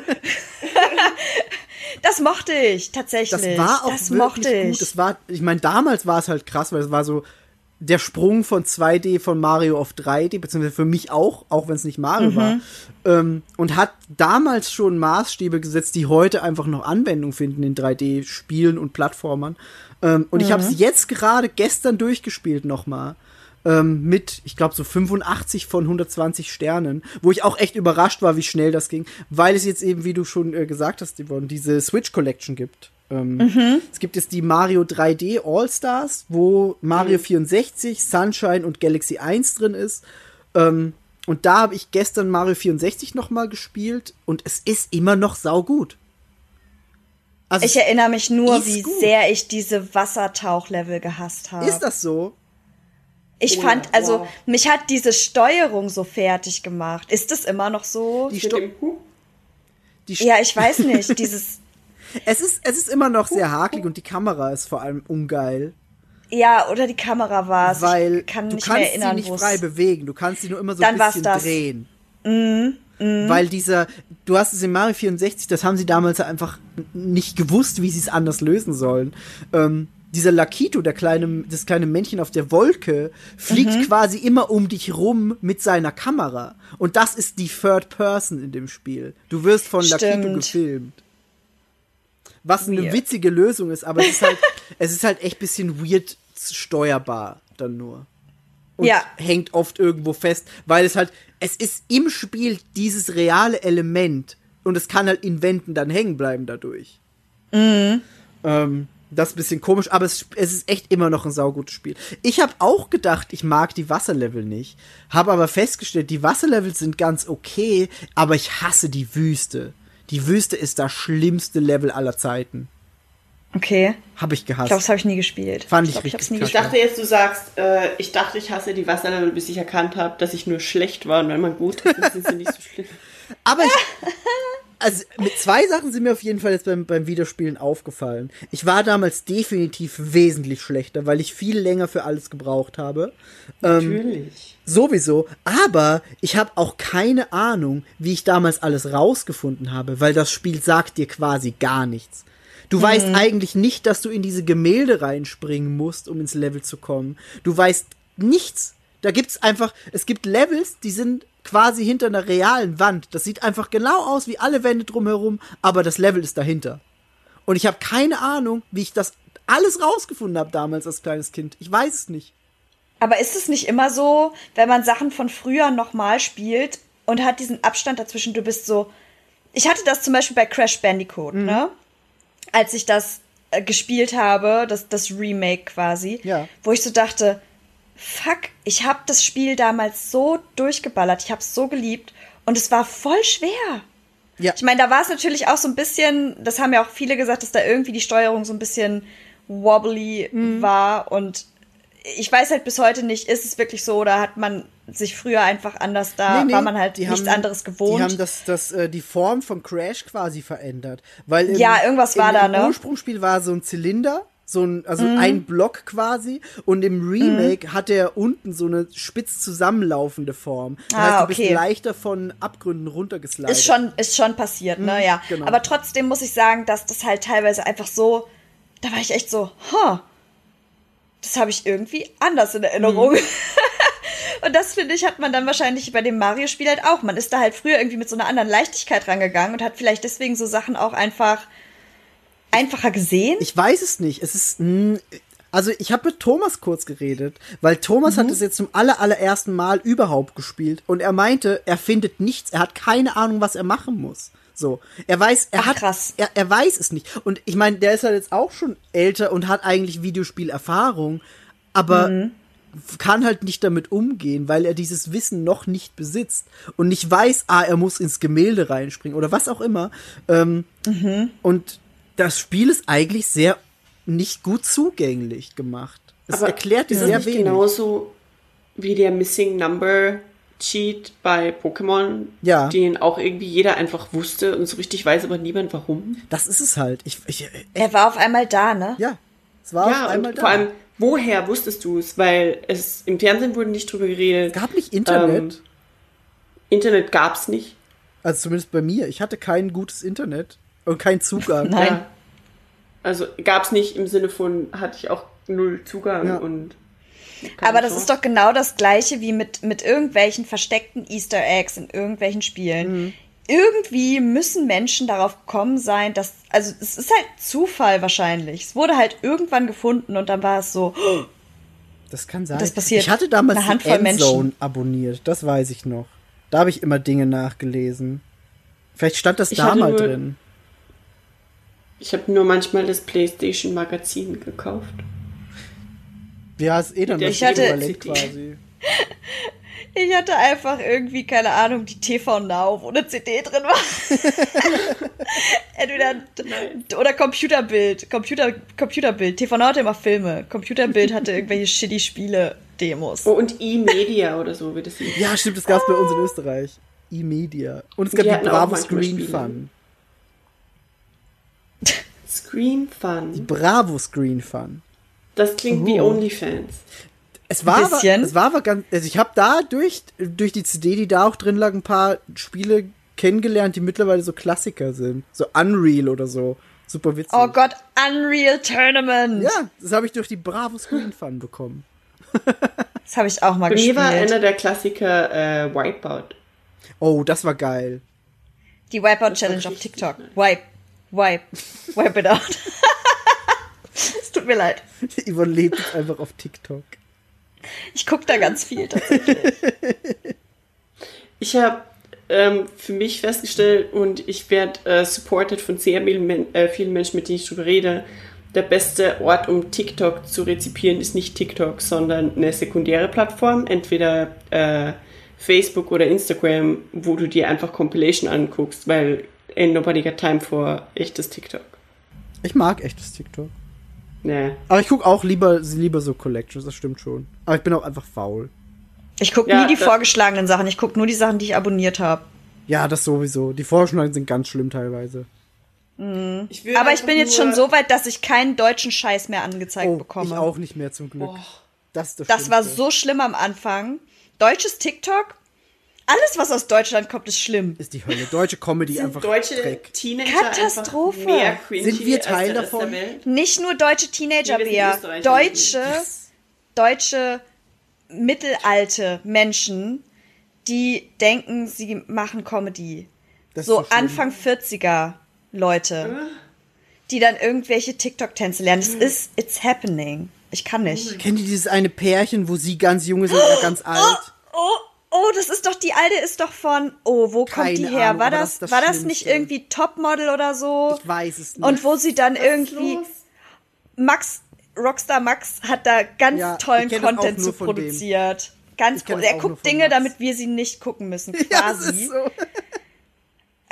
das mochte ich tatsächlich. Das war auch das wirklich mochte ich. gut. Das war, ich meine, damals war es halt krass, weil es war so der Sprung von 2D von Mario auf 3D, beziehungsweise für mich auch, auch wenn es nicht Mario Mhm. war. Ähm, und hat damals schon Maßstäbe gesetzt, die heute einfach noch Anwendung finden in 3D-Spielen und Plattformern. Ähm, und ich Mhm. habe es jetzt gerade gestern durchgespielt nochmal. Ähm, mit, ich glaube, so 85 von 120 Sternen, wo ich auch echt überrascht war, wie schnell das ging, weil es jetzt eben, wie du schon äh, gesagt hast, Yvonne, diese Switch Collection gibt. Ähm, Es gibt jetzt die Mario 3D All-Stars, wo Mario 64, Sunshine und Galaxy 1 drin ist. Ähm, und da habe ich gestern Mario 64 nochmal gespielt und es ist immer noch saugut. Also Ich erinnere mich nur, wie gut. sehr ich diese Wassertauchlevel gehasst habe. ist das so? Ich Oh fand, also wow. mich hat diese Steuerung so fertig gemacht. Ist das immer noch so? Die Sto die Ja, ich weiß nicht. Dieses, Es ist, es ist immer noch sehr hakelig und die Kamera ist vor allem ungeil. ja, oder die Kamera war es. Weil ich kann du nicht kannst mehr erinnern, sie nicht frei bewegen. Du kannst sie nur immer so Dann ein war's bisschen das. Drehen. Weil dieser, du hast es in Mario 64, das haben sie damals einfach nicht gewusst, wie sie es anders lösen sollen. Ähm, dieser Lakito, der kleine, das kleine Männchen auf der Wolke, fliegt Mhm. quasi immer um dich rum mit seiner Kamera. Und das ist die Third Person in dem Spiel. Du wirst von Lakito Stimmt. gefilmt. Was eine Weird. witzige Lösung ist, aber es ist halt, es ist halt echt bisschen weird steuerbar dann nur. Und Ja. hängt oft irgendwo fest, weil es halt, es ist im Spiel dieses reale Element und es kann halt in Wänden dann hängen bleiben dadurch. Ähm, das ist ein bisschen komisch, aber es, es ist echt immer noch ein saugutes Spiel. Ich habe auch gedacht, ich mag die Wasserlevel nicht, habe aber festgestellt, die Wasserlevel sind ganz okay, aber ich hasse die Wüste. Die Wüste ist das schlimmste Level aller Zeiten. Okay. Habe ich Ich gehasst. glaube, das habe ich nie gespielt. Fand ich glaub, richtig hab's nie. Ich dachte jetzt, du sagst, äh, ich dachte, ich hasse die Wasserlevel, bis ich erkannt habe, dass ich nur schlecht war. Und wenn man gut ist, dann sind sie nicht so schlimm. Aber ich, also mit zwei Sachen sind mir auf jeden Fall jetzt beim, beim Wiederspielen aufgefallen. Ich war damals definitiv wesentlich schlechter, weil ich viel länger für alles gebraucht habe. Ähm, Natürlich. Sowieso, aber ich habe auch keine Ahnung, wie ich damals alles rausgefunden habe, weil das Spiel sagt dir quasi gar nichts. Du weißt eigentlich nicht, dass du in diese Gemälde reinspringen musst, um ins Level zu kommen. Du weißt nichts. Da gibt's einfach, es gibt Levels, die sind quasi hinter einer realen Wand. Das sieht einfach genau aus wie alle Wände drumherum, aber das Level ist dahinter. Und ich habe keine Ahnung, wie ich das alles rausgefunden habe damals als kleines Kind. Ich weiß es nicht. Aber ist es nicht immer so, wenn man Sachen von früher nochmal spielt und hat diesen Abstand dazwischen, du bist so. Ich hatte das zum Beispiel bei Crash Bandicoot, Mhm. ne? Als ich das äh, gespielt habe, das, das Remake quasi, Ja. wo ich so dachte, fuck, ich habe das Spiel damals so durchgeballert, ich habe es so geliebt und es war voll schwer. Ja. Ich meine, da war es natürlich auch so ein bisschen, das haben ja auch viele gesagt, dass da irgendwie die Steuerung so ein bisschen wobbly Mhm. war und ich weiß halt bis heute nicht, ist es wirklich so oder hat man sich früher einfach anders da, Nee, nee, war man halt nichts haben- anderes gewohnt. Die haben das, das, äh, die Form von Crash quasi verändert. Weil im, Ja, irgendwas war im, da, ne? Mhm. Ursprungsspiel war so ein Zylinder, so ein, also ein Block quasi. Und im Remake hat er unten so eine spitz zusammenlaufende Form. Das Ah, heißt, du bist okay. leichter von Abgründen runtergeslidet. ist schon, ist schon passiert, ne, ja. genau. Aber trotzdem muss ich sagen, dass das halt teilweise einfach so, da war ich echt so, huh, das habe ich irgendwie anders in Erinnerung. Mhm. Und das, finde ich, hat man dann wahrscheinlich bei dem Mario-Spiel halt auch. Man ist da halt früher irgendwie mit so einer anderen Leichtigkeit rangegangen und hat vielleicht deswegen so Sachen auch einfach einfacher gesehen. Ich weiß es nicht. Es ist. mh, Also ich habe mit Thomas kurz geredet, weil Thomas Mhm. hat es jetzt zum aller, allerersten Mal überhaupt gespielt und er meinte, er findet nichts, er hat keine Ahnung, was er machen muss. So, er weiß, er Ach, hat, krass. Er, er weiß es nicht. Und ich meine, der ist halt jetzt auch schon älter und hat eigentlich Videospielerfahrung, aber Mhm. kann halt nicht damit umgehen, weil er dieses Wissen noch nicht besitzt und nicht weiß, ah, er muss ins Gemälde reinspringen oder was auch immer. Ähm, Mhm. Und das Spiel ist eigentlich sehr nicht gut zugänglich gemacht. Es erklärt dir sehr nicht wenig. genauso wie der Missing Number Cheat bei Pokémon, Ja. den auch irgendwie jeder einfach wusste und so richtig weiß aber niemand warum. Das ist es halt. Ich, ich, Er war auf einmal da, ne? ja, es war ja, auf einmal da. vor allem, woher wusstest du es? Weil es im Fernsehen wurde nicht drüber geredet. es gab nicht Internet. Ähm, Internet gab's nicht. also zumindest bei mir. Ich hatte kein gutes Internet und keinen Zugang. Nein. Ja. Also gab's nicht im Sinne von, hatte ich auch null Zugang Ja. und. Aber das ist doch genau das gleiche wie mit, mit irgendwelchen versteckten Easter Eggs in irgendwelchen Spielen. Mhm. Irgendwie müssen Menschen darauf gekommen sein, dass, also es ist halt Zufall wahrscheinlich. Es wurde halt irgendwann gefunden und dann war es so, Das kann sein. Das passiert ich hatte damals einer die Handvoll Menschen. Endzone abonniert. Das weiß ich noch. Da habe ich immer Dinge nachgelesen. Vielleicht stand das Ich da mal nur- drin. Ich habe nur manchmal das PlayStation Magazin gekauft. Ja, ist eh dann Ich hatte- überlegt quasi. ich hatte einfach irgendwie, keine Ahnung, die TV Now, wo eine CD drin war. Entweder, oder Computerbild, Computer, Computerbild. TV Now hatte immer Filme. Computerbild hatte irgendwelche shitty Spiele-Demos. Oh, und E-Media oder so wird es. Ja, stimmt, das gab es bei uns in Österreich. E-Media. Und es gab Die die Bravo Screen Spiele. Fun. Screen Fun. Bravo Screen Fun. Das klingt wie Oh. OnlyFans. Es war, aber, bisschen. es war aber ganz, also ich habe da durch, durch die CD, die da auch drin lag, ein paar Spiele kennengelernt, die mittlerweile so Klassiker sind. So Unreal oder so. Super witzig. Oh Gott, Unreal Tournament. Ja, das habe ich durch die Bravo Screen Fun bekommen. Das habe ich auch mal Bei mir gespielt. war einer der Klassiker äh, Wipeout. Oh, das war geil. Die Wipeout Challenge auf TikTok. Wipe. Wipe. Wipe it out. es tut mir leid. Yvonne lebt jetzt einfach auf TikTok. Ich gucke da ganz viel tatsächlich. Ich habe ähm, für mich festgestellt und ich werde äh, supported von sehr vielen, Men äh, vielen Menschen, mit denen ich drüber rede. Der beste Ort, um TikTok zu rezipieren, ist nicht TikTok, sondern eine sekundäre Plattform, entweder äh, Facebook oder Instagram, wo du dir einfach Compilation anguckst, weil ain't nobody got time for echtes TikTok. Ich mag echtes TikTok. Nee. Aber ich gucke auch lieber, lieber so Collections, das stimmt schon. Aber ich bin auch einfach faul. Ich gucke Ja, nie die vorgeschlagenen Sachen. Ich gucke nur die Sachen, die ich abonniert habe. Ja, das sowieso. Die Vorschläge sind ganz schlimm teilweise. Ich will Aber ich bin jetzt schon so weit, dass ich keinen deutschen Scheiß mehr angezeigt Oh, bekomme. ich auch nicht mehr zum Glück. Das, ist das, Das war so schlimm am Anfang. Deutsches TikTok, alles, was aus Deutschland kommt, ist schlimm. Ist die Hölle. Deutsche Comedy sind einfach deutsche Dreck. Teenager Katastrophe. mehr Sind wir Teil davon? Nicht nur deutsche Teenager, Nee, Bea. Deutsche, deutsche, mittelalte Menschen, die denken, sie machen Comedy. Das So. Anfang 40er Leute, die dann irgendwelche TikTok-Tänze lernen. Das ist, it's happening. Ich kann nicht. Kennt ihr dieses eine Pärchen, wo sie ganz jung ist und er ganz alt? Oh, oh, das ist doch, die alte ist doch von, oh, wo kommt Keine die her? Ahnung, war das, das war das nicht irgendwie Topmodel oder so? Ich weiß es nicht. Und wo sie dann irgendwie, los? Max, Rockstar Max hat da ganz Ja, tollen Content zu von dem. produziert. Ganz cool. Er guckt Dinge, Max. damit wir sie nicht gucken müssen, quasi. ja, das ist so.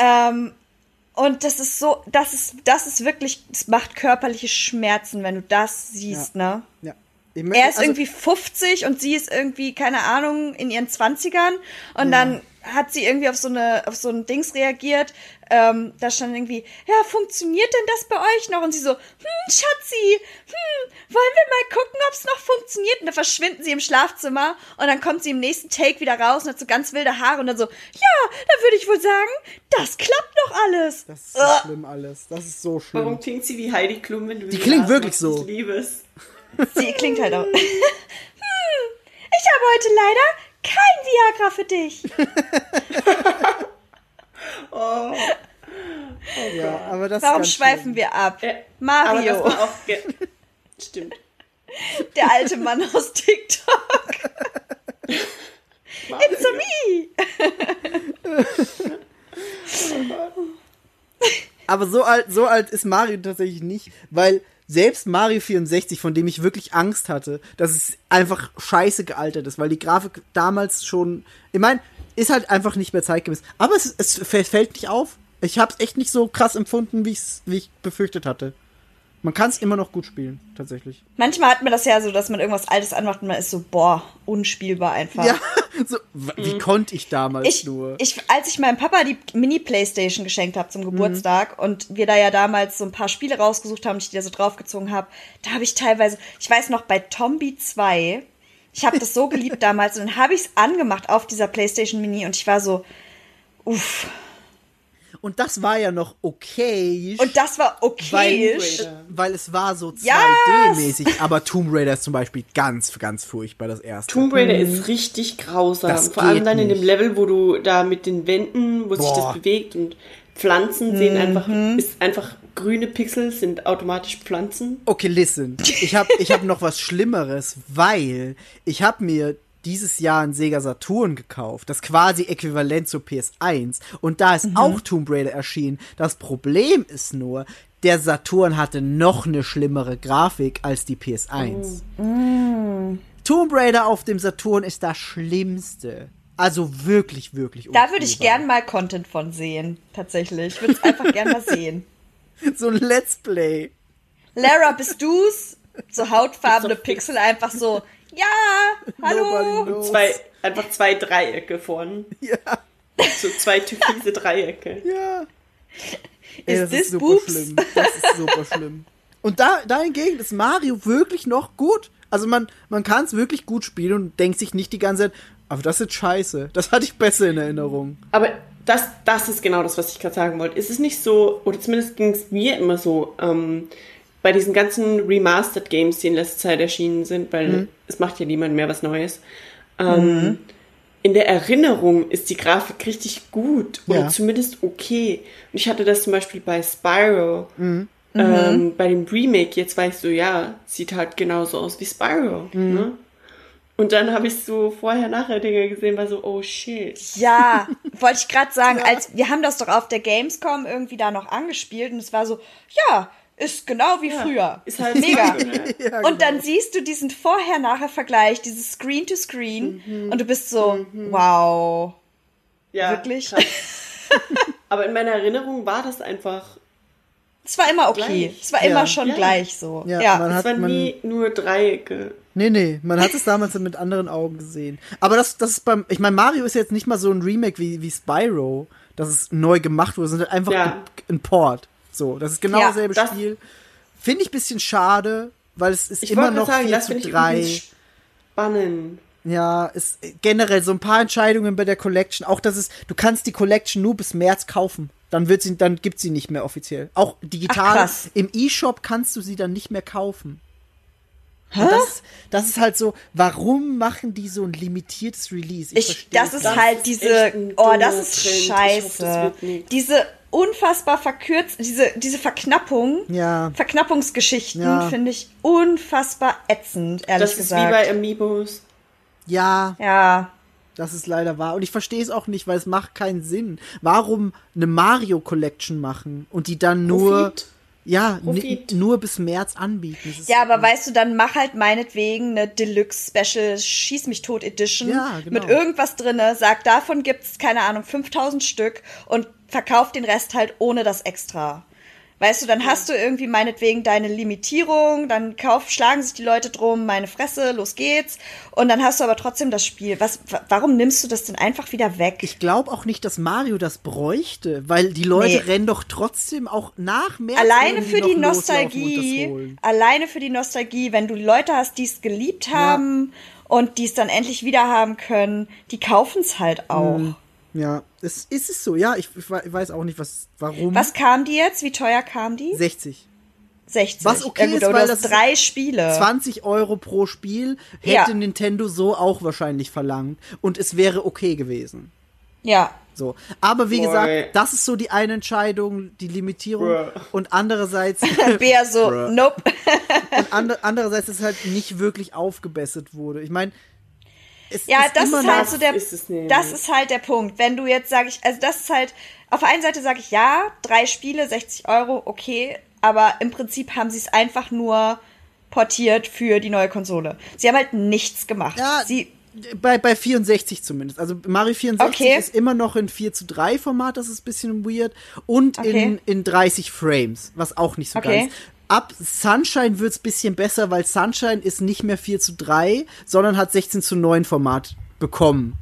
Ähm, und das ist so, das ist, das ist wirklich, es macht körperliche Schmerzen, wenn du das siehst, ne? Ja. Er ist also, irgendwie 50 und sie ist irgendwie, keine Ahnung, in ihren 20ern. Und dann hat sie irgendwie auf so eine, auf so ein Dings reagiert. Ähm, da stand irgendwie, ja, funktioniert denn das bei euch noch? Und sie so, hm, Schatzi, hm, wollen wir mal gucken, ob es noch funktioniert? Und dann verschwinden sie im Schlafzimmer und dann kommt sie im nächsten Take wieder raus und hat so ganz wilde Haare und dann so, ja, dann würde ich wohl sagen, das klappt noch alles. Das ist so Ugh. schlimm alles. Das ist so schlimm. Warum klingt sie wie Heidi Klum, wenn du Die klingt wirklich so. Ich liebe es. Sie klingt halt auch. hm, ich habe heute leider kein Viagra für dich. Oh. Ja, aber das ist Warum schweifen schlimm. wir ab? Äh, Aber das Mario, Stimmt. der alte Mann aus TikTok. It's a me. Aber so alt, so alt ist Mario tatsächlich nicht, weil selbst Mario 64, von dem ich wirklich Angst hatte, dass es einfach scheiße gealtert ist, weil die Grafik damals schon, ich meine, ist halt einfach nicht mehr zeitgemäß. Aber es, es fällt nicht auf. Ich habe es echt nicht so krass empfunden, wie, ich's- wie ich befürchtet hatte. Man kann es immer noch gut spielen, tatsächlich. Manchmal hat man das ja so, dass man irgendwas Altes anmacht und man ist so, boah, unspielbar einfach. Ja, So, wie konnte ich damals Ich, nur? ich, als ich meinem Papa die Mini-Playstation geschenkt habe zum Geburtstag und wir da ja damals so ein paar Spiele rausgesucht haben, die ich dir so draufgezogen habe, da habe ich teilweise, ich weiß noch, bei Tombi 2, ich habe das so geliebt damals und dann habe ich es angemacht auf dieser Playstation Mini und ich war so, uff. Und das war ja noch okay. Und das war okay. Weil- weil es war so Yes! 2D-mäßig, aber Tomb Raider ist zum Beispiel ganz, ganz furchtbar, das erste. Tomb Raider ist richtig grausam. Das Vor allem dann in dem nicht. Level, wo du da mit den Wänden, wo sich Boah. das bewegt und Pflanzen sehen Mhm. einfach, ist einfach grüne Pixel sind automatisch Pflanzen. Okay, listen. Ich habe ich hab noch was Schlimmeres, weil ich habe mir dieses Jahr ein Sega Saturn gekauft, das quasi äquivalent zur PS1 und da ist auch Tomb Raider erschienen. Das Problem ist nur, der Saturn hatte noch eine schlimmere Grafik als die PS1. Tomb Raider auf dem Saturn ist das Schlimmste. Also wirklich, wirklich Da würde ich gern mal Content von sehen, tatsächlich. Ich würde es einfach gern mal sehen. So ein Let's Play. Lara, bist du's? So hautfarbene Pixel einfach so, ja, hallo. Zwei, einfach zwei Dreiecke vorne. Ja, So zwei türkise Dreiecke. ja. Ey, Is das this ist super boobs? schlimm. Das ist super schlimm. Und da, dahingegen ist Mario wirklich noch gut. Also man, man kann es wirklich gut spielen und denkt sich nicht die ganze Zeit, aber das ist scheiße. Das hatte ich besser in Erinnerung. Aber das, das ist genau das, was ich gerade sagen wollte. Es ist nicht so, oder zumindest ging es mir immer so, ähm, bei diesen ganzen Remastered Games, die in letzter Zeit erschienen sind, weil Mhm. es macht ja niemand mehr was Neues. Ähm, In der Erinnerung ist die Grafik richtig gut oder Ja. zumindest okay. Und ich hatte das zum Beispiel bei Spyro. Mhm. Ähm, bei dem Remake, jetzt weißt du, ja, sieht halt genauso aus wie Spyro. Mhm. Ne? Und dann habe ich so vorher-nachher Dinge gesehen, war so, oh shit. Ja, wollte ich gerade sagen, als wir haben das doch auf der Gamescom irgendwie da noch angespielt und es war so, ja, ist genau wie früher. Ist halt Mega. Ne? Ja, Und dann siehst du diesen Vorher-Nachher-Vergleich, dieses Screen to Screen und du bist so, wow. Ja, Wirklich? krass. Aber in meiner Erinnerung war das einfach. Es war immer okay. Gleich. Es war Ja. immer schon Ja. gleich so. Ja, Ja, man Es hat waren man, nie nur Dreiecke. Nee, nee, man hat es damals mit anderen Augen gesehen. Aber das, das ist beim, ich meine, Mario ist jetzt nicht mal so ein Remake wie, wie Spyro, dass es neu gemacht wurde, sondern einfach Ja. ein, ein Port. So, das ist genau Ja, dasselbe das- Spiel. Finde ich ein bisschen schade, weil es ist Ich immer noch sagen, 4 das zu finde ich 3. übrigens spannend. Ja, ist generell so ein paar Entscheidungen bei der Collection. Auch das ist, du kannst die Collection nur bis März kaufen. Dann wird sie, dann gibt sie nicht mehr offiziell. Auch digital. krass. Im E-Shop kannst du sie dann nicht mehr kaufen. Hä? Das, das ist halt so, warum machen die so ein limitiertes Release? Ich, versteh's das ist Das halt diese, oh, das ist Trend. Ich scheiße. hoffe, diese unfassbar verkürzt, diese, diese Verknappung, Ja. Verknappungsgeschichten Ja. finde ich unfassbar ätzend, ehrlich Das ist gesagt. wie bei Amiibos. Ja, ja, das ist leider wahr. Und ich verstehe es auch nicht, weil es macht keinen Sinn. Warum eine Mario Collection machen und die dann nur, Profit. Ja, nur bis März anbieten? Ja, aber weißt du, dann mach halt meinetwegen eine Deluxe Special Schieß mich tot Edition Ja, genau. mit irgendwas drinne, sag, davon gibt's keine Ahnung 5000 Stück und verkauf den Rest halt ohne das extra. Weißt du, dann hast du irgendwie meinetwegen deine Limitierung, dann kauf, schlagen sich die Leute drum, meine Fresse, los geht's. Und dann hast du aber trotzdem das Spiel. Was, wa- warum nimmst du das denn einfach wieder weg? Ich glaube auch nicht, dass Mario das bräuchte, weil die Leute Nee. rennen doch trotzdem auch nach März alleine für die Nostalgie, alleine für die Nostalgie, wenn du Leute hast, die es geliebt haben und die es dann endlich wieder haben können, die kaufen es halt auch. Mhm. Ja, es ist es so. Ja, ich, ich we- ich weiß auch nicht, was, warum. Was kam die jetzt? Wie teuer kam die? 60. 60. Was okay ja, gut, ist, weil das drei Spiele. 20 Euro pro Spiel hätte Ja. Nintendo so auch wahrscheinlich verlangt und es wäre okay gewesen. Ja. So. Aber wie Boy. gesagt, das ist so die eine Entscheidung, die Limitierung. Bruh. Und andererseits, Bär so, nope. und ander, andererseits, dass es halt nicht wirklich aufgebessert wurde. Ich meine, es Ja, das ist halt so der, ist das ist halt der Punkt. Wenn du jetzt sag ich, also das ist halt, auf der einen Seite sage ich ja, drei Spiele, 60 Euro, okay, aber im Prinzip haben sie es einfach nur portiert für die neue Konsole. Sie haben halt nichts gemacht. Ja, sie, bei, bei 64 zumindest. Also Mario 64 Okay. ist immer noch in 4 zu 3 Format, das ist ein bisschen weird. Und Okay. in, in 30 Frames, was auch nicht so Okay. ganz. Ab Sunshine wird's bisschen besser, weil Sunshine ist nicht mehr 4 zu 3, sondern hat 16 zu 9 Format bekommen.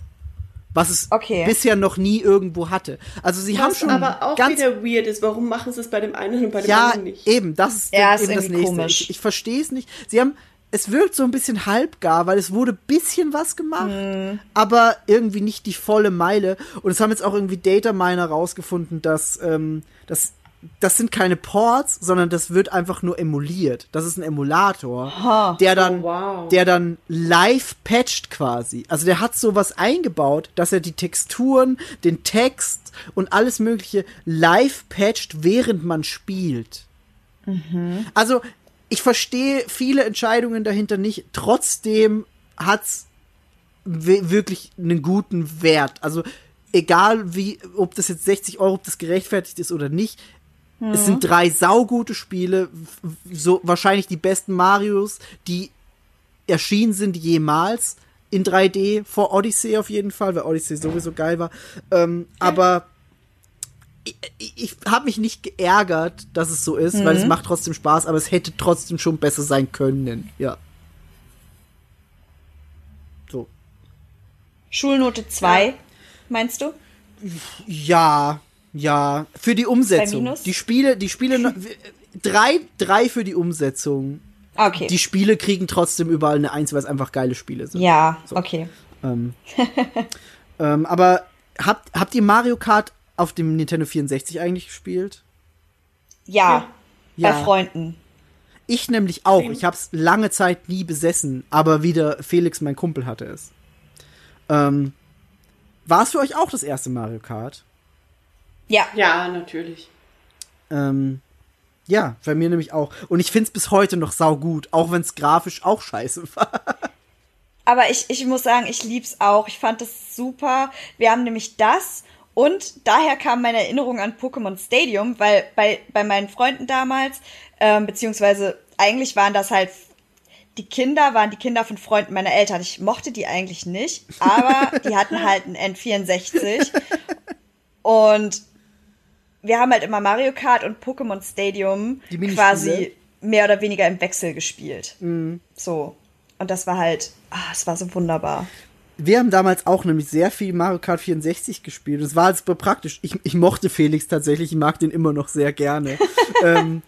was es Okay. bisher noch nie irgendwo hatte. Also sie haben Was schon aber auch ganz wieder weird ist. Warum machen sie es bei dem einen und bei dem ja, anderen nicht? eben, das ist Ja, ist eben das nächste. komisch. Ich, ich verstehe es nicht. Sie haben, es wirkt so ein bisschen halbgar, weil es wurde bisschen was gemacht, Hm. aber irgendwie nicht die volle Meile. Und es haben jetzt auch irgendwie Data Miner rausgefunden, dass ähm, das das sind keine Ports, sondern das wird einfach nur emuliert. Das ist ein Emulator, der dann, Oh, wow. der dann live patcht quasi. Also der hat sowas eingebaut, dass er die Texturen, den Text und alles Mögliche live patcht, während man spielt. Also, ich verstehe viele Entscheidungen dahinter nicht. Trotzdem hat's we- wirklich einen guten Wert. Also, egal wie, ob das jetzt 60 Euro, ob das gerechtfertigt ist oder nicht. Es sind drei saugute Spiele, so wahrscheinlich die besten Marios, die erschienen sind jemals in 3D vor Odyssey auf jeden Fall, weil Odyssey sowieso geil war. Ähm, aber ich, ich habe mich nicht geärgert, dass es so ist, weil es macht trotzdem Spaß, aber es hätte trotzdem schon besser sein können. Ja. So. Schulnote 2, meinst du? Ja, ja. Für die Umsetzung. Die Spiele, die Spiele, drei, drei für die Umsetzung. Okay. Die Spiele kriegen trotzdem überall eine Eins, weil es einfach geile Spiele sind. ja, okay. Ähm, ähm, aber habt, habt ihr Mario Kart auf dem Nintendo 64 eigentlich gespielt? Ja, Ja. bei Freunden. Ich nämlich auch. Ich habe es lange Zeit nie besessen, aber wieder Felix, mein Kumpel, hatte es. Ähm, War es für euch auch das erste Mario Kart? Ja. Ja, natürlich. Ähm, ja, bei mir nämlich auch. Und ich find's bis heute noch saugut, auch wenn's grafisch auch scheiße war. Aber ich, ich muss sagen, ich lieb's auch. Ich fand das super. Wir haben nämlich das und daher kam meine Erinnerung an Pokémon Stadium, weil bei, bei meinen Freunden damals, ähm, beziehungsweise eigentlich waren das halt die Kinder waren die Kinder von Freunden meiner Eltern. Ich mochte die eigentlich nicht, aber die hatten halt ein N64 und wir haben halt immer Mario Kart und Pokémon Stadium quasi mehr oder weniger im Wechsel gespielt. So. Und das war halt, ah, es war so wunderbar. Wir haben damals auch nämlich sehr viel Mario Kart 64 gespielt. Es war halt super praktisch. Ich, ich mochte Felix tatsächlich, ich mag den immer noch sehr gerne. ähm,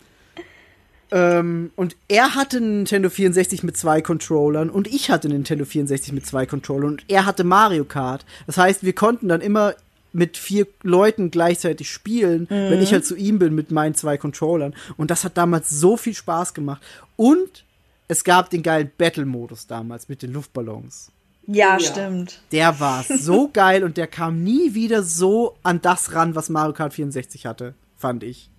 ähm, und er hatte einen Nintendo 64 mit zwei Controllern und ich hatte einen Nintendo 64 mit zwei Controllern und er hatte Mario Kart. Das heißt, wir konnten dann immer mit vier Leuten gleichzeitig spielen, wenn ich halt zu ihm bin mit meinen zwei Controllern. Und das hat damals so viel Spaß gemacht. Und es gab den geilen Battle-Modus damals mit den Luftballons. Ja, Oh ja. stimmt. Der war so geil und der kam nie wieder so an das ran, was Mario Kart 64 hatte, fand ich.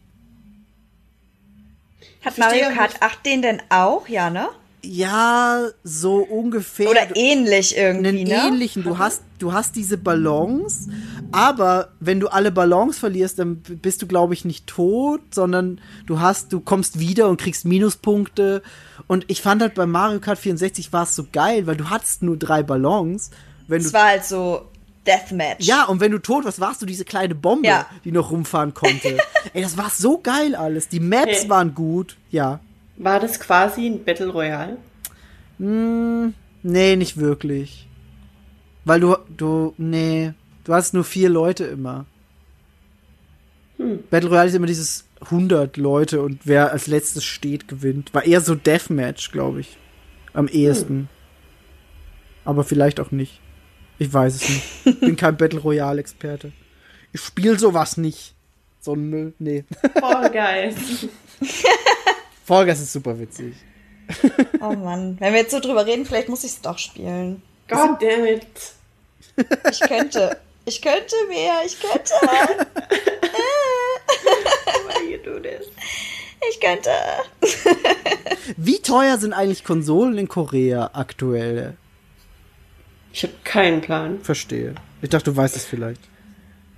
Hat Mario Kart 8 den denn auch? Ja, ne? Ja, so ungefähr. Oder ähnlich irgendwie, einen ne? ähnlichen. Du hast, du hast diese Ballons, aber wenn du alle Ballons verlierst, dann bist du, glaube ich, nicht tot, sondern du hast, du kommst wieder und kriegst Minuspunkte. Und ich fand halt bei Mario Kart 64 war es so geil, weil du hattest nur drei Ballons. Wenn du Es war halt so Deathmatch. Ja, und wenn du tot warst, warst du diese kleine Bombe, Ja. die noch rumfahren konnte. Ey, das war so geil alles. Die Maps Hey. waren gut. Ja. War das quasi ein Battle Royale? Nee, nicht wirklich. Weil du, du, nee, du hast nur vier Leute immer. Battle Royale ist immer dieses 100 Leute und wer als letztes steht, gewinnt. War eher so Deathmatch, glaube ich. Am ehesten. Aber vielleicht auch nicht. Ich weiß es nicht. Bin kein Battle Royale Experte. Ich spiele sowas nicht. So ein Müll. Nee. Voll geil. Fall Guys ist super witzig. Oh Mann. Wenn wir jetzt so drüber reden, vielleicht muss ich es doch spielen. God damn it. Ich könnte. Ich könnte mehr. Ich könnte. Why you do this? Ich könnte. Wie teuer sind eigentlich Konsolen in Korea aktuell? Ich habe keinen Plan. Verstehe. Ich dachte, du weißt es vielleicht.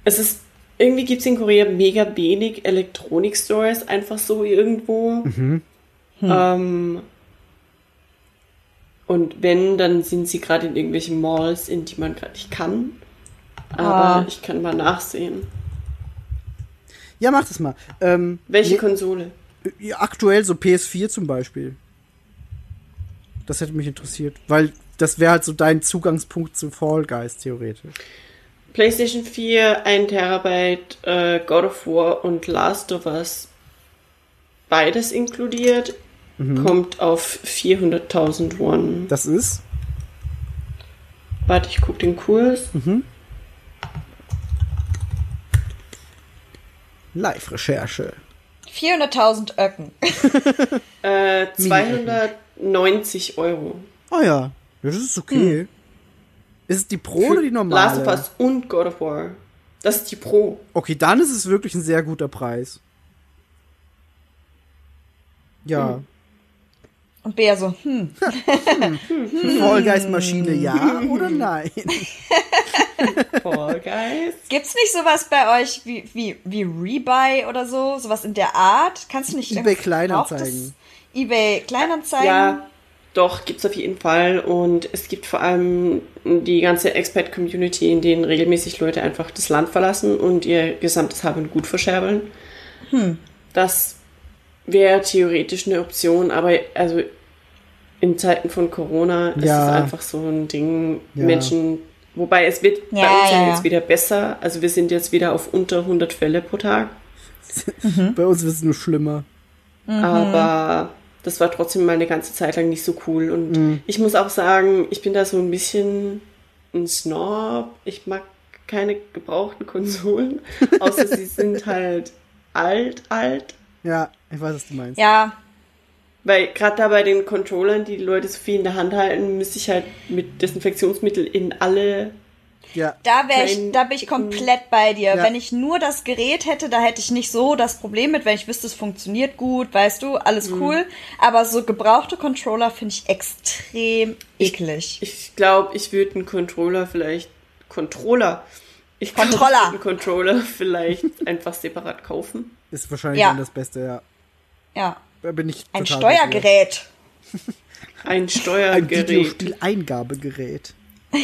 Es ist, irgendwie gibt es in Korea mega wenig Elektronik-Stores, einfach so irgendwo. Ähm, und wenn, dann sind sie gerade in irgendwelchen Malls, in die man gerade nicht kann. Aber Ah. ich kann mal nachsehen. Ja, mach das mal. Ähm, Welche Konsole? ja, aktuell so PS4 zum Beispiel. Das hätte mich interessiert, weil das wäre halt so dein Zugangspunkt zu Fall Guys theoretisch. PlayStation 4, 1 Terabyte, äh, God of War und Last of Us beides inkludiert, kommt auf 400.000 Won. Das ist. Warte, ich guck den Kurs. Live-Recherche. 400.000 Öcken. Äh, 290 Euro. Oh ja. das ist okay. Ist es die Pro oder die normale? Last of Us und God of War. Das ist die Pro. Okay, dann ist es wirklich ein sehr guter Preis. Ja. Und Bea so, hm, Fall Guys Maschine ja oder nein? Guys. gibt's nicht sowas bei euch wie, wie, wie Rebuy oder so? Sowas in der Art? Kannst du nicht eBay Kleinanzeigen. eBay Kleinanzeigen? Ja, doch, gibt's auf jeden Fall. Und es gibt vor allem die ganze Expat-Community, in denen regelmäßig Leute einfach das Land verlassen und ihr gesamtes Hab und Gut verscherbeln. Das wäre theoretisch eine Option, aber also in Zeiten von Corona ist Ja. es einfach so ein Ding, Ja. Menschen, wobei es wird bei Ja, uns ja, ja, jetzt wieder besser. Also wir sind jetzt wieder auf unter 100 Fälle pro Tag. Bei uns wird es nur schlimmer. Aber das war trotzdem mal eine ganze Zeit lang nicht so cool. Und Mhm. ich muss auch sagen, ich bin da so ein bisschen ein Snob. Ich mag keine gebrauchten Konsolen, außer sie sind halt alt, alt. Ja, ich weiß, was du meinst. Ja, Weil gerade da bei den Controllern, die die Leute so viel in der Hand halten, müsste ich halt mit Desinfektionsmittel in alle. Ja. da wäre ich, da bin ich komplett bei dir. Ja. Wenn ich nur das Gerät hätte, da hätte ich nicht so das Problem mit, wenn ich wüsste, es funktioniert gut, weißt du, alles Mhm. cool. Aber so gebrauchte Controller finde ich extrem eklig. Ich glaube, ich würde einen Controller vielleicht. Controller. Ich Controller. einen Controller vielleicht einfach separat kaufen. Ist wahrscheinlich Ja. dann das Beste, ja. Ja, Da bin ich ein. Steuergerät. Ein Ein Steuergerät. Videospieleingabegerät.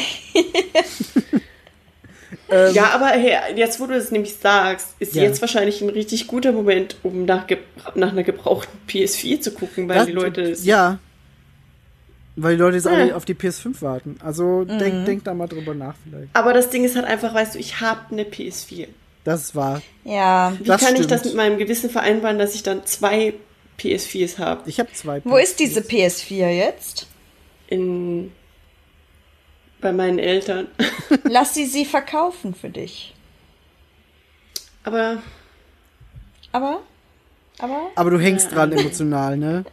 Ja, aber hey, jetzt, wo du es nämlich sagst, ist Ja. jetzt wahrscheinlich ein richtig guter Moment, um nach, nach einer gebrauchten PS4 zu gucken, weil Das- die Leute. Ja. Weil die Leute jetzt alle Hm. auf die PS5 warten. Also Mhm. denk, denk da mal drüber nach vielleicht. Aber das Ding ist halt einfach, weißt du, ich habe eine PS4. Das war. Ja. Wie Das kann ich das stimmt. mit meinem Gewissen vereinbaren, dass ich dann zwei PS4s habe? Ich habe zwei. Wo ist diese PS4 jetzt? In. bei meinen Eltern. Lass sie sie verkaufen für dich. Aber Aber, aber, Aber du hängst dran emotional, ne?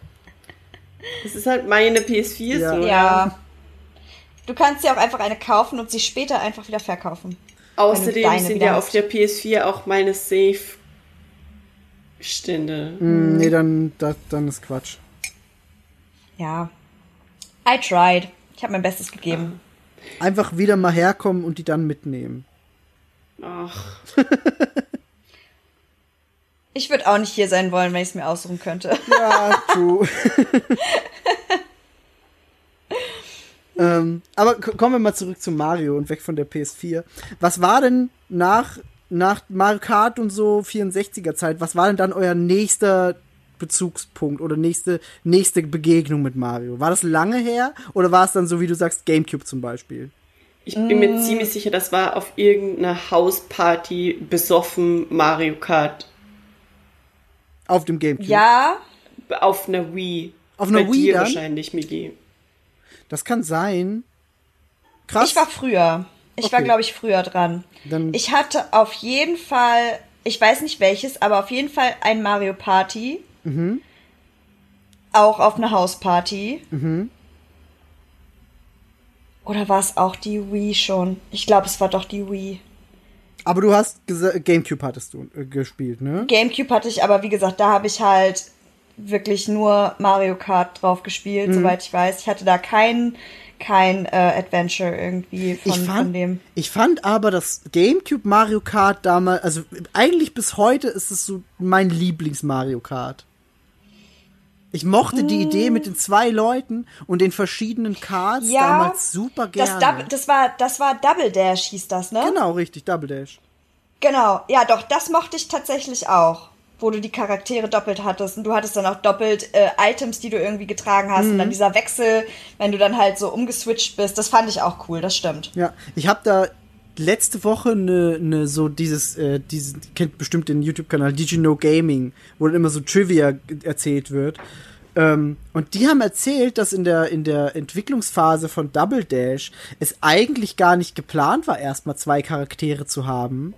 Es ist halt meine PS4 Ja. so. ja. Du kannst dir auch einfach eine kaufen und sie später einfach wieder verkaufen. Außerdem sind ja auf der PS4 auch meine Save-Stände. Mm, Nee, dann, das, dann ist Quatsch. Ja. I tried. Ich habe mein Bestes gegeben. Einfach wieder mal herkommen und die dann mitnehmen. Ach, Ich würde auch nicht hier sein wollen, wenn ich es mir aussuchen könnte. Ja, true. ähm, aber kommen wir mal zurück zu Mario und weg von der PS4. Was war denn nach, nach Mario Kart und so 64er Zeit, was war denn dann euer nächster Bezugspunkt oder nächste, nächste Begegnung mit Mario? War das lange her oder war es dann so, wie du sagst, Gamecube zum Beispiel? ich bin mir ziemlich sicher, das war auf irgendeiner Hausparty besoffen Mario Kart. Auf dem Gamecube? Ja, Auf einer Wii. Auf einer Bei Wii dir dann? wahrscheinlich, Migi. Das kann sein. Krass. ich war früher. Ich war, Okay. glaube ich, früher dran. Dann- Ich hatte auf jeden Fall, ich weiß nicht welches, aber auf jeden Fall ein Mario Party. Mhm. Auch auf einer Hausparty. Oder war es auch die Wii schon? Ich glaube, es war doch die Wii. Aber du hast Gamecube hattest du äh, gespielt, ne? Gamecube hatte ich, aber wie gesagt, da habe ich halt wirklich nur Mario Kart drauf gespielt, Mhm. soweit ich weiß. Ich hatte da kein, kein äh, Adventure irgendwie von, ich, von fand, dem. ich fand aber das GameCube Mario Kart damals, also eigentlich bis heute ist es so mein Lieblings-Mario Kart. Ich mochte die Idee mit den zwei Leuten und den verschiedenen Karts Ja, damals super Das, gerne. Dub- das, war, das war Double Dash, hieß das, ne? genau, richtig, Double Dash. Genau, ja, doch, das mochte ich tatsächlich auch. Wo du die Charaktere doppelt hattest und du hattest dann auch doppelt äh, Items, die du irgendwie getragen hast Mhm. und dann dieser Wechsel, wenn du dann halt so umgeswitcht bist, das fand ich auch cool, das stimmt. Ja, ich habe da letzte Woche eine, eine so dieses, äh, diesen, kennt bestimmt den YouTube-Kanal Did You Know Gaming, wo dann immer so Trivia erzählt wird. Ähm, und die haben erzählt, dass in der, in der Entwicklungsphase von Double Dash es eigentlich gar nicht geplant war, erstmal zwei Charaktere zu haben.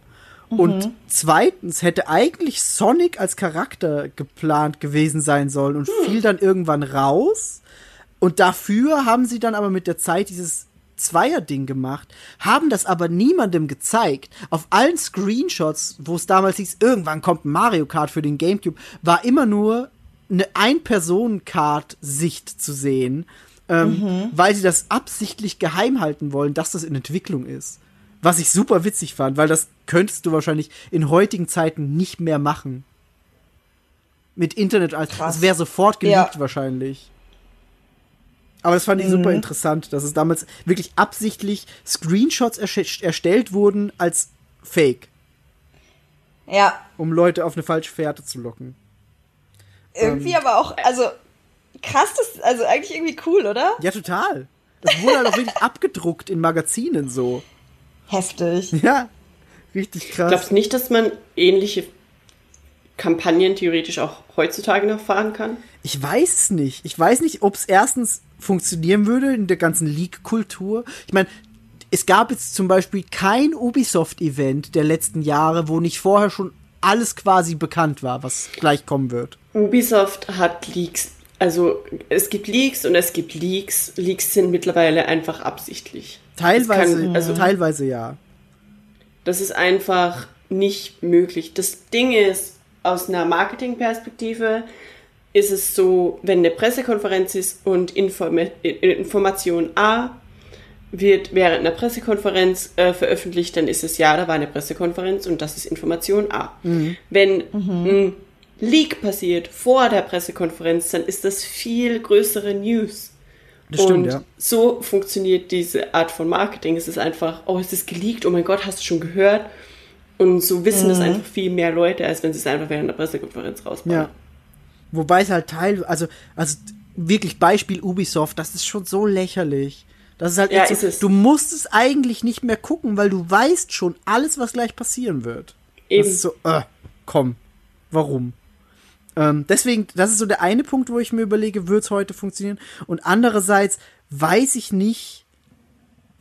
Und zweitens hätte eigentlich Sonic als Charakter geplant gewesen sein sollen und fiel dann irgendwann raus. Und dafür haben sie dann aber mit der Zeit dieses Zweier-Ding gemacht, haben das aber niemandem gezeigt. Auf allen Screenshots, wo es damals hieß, irgendwann kommt ein Mario Kart für den Gamecube, war immer nur eine Ein-Personen-Kart-Sicht zu sehen, ähm, weil sie das absichtlich geheim halten wollen, dass das in Entwicklung ist. Was ich super witzig fand, weil das könntest du wahrscheinlich in heutigen Zeiten nicht mehr machen. Mit Internet als das wäre sofort geleakt Ja. wahrscheinlich. Aber das fand ich super interessant, dass es damals wirklich absichtlich Screenshots erstellt wurden als Fake, Ja, um Leute auf eine falsche Fährte zu locken. irgendwie aber auch, also krass, das, also eigentlich irgendwie cool, oder? Ja, total. Das wurde halt auch wirklich abgedruckt in Magazinen so. Heftig. Ja, richtig krass. Glaubst du nicht, dass man ähnliche Kampagnen theoretisch auch heutzutage noch fahren kann? Ich weiß es nicht. Ich weiß nicht, ob es erstens funktionieren würde in der ganzen League-Kultur. Ich meine, es gab jetzt zum Beispiel kein Ubisoft-Event der letzten Jahre, wo nicht vorher schon alles quasi bekannt war, was gleich kommen wird. Ubisoft hat Leaks. Also es gibt Leaks und es gibt Leaks. Leaks sind mittlerweile einfach absichtlich. Teilweise, kann- also- teilweise ja. Das ist einfach nicht möglich. Das Ding ist, aus einer Marketingperspektive ist es so, wenn eine Pressekonferenz ist und Informa Information A wird während einer Pressekonferenz äh, veröffentlicht, dann ist es ja, da war eine Pressekonferenz und das ist Information A. Wenn ein Leak passiert vor der Pressekonferenz, dann ist das viel größere News. Das stimmt, und ja. so funktioniert diese Art von Marketing. Es ist einfach, oh, es ist geleakt, oh mein Gott, hast du schon gehört? Und so wissen es einfach viel mehr Leute, als wenn sie es einfach während der Pressekonferenz rausbringen. Ja. Wobei es halt Teil, also, also wirklich Beispiel Ubisoft, das ist schon so lächerlich. Das ist halt Ja, echt ist so, es. du musst es eigentlich nicht mehr gucken, weil du weißt schon alles, was gleich passieren wird. Eben. Das ist so, äh, komm, warum? Ähm, deswegen, das ist so der eine Punkt, wo ich mir überlege, wird es heute funktionieren? Und andererseits weiß ich nicht,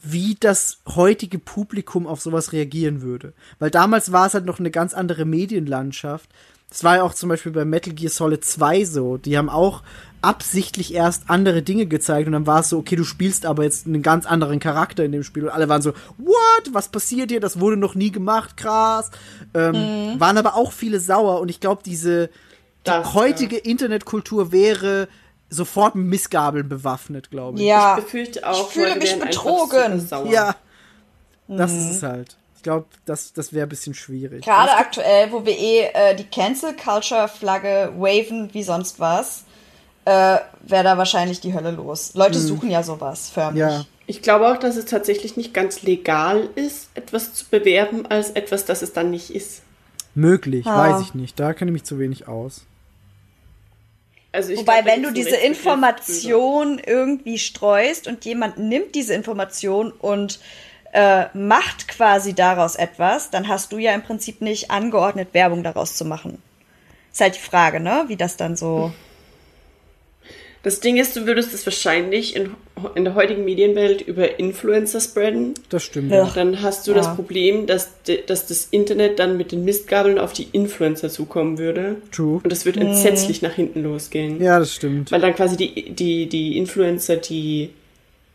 wie das heutige Publikum auf sowas reagieren würde. Weil damals war es halt noch eine ganz andere Medienlandschaft. Das war ja auch zum Beispiel bei Metal Gear Solid 2 so. Die haben auch absichtlich erst andere Dinge gezeigt und dann war es so, okay, du spielst aber jetzt einen ganz anderen Charakter in dem Spiel und alle waren so, what? Was passiert hier? Das wurde noch nie gemacht, krass. Ähm, Waren aber auch viele sauer und ich glaube, diese die Das, heutige Internetkultur wäre sofort mit Missgabeln bewaffnet, glaube ich. Ja. Ich befürchte auch, Ich fühle mich betrogen. Ja. Das ist es halt. Ich glaube, das, das wäre ein bisschen schwierig. Gerade aktuell, wo wir eh äh, die Cancel Culture Flagge waven wie sonst was, äh, wäre da wahrscheinlich die Hölle los. Leute suchen ja sowas förmlich. Ja. Ich glaube auch, dass es tatsächlich nicht ganz legal ist, etwas zu bewerben, als etwas, das es dann nicht ist. Möglich, Ah. weiß ich nicht. Da kenne ich mich zu wenig aus. Also ich Wobei, glaube, da wenn du diese Information irgendwie streust und jemand nimmt diese Information und äh, macht quasi daraus etwas, dann hast du ja im Prinzip nicht angeordnet, Werbung daraus zu machen. Ist halt die Frage, ne? Wie das dann so. Das Ding ist, du würdest es wahrscheinlich in, in der heutigen Medienwelt über Influencer spreaden. Das stimmt. Ja. Dann hast du Ja. das Problem, dass, de, dass das Internet dann mit den Mistgabeln auf die Influencer zukommen würde. True. Und das wird entsetzlich nach hinten losgehen. Ja, das stimmt. Weil dann quasi die, die, die Influencer die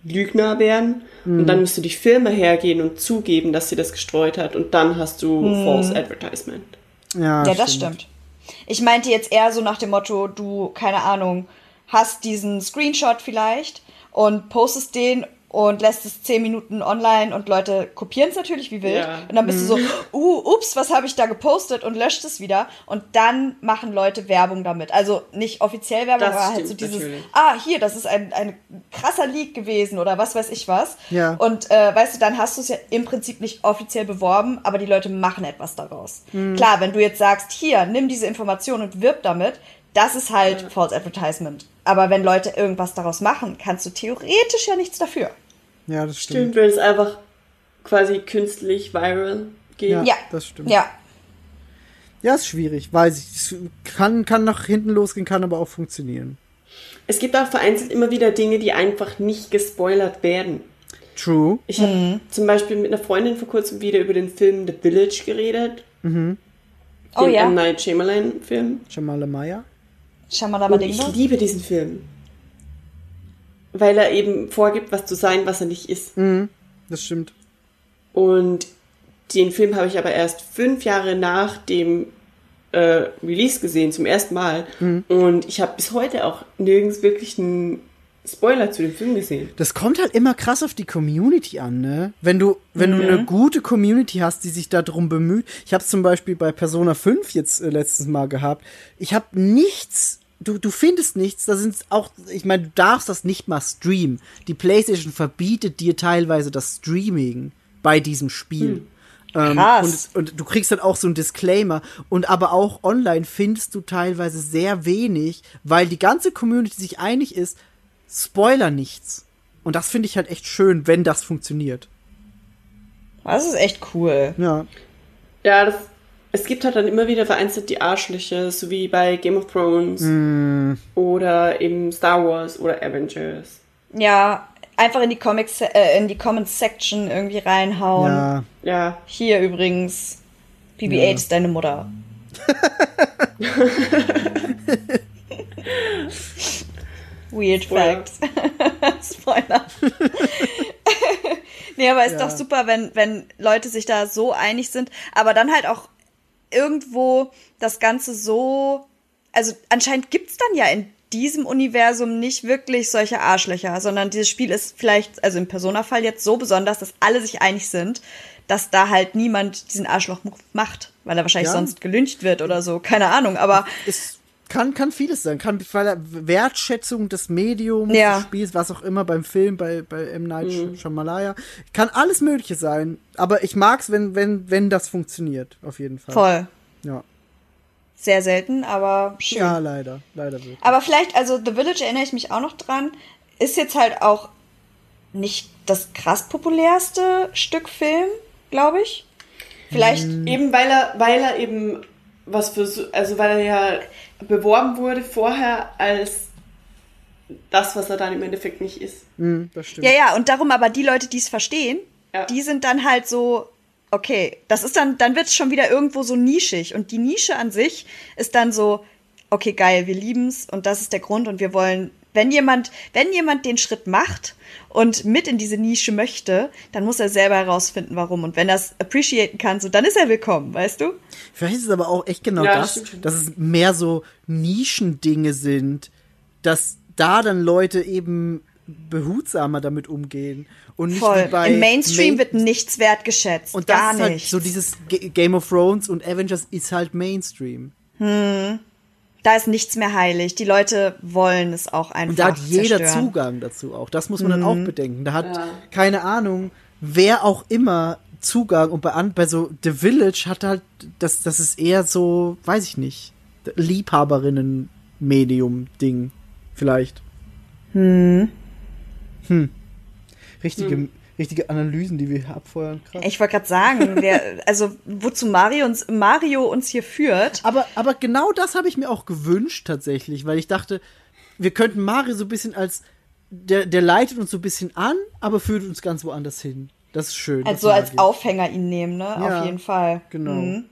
Lügner wären. Und dann müsste die Firma hergehen und zugeben, dass sie das gestreut hat. Und dann hast du False Advertisement. Ja, Ja, das stimmt. Ich meinte jetzt eher so nach dem Motto, du, keine Ahnung, hast diesen Screenshot vielleicht und postest den und lässt es zehn Minuten online und Leute kopieren es natürlich wie wild. Ja. Und dann bist du so, uh, ups, was habe ich da gepostet und löscht es wieder. Und dann machen Leute Werbung damit. Also nicht offiziell Werbung, Das aber halt so dieses, natürlich. ah, hier, das ist ein, ein krasser Leak gewesen oder was weiß ich was. Ja. Und äh, weißt du, dann hast du es ja im Prinzip nicht offiziell beworben, aber die Leute machen etwas daraus. Mhm. Klar, wenn du jetzt sagst, hier, nimm diese Information und wirb damit, das ist halt False Advertisement. Aber wenn Leute irgendwas daraus machen, kannst du theoretisch ja nichts dafür. Ja, das stimmt. Stimmt, weil es einfach quasi künstlich viral gehen. Ja, das stimmt. Ja, Ja, ist schwierig, weiß ich. Es kann, kann nach hinten losgehen, kann aber auch funktionieren. Es gibt auch vereinzelt immer wieder Dinge, die einfach nicht gespoilert werden. True. Ich habe zum Beispiel mit einer Freundin vor kurzem wieder über den Film The Village geredet. oh den ja. M. Night Shyamalan-Film. Jamala Maya. Shamalama Und ich liebe diesen Film. Weil er eben vorgibt, was zu sein, was er nicht ist. Das stimmt. Und den Film habe ich aber erst fünf Jahre nach dem äh, Release gesehen, zum ersten Mal. Und ich habe bis heute auch nirgends wirklich einen Spoiler zu dem Film gesehen. Das kommt halt immer krass auf die Community an, ne? Wenn du, wenn du eine gute Community hast, die sich darum bemüht. Ich habe es zum Beispiel bei Persona 5 jetzt äh, letztes Mal gehabt. Ich habe nichts. Du, du findest nichts, da sind auch, ich meine, du darfst das nicht mal streamen. Die PlayStation verbietet dir teilweise das Streaming bei diesem Spiel. Ähm, Krass. und, und du kriegst dann auch so ein Disclaimer. Und aber auch online findest du teilweise sehr wenig, weil die ganze Community sich einig ist, Spoiler nichts. Und das finde ich halt echt schön, wenn das funktioniert. Das ist echt cool. Ja. Ja, das, es gibt halt dann immer wieder vereinzelt die Arschlöcher, so wie bei Game of Thrones oder eben Star Wars oder Avengers. Ja, einfach in die Comics, äh, in die Comments Section irgendwie reinhauen. Ja. Ja, Hier übrigens, BB-8 Ja. ist deine Mutter. Weird Spoiler. Facts. Spoiler. nee, aber ist Ja. doch super, wenn, wenn Leute sich da so einig sind, aber dann halt auch irgendwo das Ganze so. Also anscheinend gibt's dann ja in diesem Universum nicht wirklich solche Arschlöcher, sondern dieses Spiel ist vielleicht, also im Persona-Fall jetzt so besonders, dass alle sich einig sind, dass da halt niemand diesen Arschloch-Move macht, weil er wahrscheinlich Ja. sonst gelyncht wird oder so, keine Ahnung, aber Es kann, kann vieles sein. Kann weil er- Wertschätzung des Mediums, Ja. des Spiels, was auch immer beim Film, bei, bei M. Night Sh- Shyamalan. Kann alles Mögliche sein. Aber ich mag's, wenn, wenn, wenn das funktioniert. Auf jeden Fall. voll. Ja. Sehr selten, aber schön. Ja, leider. Leider wirklich. Aber vielleicht, also The Village erinnere ich mich auch noch dran, ist jetzt halt auch nicht das krass populärste Stück Film, glaube ich. Vielleicht, eben weil er, weil er eben was für, so- also weil er ja beworben wurde vorher als das, was er dann im Endeffekt nicht ist. Hm, das stimmt. ja, ja, und darum aber die Leute, die es verstehen, Ja. die sind dann halt so, okay, das ist dann, dann wird es schon wieder irgendwo so nischig. Und die Nische an sich ist dann so, okay, geil, wir lieben's und das ist der Grund und wir wollen, wenn jemand, wenn jemand den Schritt macht und mit in diese Nische möchte, dann muss er selber herausfinden, warum. Und wenn er es appreciaten kann, so, dann ist er willkommen, weißt du? Vielleicht ist es aber auch echt genau Ja, das dass es mehr so Nischendinge sind, dass da dann Leute eben behutsamer damit umgehen. Und nicht Voll. bei Im Mainstream Main- wird nichts wertgeschätzt. Und das gar ist halt nicht. so dieses G Game of Thrones und Avengers ist halt Mainstream. Da ist nichts mehr heilig. Die Leute wollen es auch einfach. Und da hat jeder zerstören. Zugang dazu auch. Das muss man dann auch bedenken. Da hat, Ja. keine Ahnung, wer auch immer Zugang. Und bei, bei so The Village hat halt, das, das ist eher so, weiß ich nicht, Liebhaberinnen-Medium-Ding. Vielleicht. Hm. Hm. Richtige, richtige Analysen, die wir hier abfeuern. Krass. Ich wollte gerade sagen, wer, also wozu Mario uns, Mario uns hier führt. Aber, aber genau das habe ich mir auch gewünscht tatsächlich, weil ich dachte, wir könnten Mario so ein bisschen als, der, der leitet uns so ein bisschen an, aber führt uns ganz woanders hin. Das ist schön. Also als ich. Aufhänger ihn nehmen, ne? Ja, Auf jeden Fall. genau. Mhm.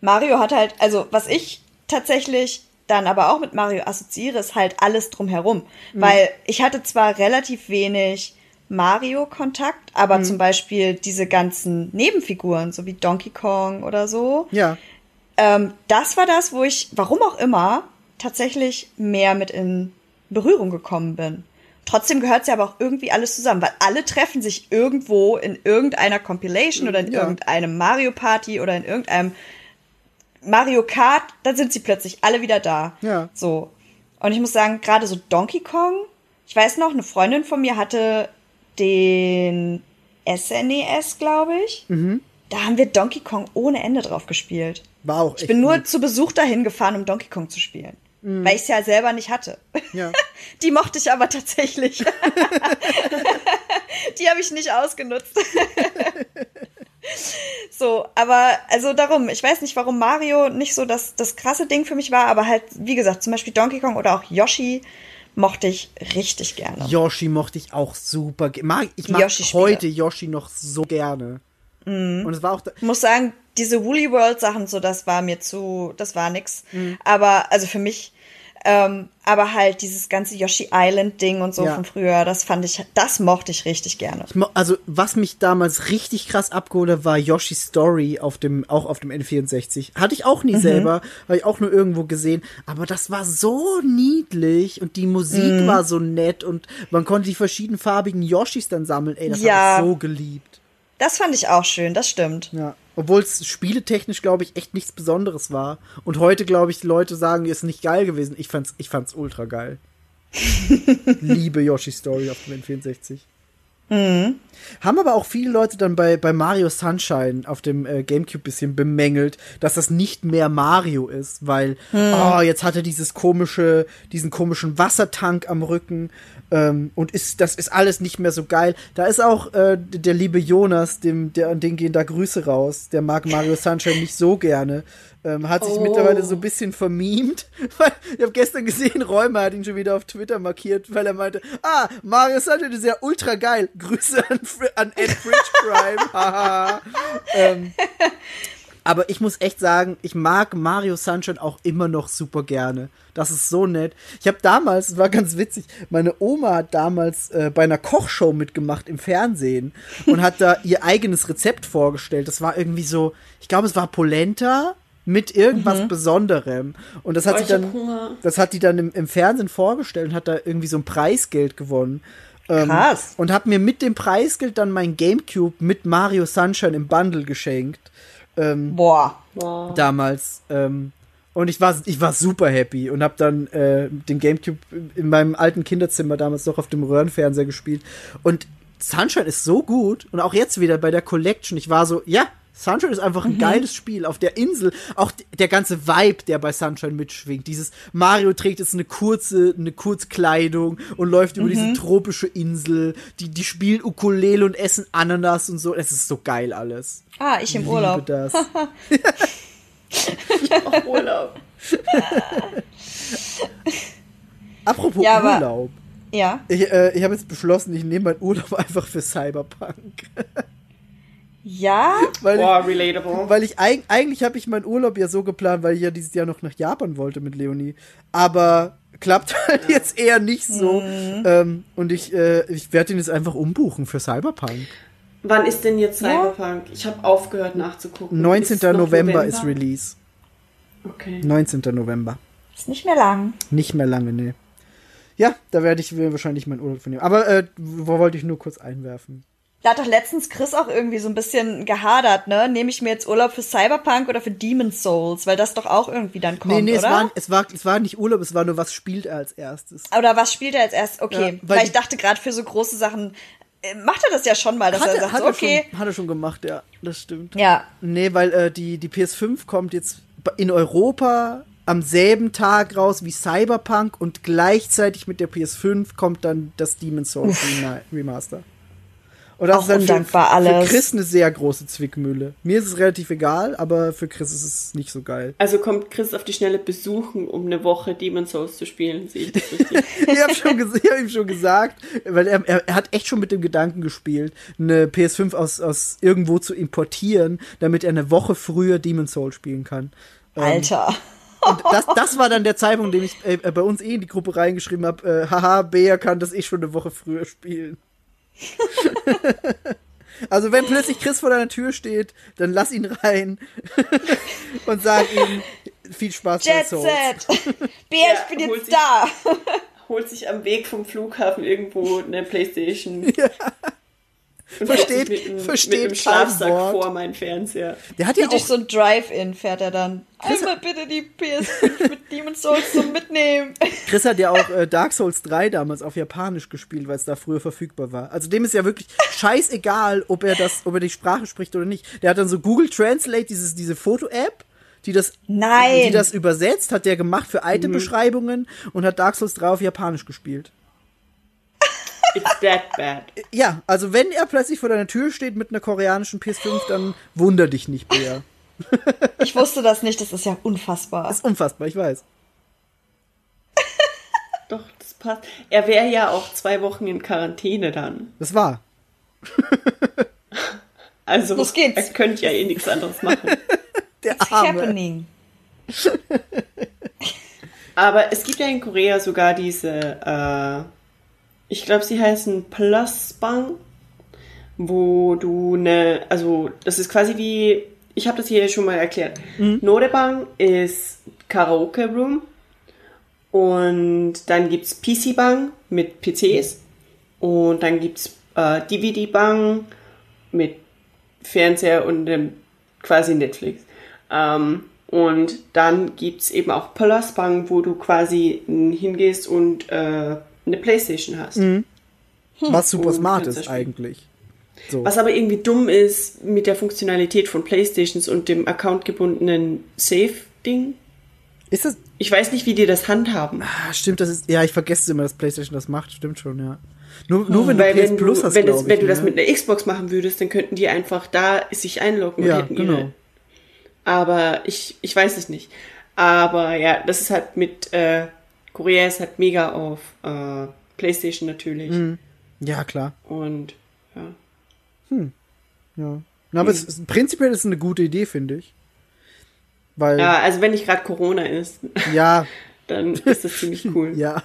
Mario hat halt, also was ich tatsächlich dann aber auch mit Mario assoziiere, ist halt alles drumherum. Mhm. Weil ich hatte zwar relativ wenig Mario-Kontakt, Mhm. aber zum Beispiel diese ganzen Nebenfiguren, so wie Donkey Kong oder so, Ja, ähm, das war das, wo ich, warum auch immer, tatsächlich mehr mit in Berührung gekommen bin. Trotzdem gehört es ja aber auch irgendwie alles zusammen, weil alle treffen sich irgendwo in irgendeiner Compilation oder in Ja. irgendeinem Mario Party oder in irgendeinem Mario Kart, dann sind sie plötzlich alle wieder da. Ja. So. Und ich muss sagen, gerade so Donkey Kong, ich weiß noch, eine Freundin von mir hatte den SNES, glaube ich. Da haben wir Donkey Kong ohne Ende drauf gespielt. war auch Ich bin nur gut. zu Besuch dahin gefahren, um Donkey Kong zu spielen. Weil ich es ja selber nicht hatte. Ja. Die mochte ich aber tatsächlich. Die habe ich nicht ausgenutzt. So, aber also darum, ich weiß nicht, warum Mario nicht so das, das krasse Ding für mich war, aber halt, wie gesagt, zum Beispiel Donkey Kong oder auch Yoshi mochte ich richtig gerne. Yoshi mochte ich auch super. ge- Mag, ich mag Yoshi-Spiele. heute Yoshi noch so gerne. Mhm. Und es war auch. Ich muss sagen, diese Woolly World Sachen, so, das war mir zu, das war nix. Mhm. Aber, also für mich, ähm, aber halt dieses ganze Yoshi Island Ding und so Ja. von früher, das fand ich, das mochte ich richtig gerne. ich mo- also, was mich damals richtig krass abgeholt hat, war Yoshi's Story auf dem, auch auf dem N64. Hatte ich auch Mhm. nie selber, habe ich auch nur irgendwo gesehen. Aber das war so niedlich und die Musik Mhm. war so nett und man konnte die verschiedenfarbigen Yoshis dann sammeln. Ey, das Ja. habe ich so geliebt. Das fand ich auch schön, das stimmt. Ja. Obwohl es spieletechnisch, glaube ich, echt nichts Besonderes war. Und heute, glaube ich, die Leute sagen, ist nicht geil gewesen. Ich fand's, ich fand's ultra geil. Liebe Yoshi Story auf dem N64. Haben aber auch viele Leute dann bei, bei Mario Sunshine auf dem äh, Gamecube bisschen bemängelt, dass das nicht mehr Mario ist, weil, oh, jetzt hat er dieses komische, diesen komischen Wassertank am Rücken ähm, und ist, das ist alles nicht mehr so geil. Da ist auch äh, der liebe Jonas, dem, der, an den gehen da Grüße raus, der mag Mario Sunshine nicht so gerne. Ähm, hat sich Oh. mittlerweile so ein bisschen vermiemt. Weil ich habe gestern gesehen, Räumer hat ihn schon wieder auf Twitter markiert, weil er meinte, ah, Mario Sunshine ist ja ultra geil. Grüße an, an Ed. Haha. ähm, aber ich muss echt sagen, ich mag Mario Sunshine auch immer noch super gerne. Das ist so nett. Ich habe damals, es war ganz witzig, meine Oma hat damals äh, bei einer Kochshow mitgemacht im Fernsehen und hat da ihr eigenes Rezept vorgestellt. Das war irgendwie so, ich glaube, es war Polenta mit irgendwas Besonderem. Und das hat Oh, sie dann, das hat die dann im, im Fernsehen vorgestellt und hat da irgendwie so ein Preisgeld gewonnen. Ähm, Krass. Und hat mir mit dem Preisgeld dann mein Gamecube mit Mario Sunshine im Bundle geschenkt. Ähm, Boah. Wow. damals. Ähm, und ich war, ich war super happy und habe dann äh, den Gamecube in meinem alten Kinderzimmer damals noch auf dem Röhrenfernseher gespielt. Und Sunshine ist so gut und auch jetzt wieder bei der Collection. Ich war so, ja, Sunshine ist einfach ein geiles Spiel auf der Insel. Auch der ganze Vibe, der bei Sunshine mitschwingt. Dieses Mario trägt jetzt eine kurze, eine Kurzkleidung und läuft über diese tropische Insel. Die, die spielen Ukulele und essen Ananas und so. Es ist so geil alles. Ah, ich im Liebe Urlaub. das. Auch Urlaub. Apropos Ja, Urlaub. Ja. Ich, äh, ich habe jetzt beschlossen, ich nehme meinen Urlaub einfach für Cyberpunk. Ja? weil, Boah, ich, relatable. weil ich eig eigentlich habe ich meinen Urlaub ja so geplant, weil ich ja dieses Jahr noch nach Japan wollte mit Leonie. Aber klappt halt jetzt eher nicht so. Ähm, und ich, äh, ich werde ihn jetzt einfach umbuchen für Cyberpunk. Wann ist denn jetzt Cyberpunk? Ich habe aufgehört nachzugucken. 19. Ist noch November, ist Release. Okay. 19. November. Ist nicht mehr lang. Nicht mehr lange, nee. Ja, da werde ich mir wahrscheinlich meinen Urlaub vernehmen. Aber äh, wo wollte ich nur kurz einwerfen? Da hat doch letztens Chris auch irgendwie so ein bisschen gehadert, ne? Nehme ich mir jetzt Urlaub für Cyberpunk oder für Demon's Souls? Weil das doch auch irgendwie dann kommt, nee, nee, es oder? war, es, war, es war nicht Urlaub, es war nur, was spielt er als erstes. Oder was spielt er als erst? Okay, Ja, weil weil, ich dachte gerade für so große Sachen äh, macht er das ja schon mal, dass Hat er er, sagt, hat, so, er okay. schon, hat er schon gemacht, ja, das stimmt. Ja, Nee, weil äh, die, die PS5 kommt jetzt in Europa am selben Tag raus wie Cyberpunk und gleichzeitig mit der PS5 kommt dann das Demon's Souls Rema- Remaster. Und das Auch ist dann undankbar für, alles. für Chris eine sehr große Zwickmühle. Mir ist es relativ egal, aber für Chris ist es nicht so geil. Also kommt Chris auf die Schnelle besuchen, um eine Woche Demon's Souls zu spielen, sehe ich das richtig? ich habe schon ges- ich hab ihm schon gesagt, weil er, er, er hat echt schon mit dem Gedanken gespielt, eine PS5 aus, aus irgendwo zu importieren, damit er eine Woche früher Demon's Souls spielen kann. Ähm, Alter. Und das, das war dann der Zeitpunkt, in dem ich äh, bei uns eh in die Gruppe reingeschrieben habe, äh, haha, Bea kann das eh schon eine Woche früher spielen. also wenn plötzlich Chris vor deiner Tür steht, dann lass ihn rein und sag ihm viel Spaß bei Jet Souls. Set. Bea, Ja, ich bin holt jetzt sich- da. Holt sich am Weg vom Flughafen irgendwo eine Playstation. Und Versteht- mit, einem- versteht mit einem Schlafsack Wort. vor meinen Fernseher. Der hat ja auch so ein Drive-In fährt er dann. Einmal bitte die PS5 mit Demon's Souls zum Mitnehmen. Chris hat ja auch äh, Dark Souls 3 damals auf Japanisch gespielt, weil es da früher verfügbar war. Also dem ist ja wirklich scheißegal, ob er das, ob er die Sprache spricht oder nicht. Der hat dann so Google Translate, dieses, diese Foto-App, die das, Nein. die das übersetzt, hat der gemacht für Itembeschreibungen und hat Dark Souls 3 auf Japanisch gespielt. It's that bad. Ja, also wenn er plötzlich vor deiner Tür steht mit einer koreanischen PS5, dann wunder dich nicht, Bea. Ich wusste das nicht, das ist ja unfassbar. Das ist unfassbar, ich weiß. Doch, das passt. Er wäre ja auch zwei Wochen in Quarantäne dann. Das war. Also, Los geht's. er könnte ja eh nichts anderes machen. Der It's Arme. happening. Aber es gibt ja in Korea sogar diese, äh, ich glaube, sie heißen Plus Bang, wo du eine, also das ist quasi wie, ich habe das hier schon mal erklärt. Norebang ist Karaoke Room und dann gibt's PC Bang mit PCs und dann gibt's äh, DVD Bang mit Fernseher und dem quasi Netflix. Ähm, und dann gibt's eben auch Plus Bang, wo du quasi hingehst und äh, eine Playstation hast. Was super Und smart kannst ist eigentlich. So. Was aber irgendwie dumm ist mit der Funktionalität von Playstations und dem accountgebundenen Save-Ding. Ist das. Ich weiß nicht, wie die das handhaben. Ah, stimmt, das ist. Ja, ich vergesse immer, dass PlayStation das macht. Stimmt schon, ja. Nur, nur wenn du wenn, du, hast, wenn, das, glaub wenn ich, du das mit einer Xbox machen würdest, dann könnten die einfach da sich einloggen und Ja, hätten genau. ihre. Aber ich, ich weiß es nicht. Aber ja, das ist halt mit äh, Korea ist halt mega auf äh, PlayStation natürlich. Mhm. Ja, klar. Und ja. Ja. Na, aber es ist, prinzipiell ist es eine gute Idee, finde ich. Weil, ja, ja, also wenn nicht gerade Corona ist, ja, dann ist das ziemlich cool. ja.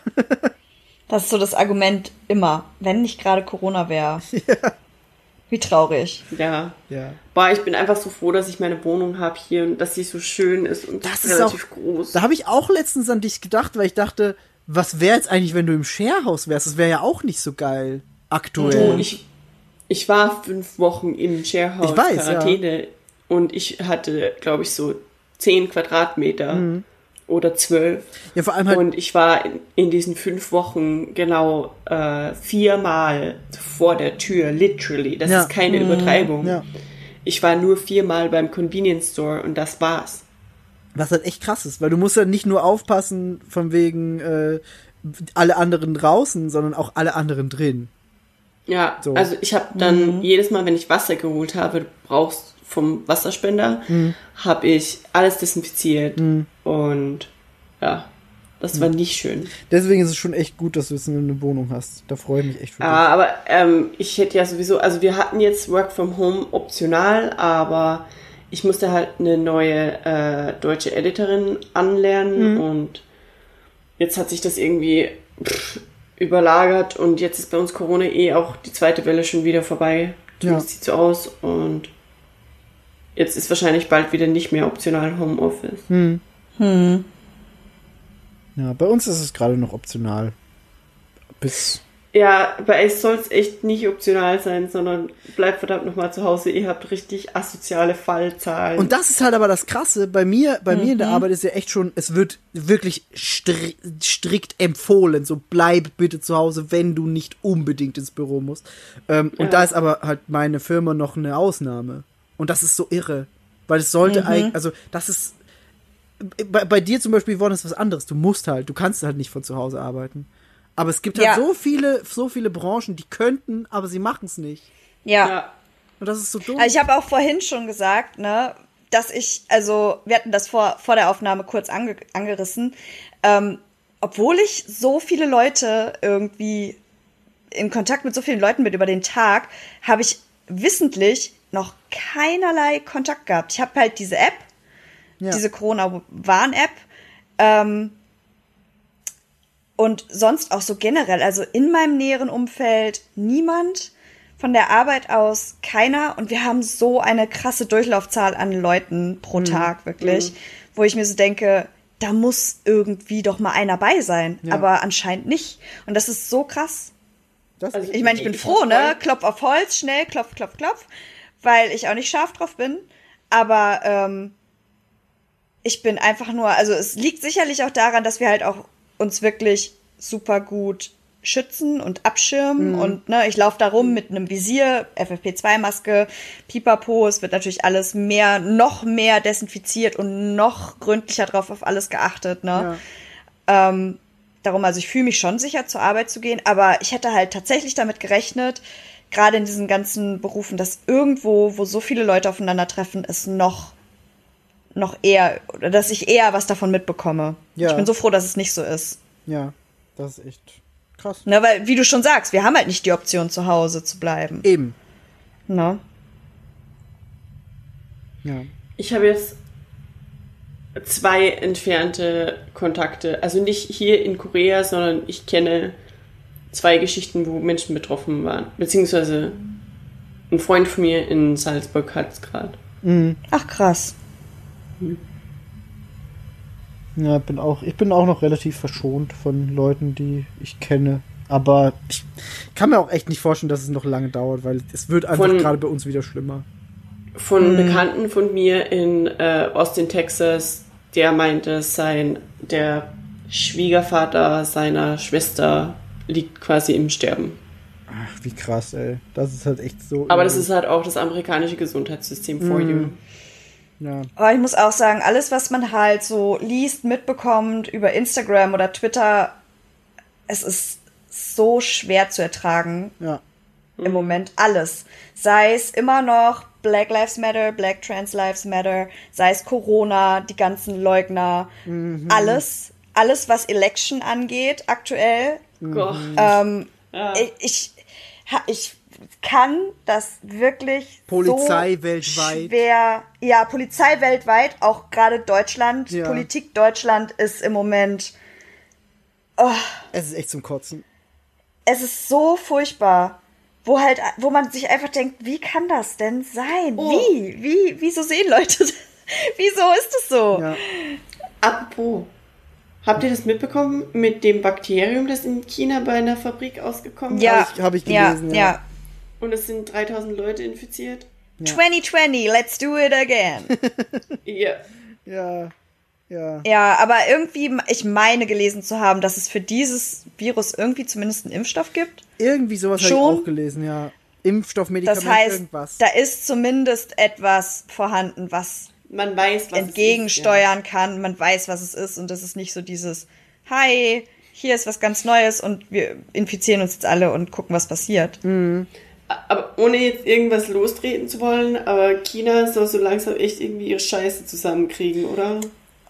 Das ist so das Argument immer, wenn nicht gerade Corona wäre. Wie traurig. Ja. ja. Boah, ich bin einfach so froh, dass ich meine Wohnung habe hier und dass sie so schön ist und Das ist relativ auch- groß. Da habe ich auch letztens an dich gedacht, weil ich dachte, was wäre jetzt eigentlich, wenn du im Sharehouse wärst? Das wäre ja auch nicht so geil. Aktuell. Du, ich, ich war fünf Wochen im Sharehouse Ich weiß, Quarantäne und ich hatte, glaube ich, so zehn Quadratmeter Mhm. Oder zwölf. ja, vor allem halt. Und ich war in, in diesen fünf Wochen genau äh, viermal vor der Tür, literally. Das Ja. ist keine Übertreibung. ja. Ich war nur viermal beim Convenience Store und das war's. Was halt echt krass ist, weil du musst ja nicht nur aufpassen von wegen äh, alle anderen draußen, sondern auch alle anderen drin. Ja, So. also ich habe dann jedes Mal, wenn ich Wasser geholt habe, du brauchst vom Wasserspender, habe ich alles desinfiziert und ja, das war nicht schön. Deswegen ist es schon echt gut, dass du jetzt eine Wohnung hast. Da freue ich mich echt für dich. Ah, aber ähm, ich hätte ja sowieso, also wir hatten jetzt Work from Home optional, aber ich musste halt eine neue äh, deutsche Editorin anlernen und jetzt hat sich das irgendwie pff, überlagert und jetzt ist bei uns Corona eh auch die zweite Welle schon wieder vorbei. Ja. sieht so aus und jetzt ist wahrscheinlich bald wieder nicht mehr optional Homeoffice. Ja, bei uns ist es gerade noch optional. Bis. Ja, bei euch soll es echt nicht optional sein, sondern bleibt verdammt nochmal zu Hause. Ihr habt richtig asoziale Fallzahlen. Und das ist halt aber das Krasse. Bei mir, bei mir in Mhm. der Arbeit ist ja echt schon, es wird wirklich stri strikt empfohlen. So bleib bitte zu Hause, wenn du nicht unbedingt ins Büro musst. Ähm, Und Ja. da ist aber halt meine Firma noch eine Ausnahme. Und das ist so irre. Weil es sollte eigentlich, also das ist. Bei, bei dir zum Beispiel, Yvonne, ist was anderes. Du musst halt, du kannst halt nicht von zu Hause arbeiten. Aber es gibt halt Ja. so viele, so viele Branchen, die könnten, aber sie machen es nicht. Ja. ja, Und das ist so dumm. Also ich habe auch vorhin schon gesagt, ne, dass ich, also wir hatten das vor, vor der Aufnahme kurz ange, angerissen, ähm, obwohl ich so viele Leute irgendwie in Kontakt mit so vielen Leuten bin über den Tag, habe ich wissentlich noch keinerlei Kontakt gehabt. Ich habe halt diese App, ja. diese Corona-Warn-App. Ähm, und sonst auch so generell, also in meinem näheren Umfeld niemand, von der Arbeit aus keiner. Und wir haben so eine krasse Durchlaufzahl an Leuten pro Mhm. Tag, wirklich, wo ich mir so denke, da muss irgendwie doch mal einer bei sein. Ja. Aber anscheinend nicht. Und das ist so krass. das Also Ich meine, ich bin Ich froh, ne? Klopf auf Holz, schnell, klopf, klopf, klopf, weil ich auch nicht scharf drauf bin. Aber ähm, ich bin einfach nur, also es liegt sicherlich auch daran, dass wir halt auch uns wirklich super gut schützen und abschirmen und ne, ich laufe da rum mit einem Visier, FFP2-Maske, Pipapo, es wird natürlich alles mehr, noch mehr desinfiziert und noch gründlicher drauf auf alles geachtet, ne? Ähm, darum, also ich fühle mich schon sicher, zur Arbeit zu gehen, aber ich hätte halt tatsächlich damit gerechnet, gerade in diesen ganzen Berufen, dass irgendwo, wo so viele Leute aufeinandertreffen, es noch noch eher, oder dass ich eher was davon mitbekomme. Ja. Ich bin so froh, dass es nicht so ist. Ja, das ist echt krass. Ne, weil, wie du schon sagst, wir haben halt nicht die Option, zu Hause zu bleiben. Eben. Ne? Ja. Ich habe jetzt zwei entfernte Kontakte. Also nicht hier in Korea, sondern ich kenne zwei Geschichten, wo Menschen betroffen waren. Beziehungsweise ein Freund von mir in Salzburg hat es gerade. Ach krass. Ja, bin auch, ich bin auch noch relativ verschont von Leuten, die ich kenne. Aber ich kann mir auch echt nicht vorstellen, dass es noch lange dauert, weil es wird einfach Von- gerade bei uns wieder schlimmer. Von Bekannten von mir in äh, Austin, Texas, der meinte, sein der Schwiegervater seiner Schwester liegt quasi im Sterben. Ach, wie krass, ey. Das ist halt echt so. Aber das ist halt auch das amerikanische Gesundheitssystem for you. Ja. Aber ich muss auch sagen, alles, was man halt so liest, mitbekommt über Instagram oder Twitter, es ist so schwer zu ertragen Ja. im Moment. Alles. Sei es immer noch Black Lives Matter, Black Trans Lives Matter, sei es Corona, die ganzen Leugner, alles. Alles, was Election angeht, aktuell. Gott. Ähm, Ja. ich, ich, kann das wirklich Polizei so weltweit. schwer. Ja, Polizei weltweit, auch gerade Deutschland. Ja. Politik Deutschland ist im Moment. Es ist echt zum Kotzen. Es ist so furchtbar. Wo halt, wo man sich einfach denkt, wie kann das denn sein? Oh. Wie? Wie? Wieso sehen Leute das? Wieso ist es so? Ja. Apropos, habt ihr das mitbekommen mit dem Bakterium, das in China bei einer Fabrik ausgekommen ist? Ja, Hab ich- hab ich ja, gelesen, ja. ja. Und es sind 3000 Leute infiziert? 2020, let's do it again. Ja. Ja. Ja. ja, aber irgendwie, ich meine gelesen zu haben, dass es für dieses Virus irgendwie zumindest einen Impfstoff gibt. Irgendwie sowas habe ich Schon? auch gelesen, ja. Impfstoff, Medikament, Das heißt, irgendwas. da ist zumindest etwas vorhanden, was Man weiß, was entgegensteuern kann. Man weiß, was es ist. Und das ist nicht so dieses, hi, hier ist was ganz Neues und wir infizieren uns jetzt alle und gucken, was passiert. Ist, ja. Aber ohne jetzt irgendwas lostreten zu wollen, aber China soll so langsam echt irgendwie ihre Scheiße zusammenkriegen, oder?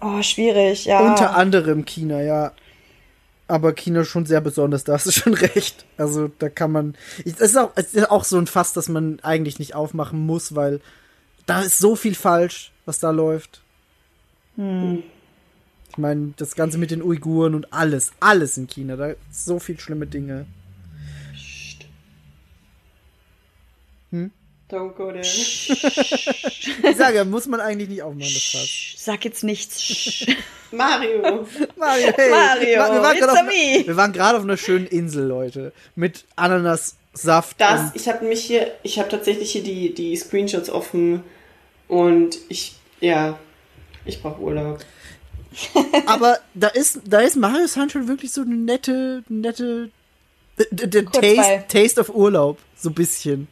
Oh, schwierig, ja. Unter anderem China, ja. Aber China schon sehr besonders, da hast du schon recht. Also da kann man. Es ist auch, es ist auch so ein Fass, das man eigentlich nicht aufmachen muss, weil da ist so viel falsch, was da läuft. Ich meine, das Ganze mit den Uiguren und alles, alles in China, da ist so viel schlimme Dinge. Psst. Hm? Don't go there. Ich sage, muss man eigentlich nicht aufmachen, das Fass. Sag jetzt nichts. Mario. Mario, hey. Mario, wir waren gerade auf, wir waren auf einer schönen Insel, Leute. Mit Ananassaft. Das, ich habe mich hier, ich habe tatsächlich hier die, die Screenshots offen und ich, ja, ich brauche Urlaub. Aber da ist, da ist Mario Sunshine wirklich so eine nette, nette der. Taste, Taste of Urlaub, so ein bisschen.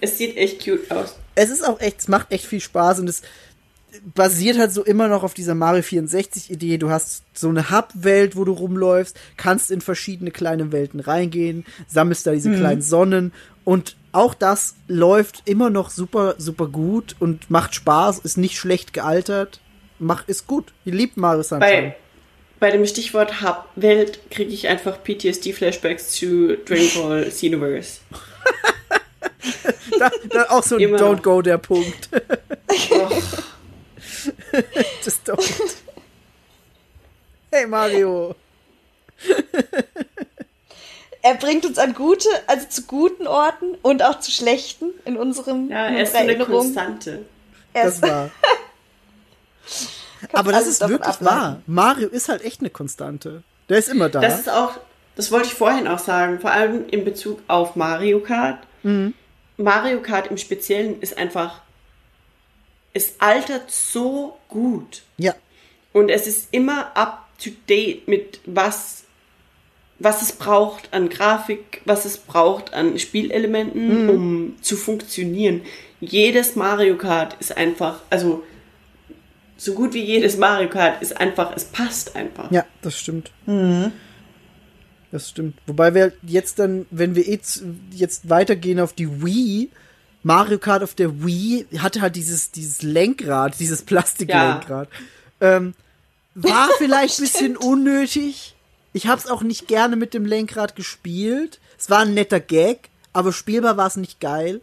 Es sieht echt cute aus. Es ist auch echt, es macht echt viel Spaß und es basiert halt so immer noch auf dieser Mario 64 Idee. Du hast so eine Hub-Welt, wo du rumläufst, kannst in verschiedene kleine Welten reingehen, sammelst da diese kleinen Sonnen und auch das läuft immer noch super, super gut und macht Spaß, ist nicht schlecht gealtert, macht, ist gut. Ihr liebt Mario Sunshine. Bei, bei dem Stichwort Hub Welt kriege ich einfach PTSD-Flashbacks zu Dragon Ball Xenoverse. Da, da auch so ein Don't go der Punkt. Just don't. Hey Mario. Er bringt uns an gute, also zu guten Orten und auch zu schlechten in unserem ja, in er ist eine. Konstante. Er Das ist- war. Aber das ist wirklich ableiten. wahr. Mario ist halt echt eine Konstante. Der ist immer da. Das ist auch, das wollte ich vorhin auch sagen, vor allem in Bezug auf Mario Kart. Mario Kart im Speziellen ist einfach, es altert so gut. ja. Und es ist immer up to date mit was, was es braucht an Grafik, was es braucht an Spielelementen, um zu funktionieren. Jedes Mario Kart ist einfach, also so gut wie jedes Mario Kart ist einfach, es passt einfach. Ja, das stimmt. Das stimmt. Wobei wir jetzt dann, wenn wir jetzt, jetzt weitergehen auf die Wii, Mario Kart auf der Wii hatte halt dieses, dieses Lenkrad, dieses Plastiklenkrad. Ähm, war vielleicht ein bisschen unnötig. Ich hab's auch nicht gerne mit dem Lenkrad gespielt. Es war ein netter Gag, aber spielbar war es nicht geil.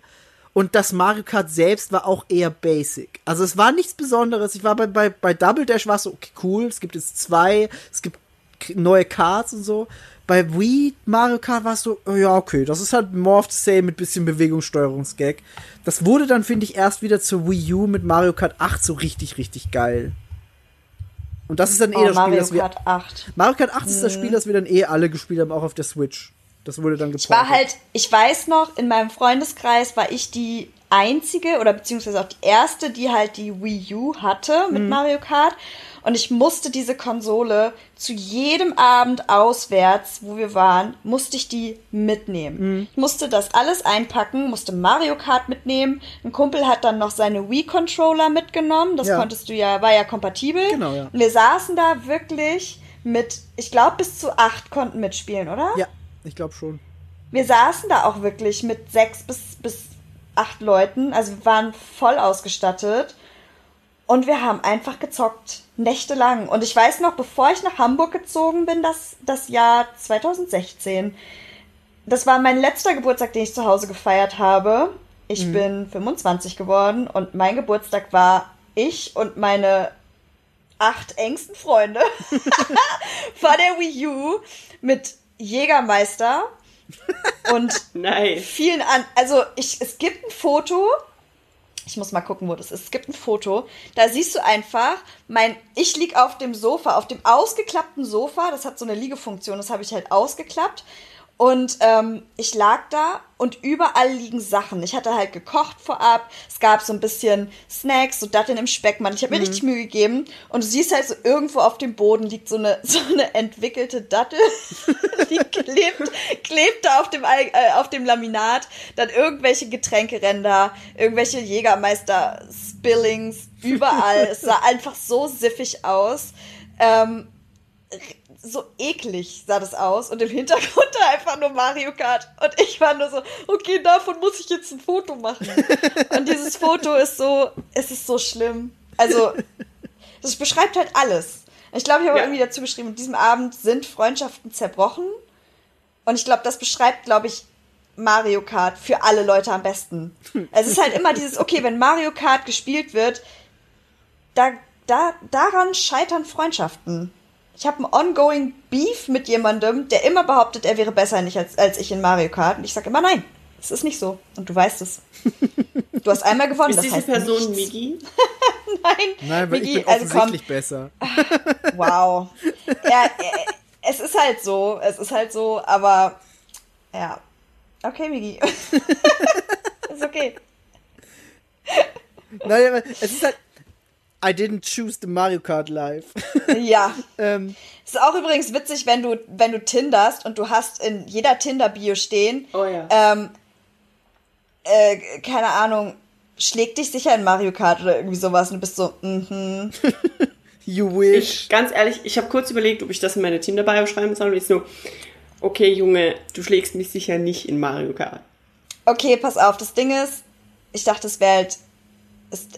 Und das Mario Kart selbst war auch eher basic. Also es war nichts Besonderes. Ich war bei, bei, bei Double Dash war es so, okay, cool, es gibt jetzt zwei, es gibt neue Karts und so. Bei Wii Mario Kart war es so, oh ja, okay, das ist halt more of the same mit bisschen Bewegungssteuerungsgag. Das wurde dann, finde ich, erst wieder zur Wii U mit Mario Kart 8 so richtig, richtig geil. Und das ist dann eh Oh, das Spiel, Mario das wir. Kart 8. Mario Kart 8 ist das Spiel, das wir dann eh alle gespielt haben, auch auf der Switch. Das wurde dann geportet. Ich war halt, ich weiß noch, in meinem Freundeskreis war ich die einzige oder beziehungsweise auch die erste, die halt die Wii U hatte Mhm. mit Mario Kart. Und ich musste diese Konsole zu jedem Abend auswärts, wo wir waren, musste ich die mitnehmen. Mhm. Ich musste das alles einpacken, musste Mario Kart mitnehmen. Ein Kumpel hat dann noch seine Wii-Controller mitgenommen. Das Ja. konntest du ja, war ja kompatibel. Genau, ja. Und wir saßen da wirklich mit, ich glaube, bis zu acht konnten mitspielen, oder? Ja, ich glaube schon. Wir saßen da auch wirklich mit sechs bis, bis acht Leuten. Also wir waren voll ausgestattet. Und wir haben einfach gezockt. Nächtelang. Und ich weiß noch, bevor ich nach Hamburg gezogen bin, das, das Jahr 2016, das war mein letzter Geburtstag, den ich zu Hause gefeiert habe. Ich bin 25 geworden und mein Geburtstag war ich und meine acht engsten Freunde vor der Wii U mit Jägermeister und Nice. vielen an. Also ich, es gibt ein Foto. Ich muss mal gucken, wo das ist. Es gibt ein Foto. Da siehst du einfach, mein, ich lieg auf dem Sofa, auf dem ausgeklappten Sofa. Das hat so eine Liegefunktion. Das habe ich halt ausgeklappt. Und ähm, ich lag da und überall liegen Sachen. Ich hatte halt gekocht vorab. Es gab so ein bisschen Snacks, so Datteln im Speckmann. Ich habe mir richtig Mühe gegeben. Und du siehst halt so irgendwo auf dem Boden liegt so eine, so eine entwickelte Dattel. Die klebt, klebt da auf dem, äh, auf dem Laminat. Dann irgendwelche Getränkeränder, irgendwelche Jägermeister-Spillings, überall. es sah einfach so siffig aus. Ähm, so eklig sah das aus und im Hintergrund da einfach nur Mario Kart und ich war nur so, okay, davon muss ich jetzt ein Foto machen. Und dieses Foto ist so, es ist so schlimm. Also, das beschreibt halt alles. Ich glaube, ich habe Ja. irgendwie dazu geschrieben, an diesem Abend sind Freundschaften zerbrochen und ich glaube, das beschreibt, glaube ich, Mario Kart für alle Leute am besten. Es ist halt immer dieses, okay, wenn Mario Kart gespielt wird, da, da, daran scheitern Freundschaften. Ich habe einen ongoing Beef mit jemandem, der immer behauptet, er wäre besser nicht als, als ich in Mario Kart. Und ich sage immer, nein, es ist nicht so. Und du weißt es. Du hast einmal gewonnen, Ist das diese heißt Person nichts. Migi? Nein, Nein, weil Migi, ich bin also komm, offensichtlich besser. wow. ja, äh, es ist halt so, es ist halt so, aber ja. Okay, Migi. ist okay. Nein, aber es ist halt. I didn't choose the Mario Kart Live. Ja. ähm, Ist auch übrigens witzig, wenn du, wenn du tinderst und du hast in jeder Tinder-Bio stehen, Oh ja. ähm, äh, keine Ahnung, schlägt dich sicher in Mario Kart oder irgendwie sowas und du bist so, mhm. you wish. Ich, ganz ehrlich, ich habe kurz überlegt, ob ich das in meine Tinder-Bio schreiben soll. Und ich so, okay, Junge, du schlägst mich sicher nicht in Mario Kart. Okay, pass auf, das Ding ist, ich dachte, es wäre halt,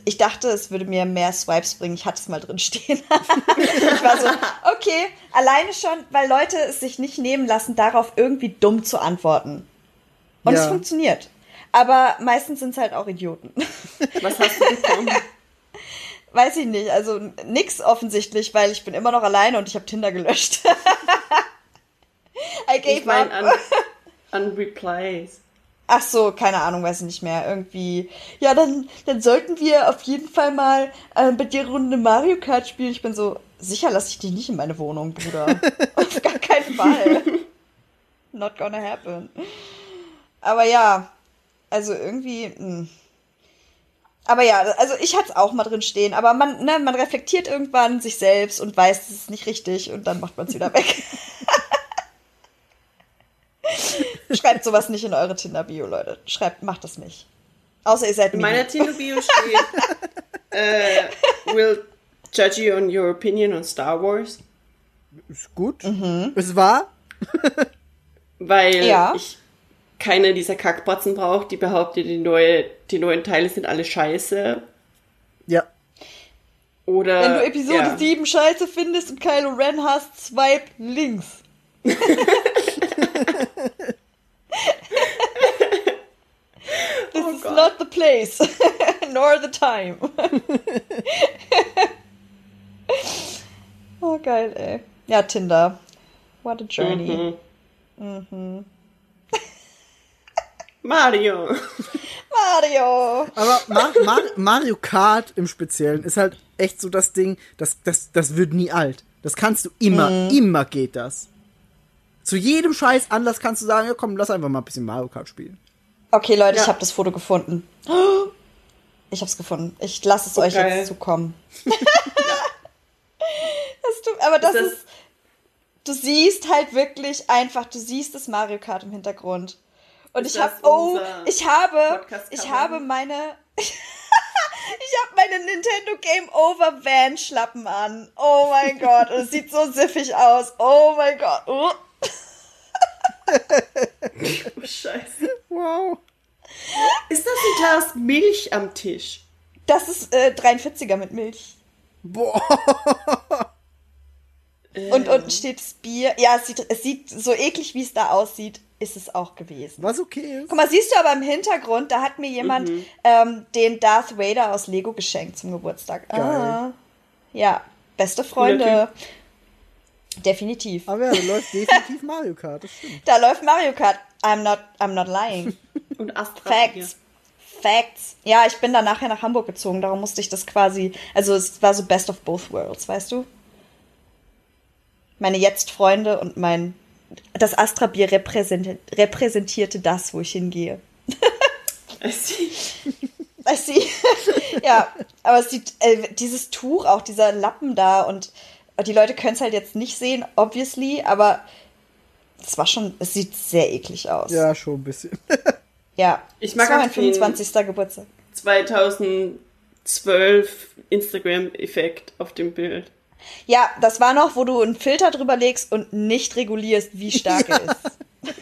ich dachte, es würde mir mehr Swipes bringen. Ich hatte es mal drin stehen. ich war so, okay, alleine schon, weil Leute es sich nicht nehmen lassen, darauf irgendwie dumm zu antworten. Und es Ja. funktioniert. Aber meistens sind es halt auch Idioten. Was hast du bekommen? Weiß ich nicht, also nix offensichtlich, weil ich bin immer noch alleine und ich habe Tinder gelöscht. I gave Ich meine up. an, an Replies. Ach so, keine Ahnung, weiß ich nicht mehr. Irgendwie. Ja, dann, dann sollten wir auf jeden Fall mal äh, bei dir Runde Mario Kart spielen. Ich bin so, sicher lasse ich dich nicht in meine Wohnung, Bruder. auf gar keinen Fall. Not gonna happen. Aber ja, also irgendwie. Mh. Aber ja, also ich hatte es auch mal drin stehen, aber man, ne, man reflektiert irgendwann sich selbst und weiß, es ist nicht richtig und dann macht man es wieder weg. Schreibt sowas nicht in eure Tinder-Bio, Leute. Schreibt, macht das nicht. Außer ihr seid In meiner Tinder-Bio steht, äh, will judge you on your opinion on Star Wars. Ist gut. Mhm. Es war. weil Ja. ich keine dieser Kackbotzen brauche, die behauptet, die, neue, die neuen Teile sind alle scheiße. Ja. Oder. Wenn du Episode ja. 7 scheiße findest und Kylo Ren hast, swipe links. This is not the place, nor the time. oh, geil, ey. Ja, Tinder. What a journey. Mhm. Mario. Mario! Aber Mar Mar Mario Kart im Speziellen ist halt echt so das Ding, das, das, das wird nie alt. Das kannst du immer, Mhm. immer geht das. Zu jedem Scheiß Anlass kannst du sagen, ja komm, lass einfach mal ein bisschen Mario Kart spielen. Okay, Leute, ich Ja. habe das Foto gefunden. Ich habe es gefunden. Ich lasse es euch Okay. jetzt zukommen. das tut, aber das, Ist das- ist. Du siehst halt wirklich einfach, du siehst das Mario Kart im Hintergrund. Und Ist ich habe, oh, ich habe, ich habe meine, ich habe meine Nintendo Game Over Van Schlappen an. Oh mein Gott, und es sieht so siffig aus. Oh mein Gott. Oh. Oh, Scheiße. Wow. Ist das ein Glas Milch am Tisch? Das ist äh, 43er mit Milch. Boah. Und unten steht das Bier. Ja, es sieht, es sieht so eklig, wie es da aussieht, ist es auch gewesen. Was okay ist. Guck mal, siehst du aber im Hintergrund, da hat mir jemand ähm, den Darth Vader aus Lego geschenkt zum Geburtstag. Ah. Ja, beste Freunde. Definitiv. Aber ja, da läuft definitiv Mario Kart, das stimmt. Da läuft Mario Kart. I'm not, I'm not lying. Und Astra. Facts. Facts. Ja, ich bin dann nachher nach Hamburg gezogen, darum musste ich das quasi, also es war so best of both worlds, weißt du? Meine jetzt Freunde und mein, das Astra-Bier repräsentiert, repräsentierte das, wo ich hingehe. I see. ja, aber es sieht, äh, dieses Tuch, auch dieser Lappen da und die Leute können es halt jetzt nicht sehen, obviously, aber es war schon, es sieht sehr eklig aus. Ja, schon ein bisschen. Ja. Ich mag das war mein auch den- 25. Geburtstag. 2012 Instagram-Effekt auf dem Bild. Ja, das war noch, wo du einen Filter drüber legst und nicht regulierst, wie stark er ist.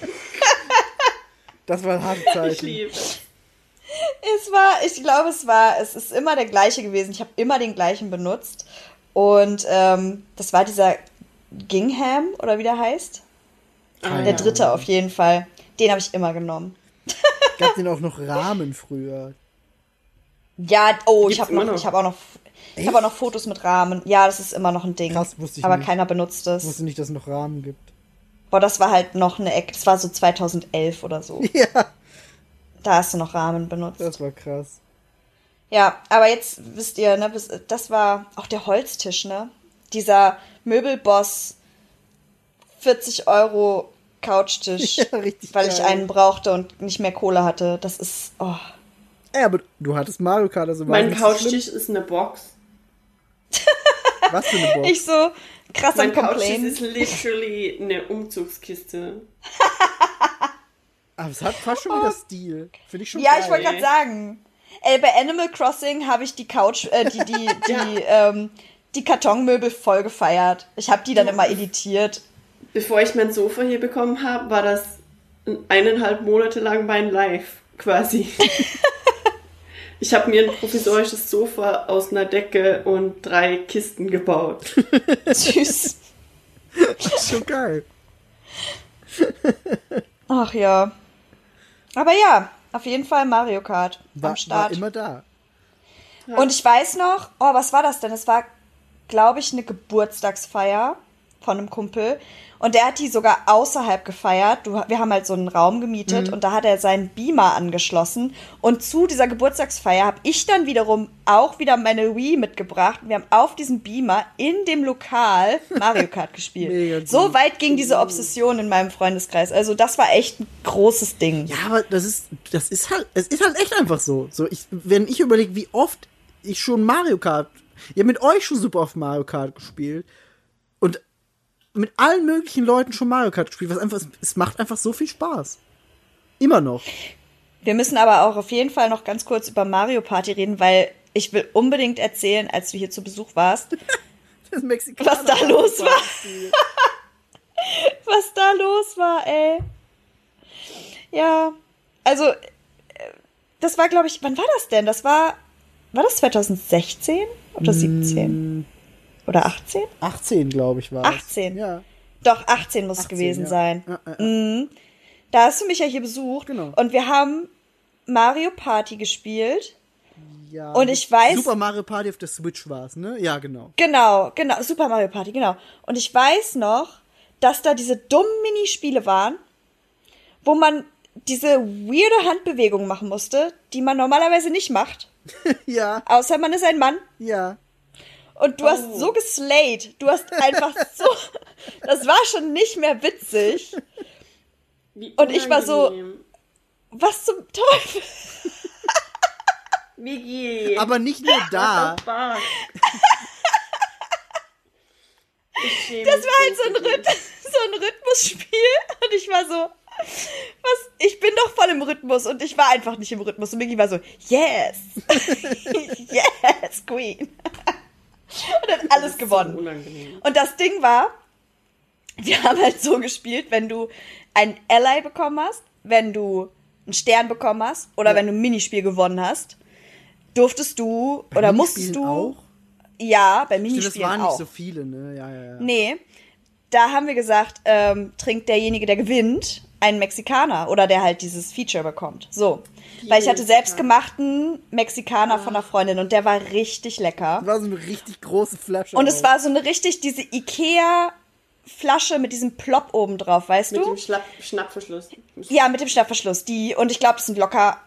Das war ein hartes Ich liebe es. Es war, ich glaube, es war, es ist immer der gleiche gewesen. Ich habe immer den gleichen benutzt. Und ähm, das war dieser Gingham, oder wie der heißt. Keine Der dritte Ahnung. auf jeden Fall. Den habe ich immer genommen. Gab den auch noch Rahmen früher. Ja, oh, ich Gibt's habe immer noch, noch? ich habe auch noch, ich habe auch noch Fotos mit Rahmen. Ja, das ist immer noch ein Ding. Krass, wusste ich Aber nicht. keiner benutzt Ich es. wusste nicht, dass es noch Rahmen gibt. Boah, das war halt noch eine Ecke. Das war so 2011 oder so. Ja, Da hast du noch Rahmen benutzt. das war krass. Ja, aber jetzt wisst ihr, ne, das war auch der Holztisch, ne? Dieser Möbelboss 40 Euro Couchtisch, Ja, weil ich geil. einen brauchte und nicht mehr Kohle hatte. Das ist, oh. Ey, aber du hattest Mario Kart, also Mein so schlimm. Couchtisch ist eine Box. Was für eine Box? Ich so krass am Mein Couchtisch Complain. ist literally eine Umzugskiste. Aber es hat fast schon wieder Stil. Finde ich schon Ja, geil. ich wollte gerade sagen. Ey, bei Animal Crossing habe ich die Couch, äh, die, die, die, ähm, die Kartonmöbel voll gefeiert. Ich habe die dann immer editiert. Bevor ich mein Sofa hier bekommen habe, war das eineinhalb Monate lang mein Life, quasi. ich habe mir ein provisorisches Sofa aus einer Decke und drei Kisten gebaut. Süß. schon geil. Ach ja. Aber ja, auf jeden Fall Mario Kart War, am war Start. immer da. Und ich weiß noch, oh, was war das denn? Es war, glaube ich, eine Geburtstagsfeier von einem Kumpel. Und der hat die sogar außerhalb gefeiert. Du, wir haben halt so einen Raum gemietet Mhm. und da hat er seinen Beamer angeschlossen. Und zu dieser Geburtstagsfeier habe ich dann wiederum auch wieder meine Wii mitgebracht. Wir haben auf diesem Beamer in dem Lokal Mario Kart gespielt. So weit ging diese Obsession in meinem Freundeskreis. Also das war echt ein großes Ding. Ja, aber das ist, das ist halt, es ist halt echt einfach so. So, ich, wenn ich überlege, wie oft ich schon Mario Kart, ja, mit euch schon super oft Mario Kart gespielt mit allen möglichen Leuten schon Mario Kart gespielt, was einfach, es macht einfach so viel Spaß. Immer noch. Wir müssen aber auch auf jeden Fall noch ganz kurz über Mario Party reden, weil ich will unbedingt erzählen, als du hier zu Besuch warst, Was da los war. was da los war, ey. Ja, also, äh, das war, glaube ich, wann war das denn? Das war, war das 2016 oder 17? Oder 18? 18, glaube ich, war 18. Ja. Doch, 18 muss es 18, gewesen ja. sein. Ja. Mhm. Da hast du mich ja hier besucht. Genau. Und wir haben Mario Party gespielt. ja. Und ich weiß- Super Mario Party auf der Switch war es, ne? Ja, genau. Genau, genau, Super Mario Party, genau. Und ich weiß noch, dass da diese dummen Minispiele waren, wo man diese weirde Handbewegung machen musste, die man normalerweise nicht macht. ja, Außer man ist ein Mann. ja. Und du hast so geslayed. Du hast einfach so. Das war schon nicht mehr witzig. Wie Und ich war so-. Was zum Teufel? Migi. Aber nicht nur da. Das war halt so ein. Rhyth so ein Rhythmusspiel. Und ich war so. Was? Ich bin doch voll im Rhythmus und ich war einfach nicht im Rhythmus. Und Migi war so, yes! yes, Queen! Und hat alles So gewonnen. unangenehm. Und das Ding war, wir haben halt so gespielt, wenn du ein Ally bekommen hast, wenn du einen Stern bekommen hast oder Ja. wenn du ein Minispiel gewonnen hast, durftest du oder musstest du. auch? Ja, bei Stimmt, Minispielen das waren nicht auch. so viele, ne? Ja, ja, ja. Nee, da haben wir gesagt, ähm, trinkt derjenige, der gewinnt, einen Mexikaner oder der halt dieses Feature bekommt. So. Weil ich hatte selbstgemachten Mexikaner von einer Freundin und der war richtig lecker. Das war so eine richtig große Flasche. Und es auch. war so eine richtig, diese Ikea-Flasche mit diesem Plop oben drauf, weißt Mit du? dem Schlapp Schnappverschluss. Ja, mit dem Schnappverschluss. Die, und ich glaube, es sind locker,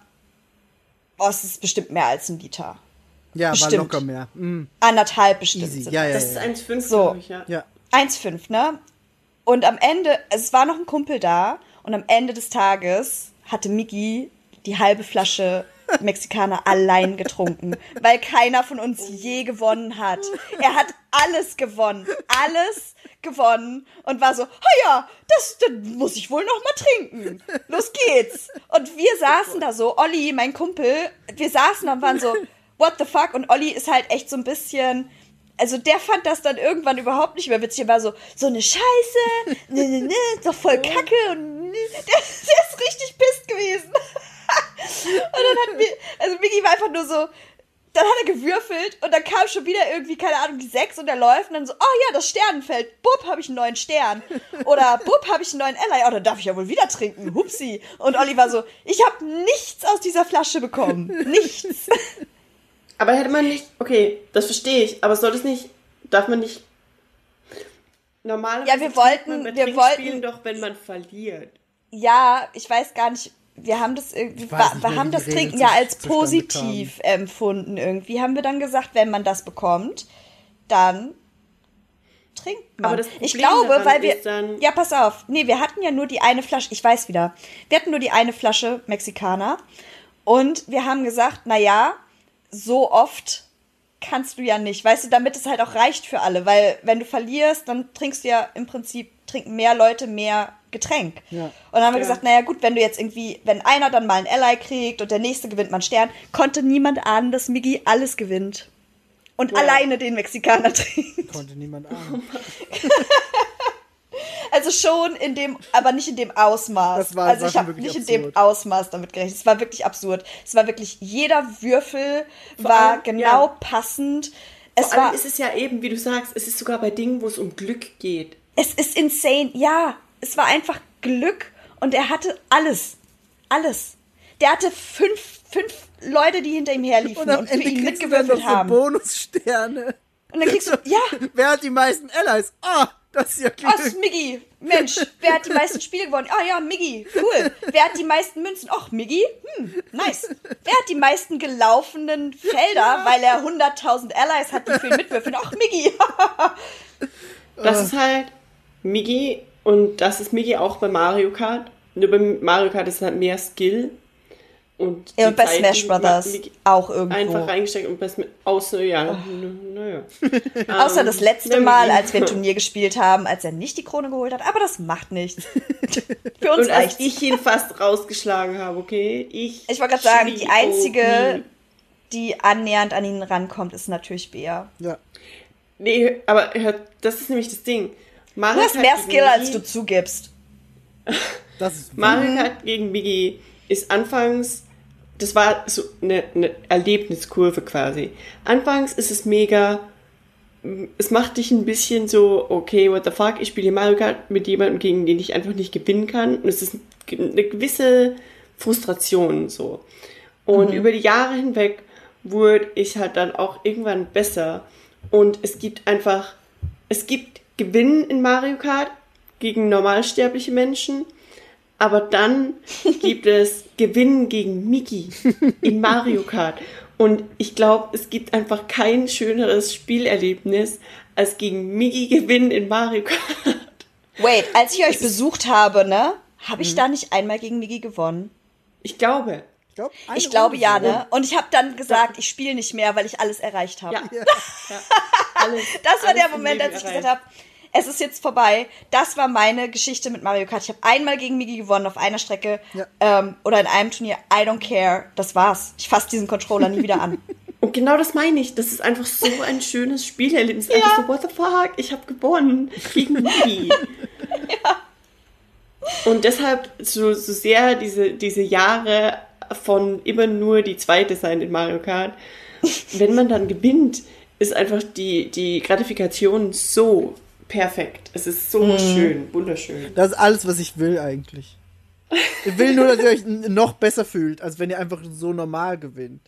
oh, es ist bestimmt mehr als ein Liter. Ja, war bestimmt. locker mehr. Mm, Anderthalb bestimmt. easy. Ja, ja, Das ist ja. 1,5, So. glaube ich, ja. Ja. 1,5, ne? Und am Ende, es war noch ein Kumpel da und am Ende des Tages hatte Miki die halbe Flasche Mexikaner allein getrunken, weil keiner von uns je gewonnen hat. Er hat alles gewonnen, alles gewonnen und war so, oh ja, das, das muss ich wohl noch mal trinken. Los geht's. Und wir saßen da so, Olli, mein Kumpel, wir saßen da und waren so, what the fuck? Und Olli ist halt echt so ein bisschen, also der fand das dann irgendwann überhaupt nicht mehr witzig. Er war so, so eine Scheiße, ne, ne, ne, doch voll kacke und. der, der ist richtig pisst gewesen. und dann hat mir, also Migi war einfach nur so, dann hat er gewürfelt und dann kam schon wieder irgendwie, keine Ahnung, die sechs und er läuft und dann so, oh ja, das Sternenfeld, bupp, habe ich einen neuen Stern. Oder bupp, habe ich einen neuen Ally, oh, dann darf ich ja wohl wieder trinken, hupsi. Und Olli war so, ich habe nichts aus dieser Flasche bekommen, nichts. Aber hätte man nicht, okay, das verstehe ich, aber soll das nicht, darf man nicht, normalerweise Ja, wir wollten- man bei wir wollten- doch, wenn man verliert. Ja, ich weiß gar nicht. Wir haben das irgendwie, Ich wir, wir haben das Trinken ja als positiv empfunden irgendwie. Haben wir dann gesagt, wenn man das bekommt, dann trinkt man. Aber das ich Problem glaube, daran weil wir, ist dann- ja, pass auf. Nee, wir hatten ja nur die eine Flasche. Ich weiß wieder. Wir hatten nur die eine Flasche Mexikaner und wir haben gesagt, na ja, so oft kannst du ja nicht, weißt du, damit es halt auch reicht für alle, weil wenn du verlierst, dann trinkst du ja im Prinzip, trinken mehr Leute mehr Getränk. Ja. Und dann haben wir Ja. gesagt, naja gut, wenn du jetzt irgendwie, wenn einer dann mal einen Ally kriegt und der nächste gewinnt mal einen Stern, konnte niemand ahnen, dass Miggy alles gewinnt. Und Ja. alleine den Mexikaner trinkt. Konnte niemand ahnen. Also schon in dem, aber nicht in dem Ausmaß. Das war- also war ich habe wirklich nicht in dem absurd. Ausmaß damit gerechnet. Es war wirklich absurd. Es war wirklich, jeder Würfel war allem, genau ja. passend. Es Vor allem war, ist es ja eben, wie du sagst, es ist sogar bei Dingen, wo es um Glück geht. es ist insane. Ja, es war einfach Glück und er hatte alles. Alles. Der hatte fünf, fünf Leute, die hinter ihm herliefen Und und, für Ende ihn mitgewürfelt so haben. Bonussterne. Und dann kriegst du, ja, Wer hat die meisten Allies? Ah, das ist ja Oh, Glück. ist Miggy. Mensch, wer hat die meisten Spiele gewonnen? Ah ja, Miggy. Cool. Wer hat die meisten Münzen? Och, Miggy. Hm, nice. Wer hat die meisten gelaufenen Felder, weil er 100.000 Allies hat, die für ihn mitwürfeln? Och, Miggy. Das ist halt Migi und das ist Migi auch bei Mario Kart. Nur bei Mario Kart ist es halt mehr Skill. Und, Ja, die und bei Zeit, Smash Brothers auch irgendwo. Einfach reingesteckt und bei Smash, außer, ja, naja. Außer das letzte Ähm, Mal, als wir ein Turnier gespielt haben, als er nicht die Krone geholt hat. Aber das macht nichts. Für uns Und als reicht's. ich ihn fast rausgeschlagen habe, okay? Ich, Ich wollte gerade sagen, die Shio einzige, die annähernd an ihn rankommt, ist natürlich Bea. Ja. Nee, aber das ist nämlich das Ding. Mario Du hast mehr gegen Skill, als du zugibst. Das ist Mario Kart gegen Migi ist anfangs, das war so eine, eine Erlebniskurve quasi. Anfangs ist es mega, es macht dich ein bisschen so, okay, what the fuck, ich spiele hier Mario Kart mit jemandem, gegen den ich einfach nicht gewinnen kann. Und es ist eine gewisse Frustration so. Und über die Jahre hinweg wurde ich halt dann auch irgendwann besser. Und es gibt einfach, es gibt Gewinnen in Mario Kart gegen normalsterbliche Menschen, aber dann gibt es Gewinnen gegen Mickey in Mario Kart. Und ich glaube, es gibt einfach kein schöneres Spielerlebnis, als gegen Mickey gewinnen in Mario Kart. Wait, als ich euch besucht habe, ne, habe ich da nicht einmal gegen Migi gewonnen? Ich glaube. Ich, glaub, Ich glaube Runde ja, ne? Und ich habe dann gesagt, ich spiele nicht mehr, weil ich alles erreicht habe. Ja. ja. Alles, Das war der Moment, als ich gesagt habe, es ist jetzt vorbei. Das war meine Geschichte mit Mario Kart. Ich habe einmal gegen Migi gewonnen auf einer Strecke Ja. ähm, oder in einem Turnier. I don't care. Das war's. Ich fasse diesen Controller nie wieder an. Und genau das meine ich. Das ist einfach so ein schönes Spielerlebnis. Einfach so, what the fuck, ich habe gewonnen gegen Mickey. Und deshalb so, so sehr diese, diese Jahre von immer nur die zweite sein in Mario Kart, wenn man dann gewinnt, ist einfach die, die Gratifikation so perfekt. Es ist so Mhm. schön, wunderschön. Das ist alles, was ich will eigentlich. Ich will nur, dass ihr euch noch besser fühlt, als wenn ihr einfach so normal gewinnt.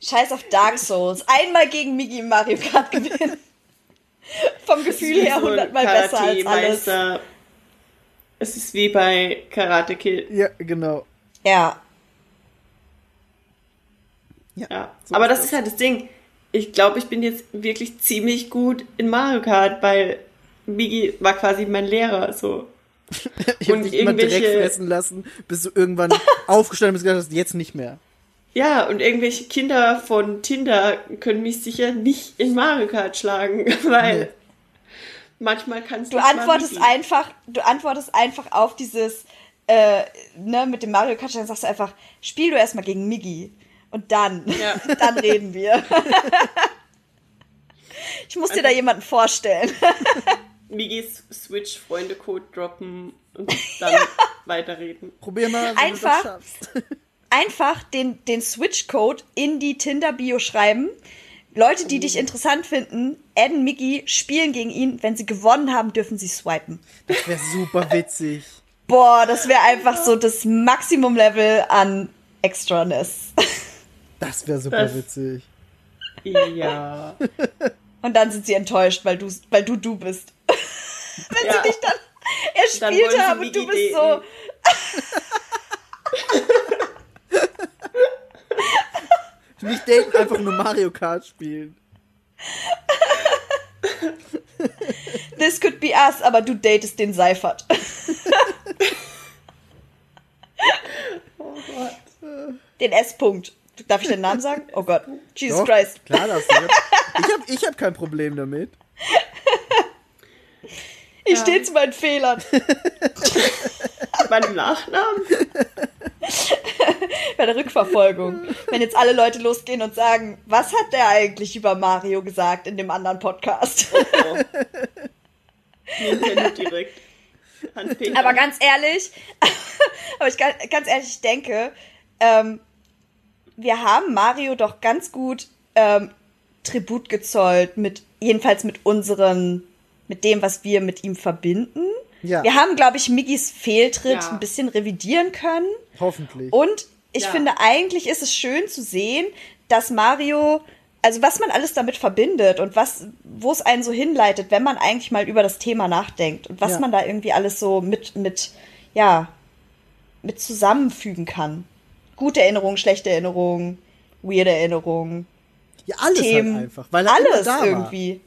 Scheiß auf Dark Souls. Einmal gegen Migi im Mario Kart gewinnen. Vom Gefühl her So hundertmal besser als alles. Karate-Meister. Es ist wie bei Karate Kid. Ja, genau. Ja. Ja, so aber ist das das. ist halt das Ding. Ich glaube, ich bin jetzt wirklich ziemlich gut in Mario Kart, weil Migi war quasi mein Lehrer, so. Ich hab Und dich irgendwelche- fressen lassen, bis du irgendwann aufgestanden bist und gesagt hast, jetzt nicht mehr. Ja, und irgendwelche Kinder von Tinder können mich sicher nicht in Mario Kart schlagen, weil Nee. manchmal kannst Du nicht mal antwortest einfach, du antwortest einfach auf dieses, äh, ne, mit dem Mario Kart, dann sagst du einfach, spiel du erstmal gegen Migi. Und dann, Ja. dann reden wir. ich muss dir da jemanden vorstellen. Migis Switch-Freunde-Code droppen und dann weiterreden. Probier mal, wenn Einfach- du das schaffst. Einfach den, den Switch-Code in die Tinder-Bio schreiben. Leute, die dich interessant finden, adden Migi, spielen gegen ihn. Wenn sie gewonnen haben, dürfen sie swipen. Das wäre super witzig. Boah, das wäre einfach so das Maximum-Level an Extraness. Das wäre super Das- witzig. Ja. Und dann sind sie enttäuscht, weil du, weil du du bist. Wenn Ja. sie dich dann Dann erspielt wollen sie haben und du bist so. Nicht daten, einfach nur Mario Kart spielen. This could be us, aber du datest den Seifert. Den S-Punkt. Darf ich den Namen sagen? Oh Gott. Jesus Doch, Christ. Klar, das ich hab, ich hab kein Problem damit. Ich stehe zu meinen Fehlern. Bei dem Nachnamen? Bei der Rückverfolgung. Wenn jetzt alle Leute losgehen und sagen, was hat der eigentlich über Mario gesagt in dem anderen Podcast? Oh. Nintendo direkt. An Peter. Aber ganz ehrlich, aber ich ganz, ganz ehrlich, ich denke, ähm, wir haben Mario doch ganz gut ähm, Tribut gezollt mit, jedenfalls mit unseren, mit dem, was wir mit ihm verbinden. Ja. Wir haben, glaube ich, Miggis Fehltritt Ja. ein bisschen revidieren können. Hoffentlich. Und ich Ja. finde, eigentlich ist es schön zu sehen, dass Mario, also was man alles damit verbindet und was, wo es einen so hinleitet, wenn man eigentlich mal über das Thema nachdenkt und was Ja. man da irgendwie alles so mit, mit, ja, mit zusammenfügen kann. Gute Erinnerungen, schlechte Erinnerungen, weirde Erinnerungen, ja, alles Themen, halt einfach. Weil er alles da War. irgendwie.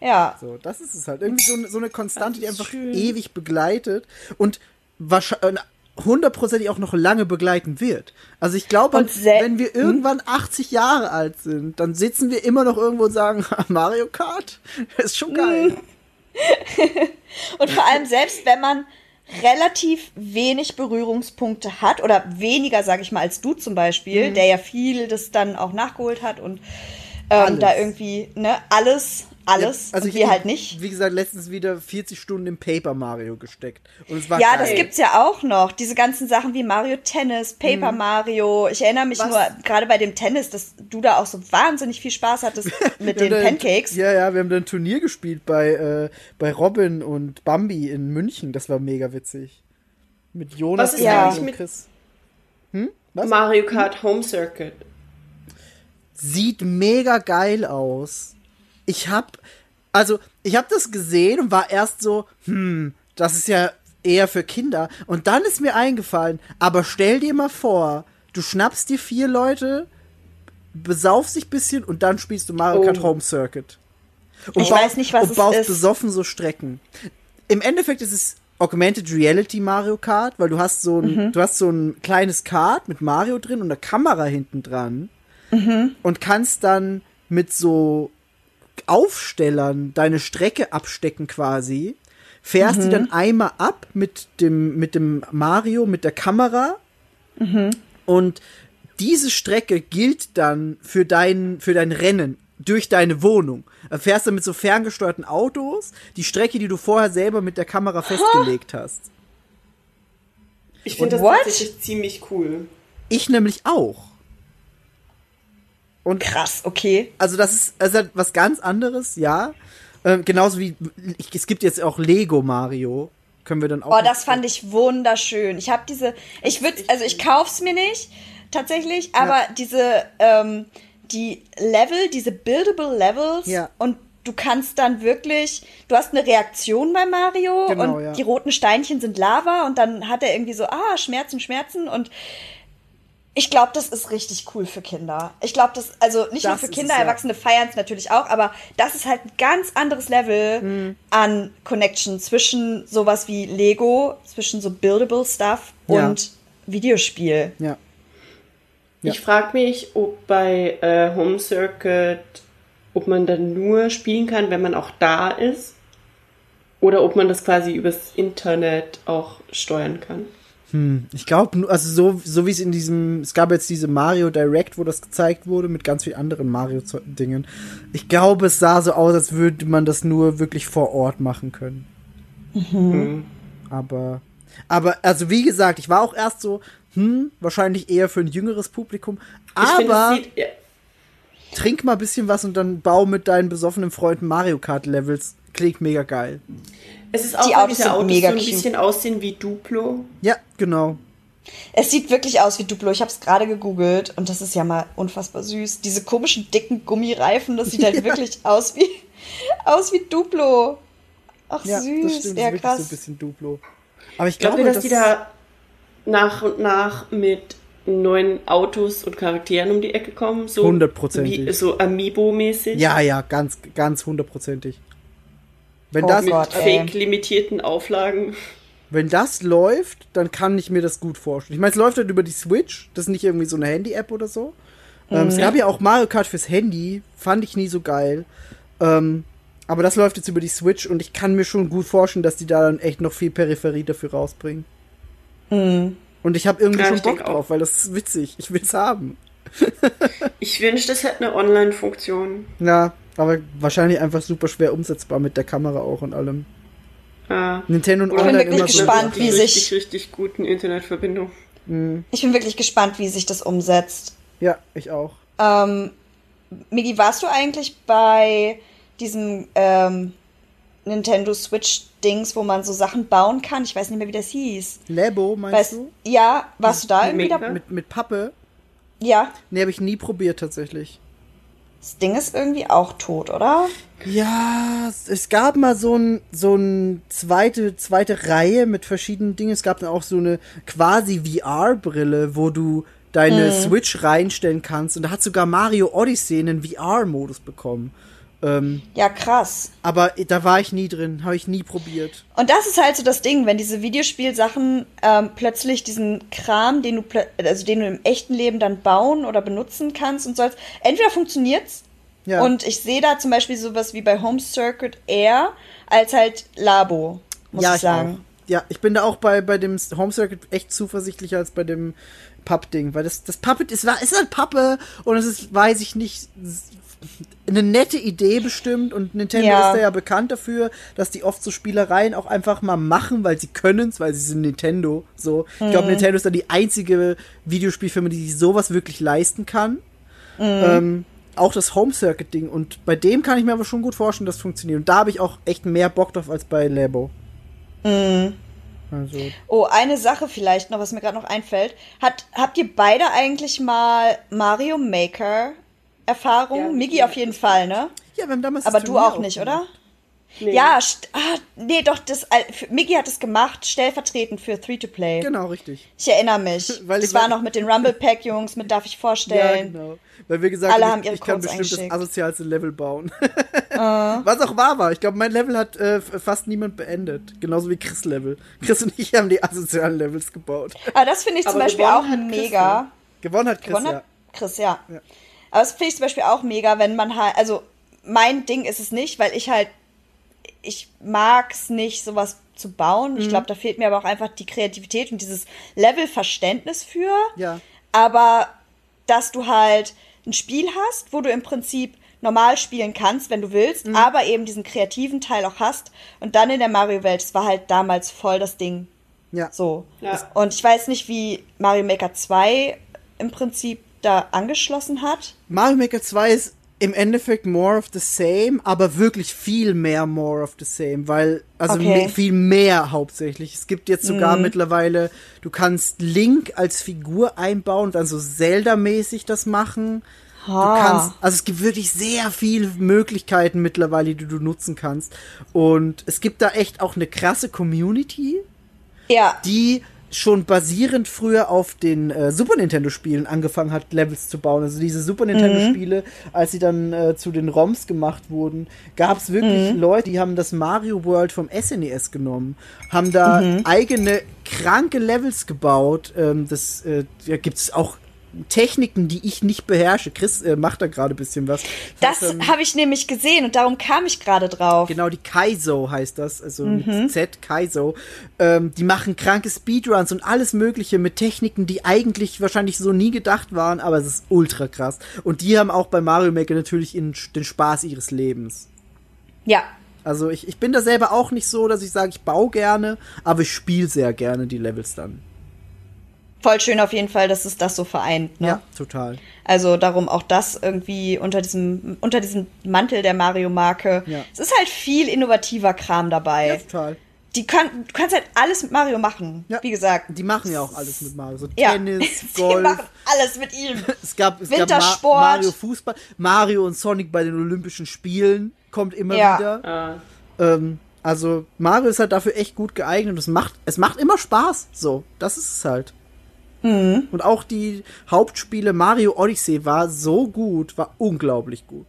Ja. So, das ist es halt. Irgendwie so, eine- so eine Konstante, die einfach schön. ewig begleitet und wahrscheinlich hundertprozentig auch noch lange begleiten wird. Also ich glaube, wenn wir irgendwann 80 Jahre alt sind, dann sitzen wir immer noch irgendwo und sagen, Mario Kart, das ist schon geil. Und vor allem selbst wenn man relativ wenig Berührungspunkte hat oder weniger, sage ich mal, als du zum Beispiel, der ja viel das dann auch nachgeholt hat und ähm, da irgendwie, ne, alles, alles, Ja, also und wir halt nicht. Wie gesagt, letztens wieder 40 Stunden im Paper Mario gesteckt. Und es war Ja, geil. das gibt's ja auch noch. Diese ganzen Sachen wie Mario Tennis, Paper Mario. Ich erinnere mich Was? nur gerade bei dem Tennis, dass du da auch so wahnsinnig viel Spaß hattest mit den Pancakes. Ja, ja, wir haben da ein Turnier gespielt bei, äh, bei Robin und Bambi in München. Das war mega witzig. Mit Jonas Was ist Ja. und eigentlich mit Chris. Hm? Was? Mario Kart Home Circuit? Sieht mega geil aus. Ich hab, also, ich hab das gesehen und war erst so, hm, das ist ja eher für Kinder. Und dann ist mir eingefallen, aber stell dir mal vor, du schnappst dir vier Leute, besaufst dich bisschen und dann spielst du Mario Oh. Kart Home Circuit. Und Ich weiß nicht, was und baust ist. besoffen so Strecken. Im Endeffekt ist es Augmented Reality Mario Kart, weil du hast so ein, Mhm. du hast so ein kleines Kart mit Mario drin und eine Kamera hinten dran Mhm. und kannst dann mit so Aufstellern deine Strecke abstecken quasi. Fährst Mhm. die dann einmal ab mit dem, mit dem Mario, mit der Kamera. Mhm. Und diese Strecke gilt dann für dein, für dein Rennen durch deine Wohnung. Da fährst du mit so ferngesteuerten Autos die Strecke, die du vorher selber mit der Kamera festgelegt hast. Ich finde das tatsächlich ziemlich cool. Ich nämlich auch. Und Krass, okay. also das ist also was ganz anderes, ja. Ähm, genauso wie ich, es gibt jetzt auch Lego Mario. Können wir dann auch. Oh, das fand ich wunderschön. Ich habe diese, ich würde, also ich kauf's mir nicht, tatsächlich, aber diese, ähm, die Level, diese buildable Levels Ja. und du kannst dann wirklich, du hast eine Reaktion bei Mario Genau, und ja. die roten Steinchen sind Lava und dann hat er irgendwie so, ah, Schmerzen, Schmerzen und ich glaube, das ist richtig cool für Kinder. Ich glaube, das, also nicht nur Das für ist Kinder, es, ja. Erwachsene feiern es natürlich auch, aber das ist halt ein ganz anderes Level Mhm. an Connection zwischen sowas wie Lego, zwischen so buildable Stuff Ja. und Videospiel. Ja. Ja. Ich frage mich, ob bei äh, Home Circuit, ob man dann nur spielen kann, wenn man auch da ist. Oder ob man das quasi übers Internet auch steuern kann. Ich glaube, also so, so wie es in diesem, es gab jetzt diese Mario Direct, wo das gezeigt wurde, mit ganz vielen anderen Mario-Dingen. Ich glaube, es sah so aus, als würde man das nur wirklich vor Ort machen können. Aber, aber, also wie gesagt, ich war auch erst so, hm, wahrscheinlich eher für ein jüngeres Publikum. Aber sieht, ja, trink mal ein bisschen was und dann bau mit deinen besoffenen Freunden Mario Kart Levels. Klingt mega geil. Es ist auch, Die Autos diese Autos mega so ein cute. bisschen aussehen wie Duplo. Ja, genau. Es sieht wirklich aus wie Duplo. Ich habe es gerade gegoogelt und das ist ja mal unfassbar süß. Diese komischen dicken Gummireifen, das sieht halt Ja. wirklich aus wie aus wie Duplo. Ach Ja, süß, das stimmt. ja das ist wirklich krass. so ein bisschen Duplo. Aber ich glaube, dass die da nach und nach mit neuen Autos und Charakteren um die Ecke kommen? So Hundertprozentig. wie- So Amiibo-mäßig? Ja, ja, ganz, ganz hundertprozentig. Wenn Oh das, Mit fake-limitierten Auflagen. wenn das läuft, dann kann ich mir das gut vorstellen. Ich meine, es läuft halt über die Switch. Das ist nicht irgendwie so eine Handy-App oder so. Ähm, es gab ja auch Mario Kart fürs Handy. Fand ich nie so geil. Ähm, aber das läuft jetzt über die Switch und ich kann mir schon gut vorstellen, dass die da dann echt noch viel Peripherie dafür rausbringen. Und ich habe irgendwie Ja, schon Bock drauf, weil das ist witzig. Ich will's haben. Ich wünschte, das hätte eine Online-Funktion. Ja, aber wahrscheinlich einfach super schwer umsetzbar mit der Kamera auch und allem. Ah. Nintendo und Oder Online wirklich immer so. gespannt, wie sich- richtig, richtig guten Internetverbindung. Ich bin wirklich gespannt, wie sich das umsetzt. Ja, ich auch. Ähm, Migi, warst du eigentlich bei diesem ähm, Nintendo Switch-Dings, wo man so Sachen bauen kann? Ich weiß nicht mehr, wie das hieß. Labo, meinst Weißt, du? ja, warst du da irgendwie Mega. dabei? Mit, mit Pappe? Ja, Nee, habe ich nie probiert tatsächlich. Das Ding ist irgendwie auch tot, oder? Ja, es- gab mal so ein so ein zweite zweite Reihe mit verschiedenen Dingen. Es gab dann auch so eine quasi VR-Brille, wo du deine Switch reinstellen kannst. Und da hat sogar Mario Odyssey einen VR-Modus bekommen. Ähm, Ja, krass. aber da war ich nie drin, habe ich nie probiert. Und das ist halt so das Ding, wenn diese Videospielsachen ähm, plötzlich diesen Kram, den du, also den du im echten Leben dann bauen oder benutzen kannst und sollst, entweder funktioniert's Ja. und ich sehe da zum Beispiel sowas wie bei Home Circuit eher als halt Labo, muss ja, ich sagen. Auch. Ja, ich bin da auch bei, bei dem Home Circuit echt zuversichtlicher als bei dem Papp-Ding, weil das, das Puppet ist, ist halt Pappe und es ist, weiß ich nicht, eine nette Idee bestimmt und Nintendo Ja. ist da ja bekannt dafür, dass die oft so Spielereien auch einfach mal machen, weil sie können's, weil sie sind Nintendo. So, ich Mhm. glaube, Nintendo ist da die einzige Videospielfirma, die sich sowas wirklich leisten kann. Mhm. Ähm, auch das Home Circuit Ding und bei dem kann ich mir aber schon gut vorstellen, dass das funktioniert. Und da habe ich auch echt mehr Bock drauf als bei Labo. Mhm. Also, Oh, eine Sache vielleicht noch, was mir gerade noch einfällt. Hat, habt ihr beide eigentlich mal Mario Maker Erfahrung? Ja, Migi ja. auf jeden Fall, ne? ja, wir haben damals Aber das du auch nicht, gemacht. oder? Nee. Ja, ah, nee, doch, das, Migi hat es gemacht, stellvertretend für Free-to-Play. Genau, richtig. Ich erinnere mich. Weil das ich- war noch mit den Rumble Pack Jungs, mit darf ich Ja, vorstellen. genau. Weil wir gesagt Alle haben, haben ich, ihre ich kann bestimmt das asozialste Level bauen. Was auch wahr war. Ich glaube, mein Level hat äh, fast niemand beendet. Genauso wie Chris Level. Chris und ich haben die asozialen Levels gebaut. Aber das finde ich zum Aber Beispiel auch hat Chris, mega. Gewonnen hat Chris, Gewonnen ja. hat Chris, ja. Ja. Aber das finde ich zum Beispiel auch mega, wenn man halt, also mein Ding ist es nicht, weil ich halt, ich mag es nicht, sowas zu bauen. Mhm. Ich glaube, da fehlt mir aber auch einfach die Kreativität und dieses Levelverständnis für. Ja. Aber dass du halt ein Spiel hast, wo du im Prinzip normal spielen kannst, wenn du willst, Mhm. aber eben diesen kreativen Teil auch hast. Und dann in der Mario-Welt, das war halt damals voll das Ding. Ja. So. Ja. Und ich weiß nicht, wie Mario Maker 2 im Prinzip da angeschlossen hat. Mario Maker 2 ist im Endeffekt more of the same, aber wirklich viel mehr more of the same, weil, also Okay. me- viel mehr hauptsächlich. Es gibt jetzt sogar mittlerweile, du kannst Link als Figur einbauen und dann so Zelda-mäßig das machen. Du kannst, also es gibt wirklich sehr viele Möglichkeiten mittlerweile, die du nutzen kannst. Und es gibt da echt auch eine krasse Community, Ja. die schon basierend früher auf den äh, Super Nintendo Spielen angefangen hat, Levels zu bauen. Also diese Super Nintendo Spiele, als sie dann äh, zu den ROMs gemacht wurden, gab es wirklich Leute, die haben das Mario World vom SNES genommen, haben da eigene kranke Levels gebaut. Ähm, das äh, da gibt es auch Techniken, die ich nicht beherrsche. Chris äh, macht da gerade ein bisschen was. Das heißt, ähm, habe ich nämlich gesehen und darum kam ich gerade drauf. Genau, die Kaizo heißt das, also Mhm. mit Z, Kaizo. Ähm, die machen kranke Speedruns und alles Mögliche mit Techniken, die eigentlich wahrscheinlich so nie gedacht waren, aber es ist ultra krass. Und die haben auch bei Mario Maker natürlich in, den Spaß ihres Lebens. Ja. Also ich, ich bin da selber auch nicht so, dass ich sage, ich baue gerne, aber ich spiele sehr gerne die Levels dann. Voll schön auf jeden Fall, dass es das so vereint. Ne? Ja, total. Also darum auch das irgendwie unter diesem, unter diesem Mantel der Mario-Marke. Ja. Es ist halt viel innovativer Kram dabei. Ja, total. Die kann, du kannst halt alles mit Mario machen. Ja. Wie gesagt. Die machen ja auch alles mit Mario. So Ja. Tennis, Die Golf. machen alles mit ihm. Es gab, es gab Wintersport. Ma Mario Fußball. Mario und Sonic bei den Olympischen Spielen kommt immer Ja. wieder. Ah, Ähm, also Mario ist halt dafür echt gut geeignet und es macht, es macht immer Spaß. So, das ist es halt. Mhm. Und auch die Hauptspiele Mario Odyssey war so gut, war unglaublich gut.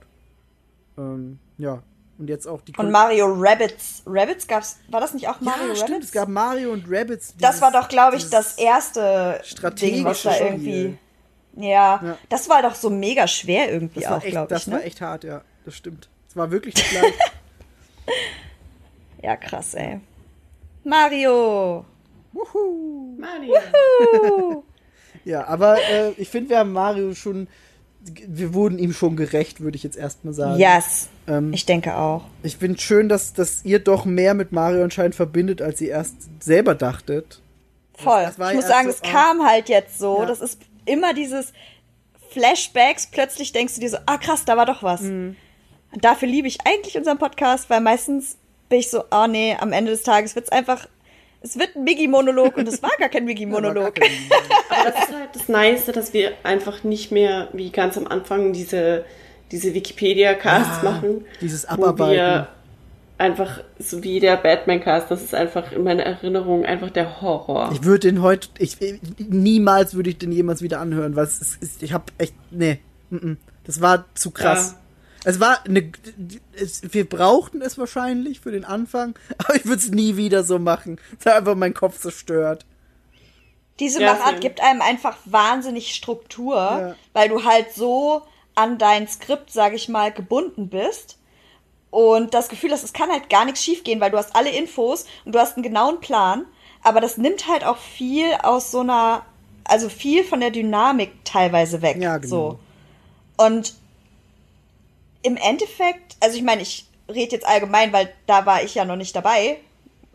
Ähm, ja. Und jetzt auch die Und Mario Rabbits. Rabbits gab's, war das nicht auch Mario ja, Rabbits? stimmt, es gab Mario und Rabbids. das dieses- war doch, glaube ich, das erste strategische Ding, was da irgendwie. Ja, Ja. das war doch so mega schwer irgendwie Das war auch, glaube das ich. war Ne? echt hart, ja. Das stimmt. Es war wirklich nicht leicht. Ja, krass, ey. Mario! Wuhu. Mario. Ja, aber äh, ich finde, wir haben Mario schon, wir wurden ihm schon gerecht, würde ich jetzt erstmal sagen. Yes, Ähm, ich denke auch. Ich finde schön, dass, dass ihr doch mehr mit Mario anscheinend verbindet, als ihr erst selber dachtet. Voll. das war ich muss sagen, es so, ah. kam halt jetzt so. Ja. Das ist immer dieses Flashbacks. Plötzlich denkst du dir so, ah krass, da war doch was. Mhm. Und dafür liebe ich eigentlich unseren Podcast, weil meistens bin ich so, oh nee, am Ende des Tages wird's einfach, es wird ein Miggy-Monolog und es war gar kein Miggy-Monolog. Aber das ist halt das Nice, dass wir einfach nicht mehr wie ganz am Anfang diese, diese Wikipedia-Casts Ja, machen. dieses wo Abarbeiten. wir einfach, so wie der Batman-Cast, das ist einfach in meiner Erinnerung einfach der Horror. Ich würde den heute, ich, niemals würde ich den jemals wieder anhören, weil es ist, ich habe echt, nee, mm, mm. das war zu krass. Ja. Es war eine, es, wir brauchten es wahrscheinlich für den Anfang, aber ich würde es nie wieder so machen. Es hat einfach meinen Kopf zerstört. Diese Ja, Machart gibt einem einfach wahnsinnig Struktur, Ja. weil du halt so an dein Skript, sag ich mal, gebunden bist. Und das Gefühl hast, es kann halt gar nichts schiefgehen, weil du hast alle Infos und du hast einen genauen Plan. Aber das nimmt halt auch viel aus so einer, also viel von der Dynamik teilweise weg. Ja, genau. So. Und im Endeffekt, also ich meine, ich rede jetzt allgemein, weil da war ich ja noch nicht dabei.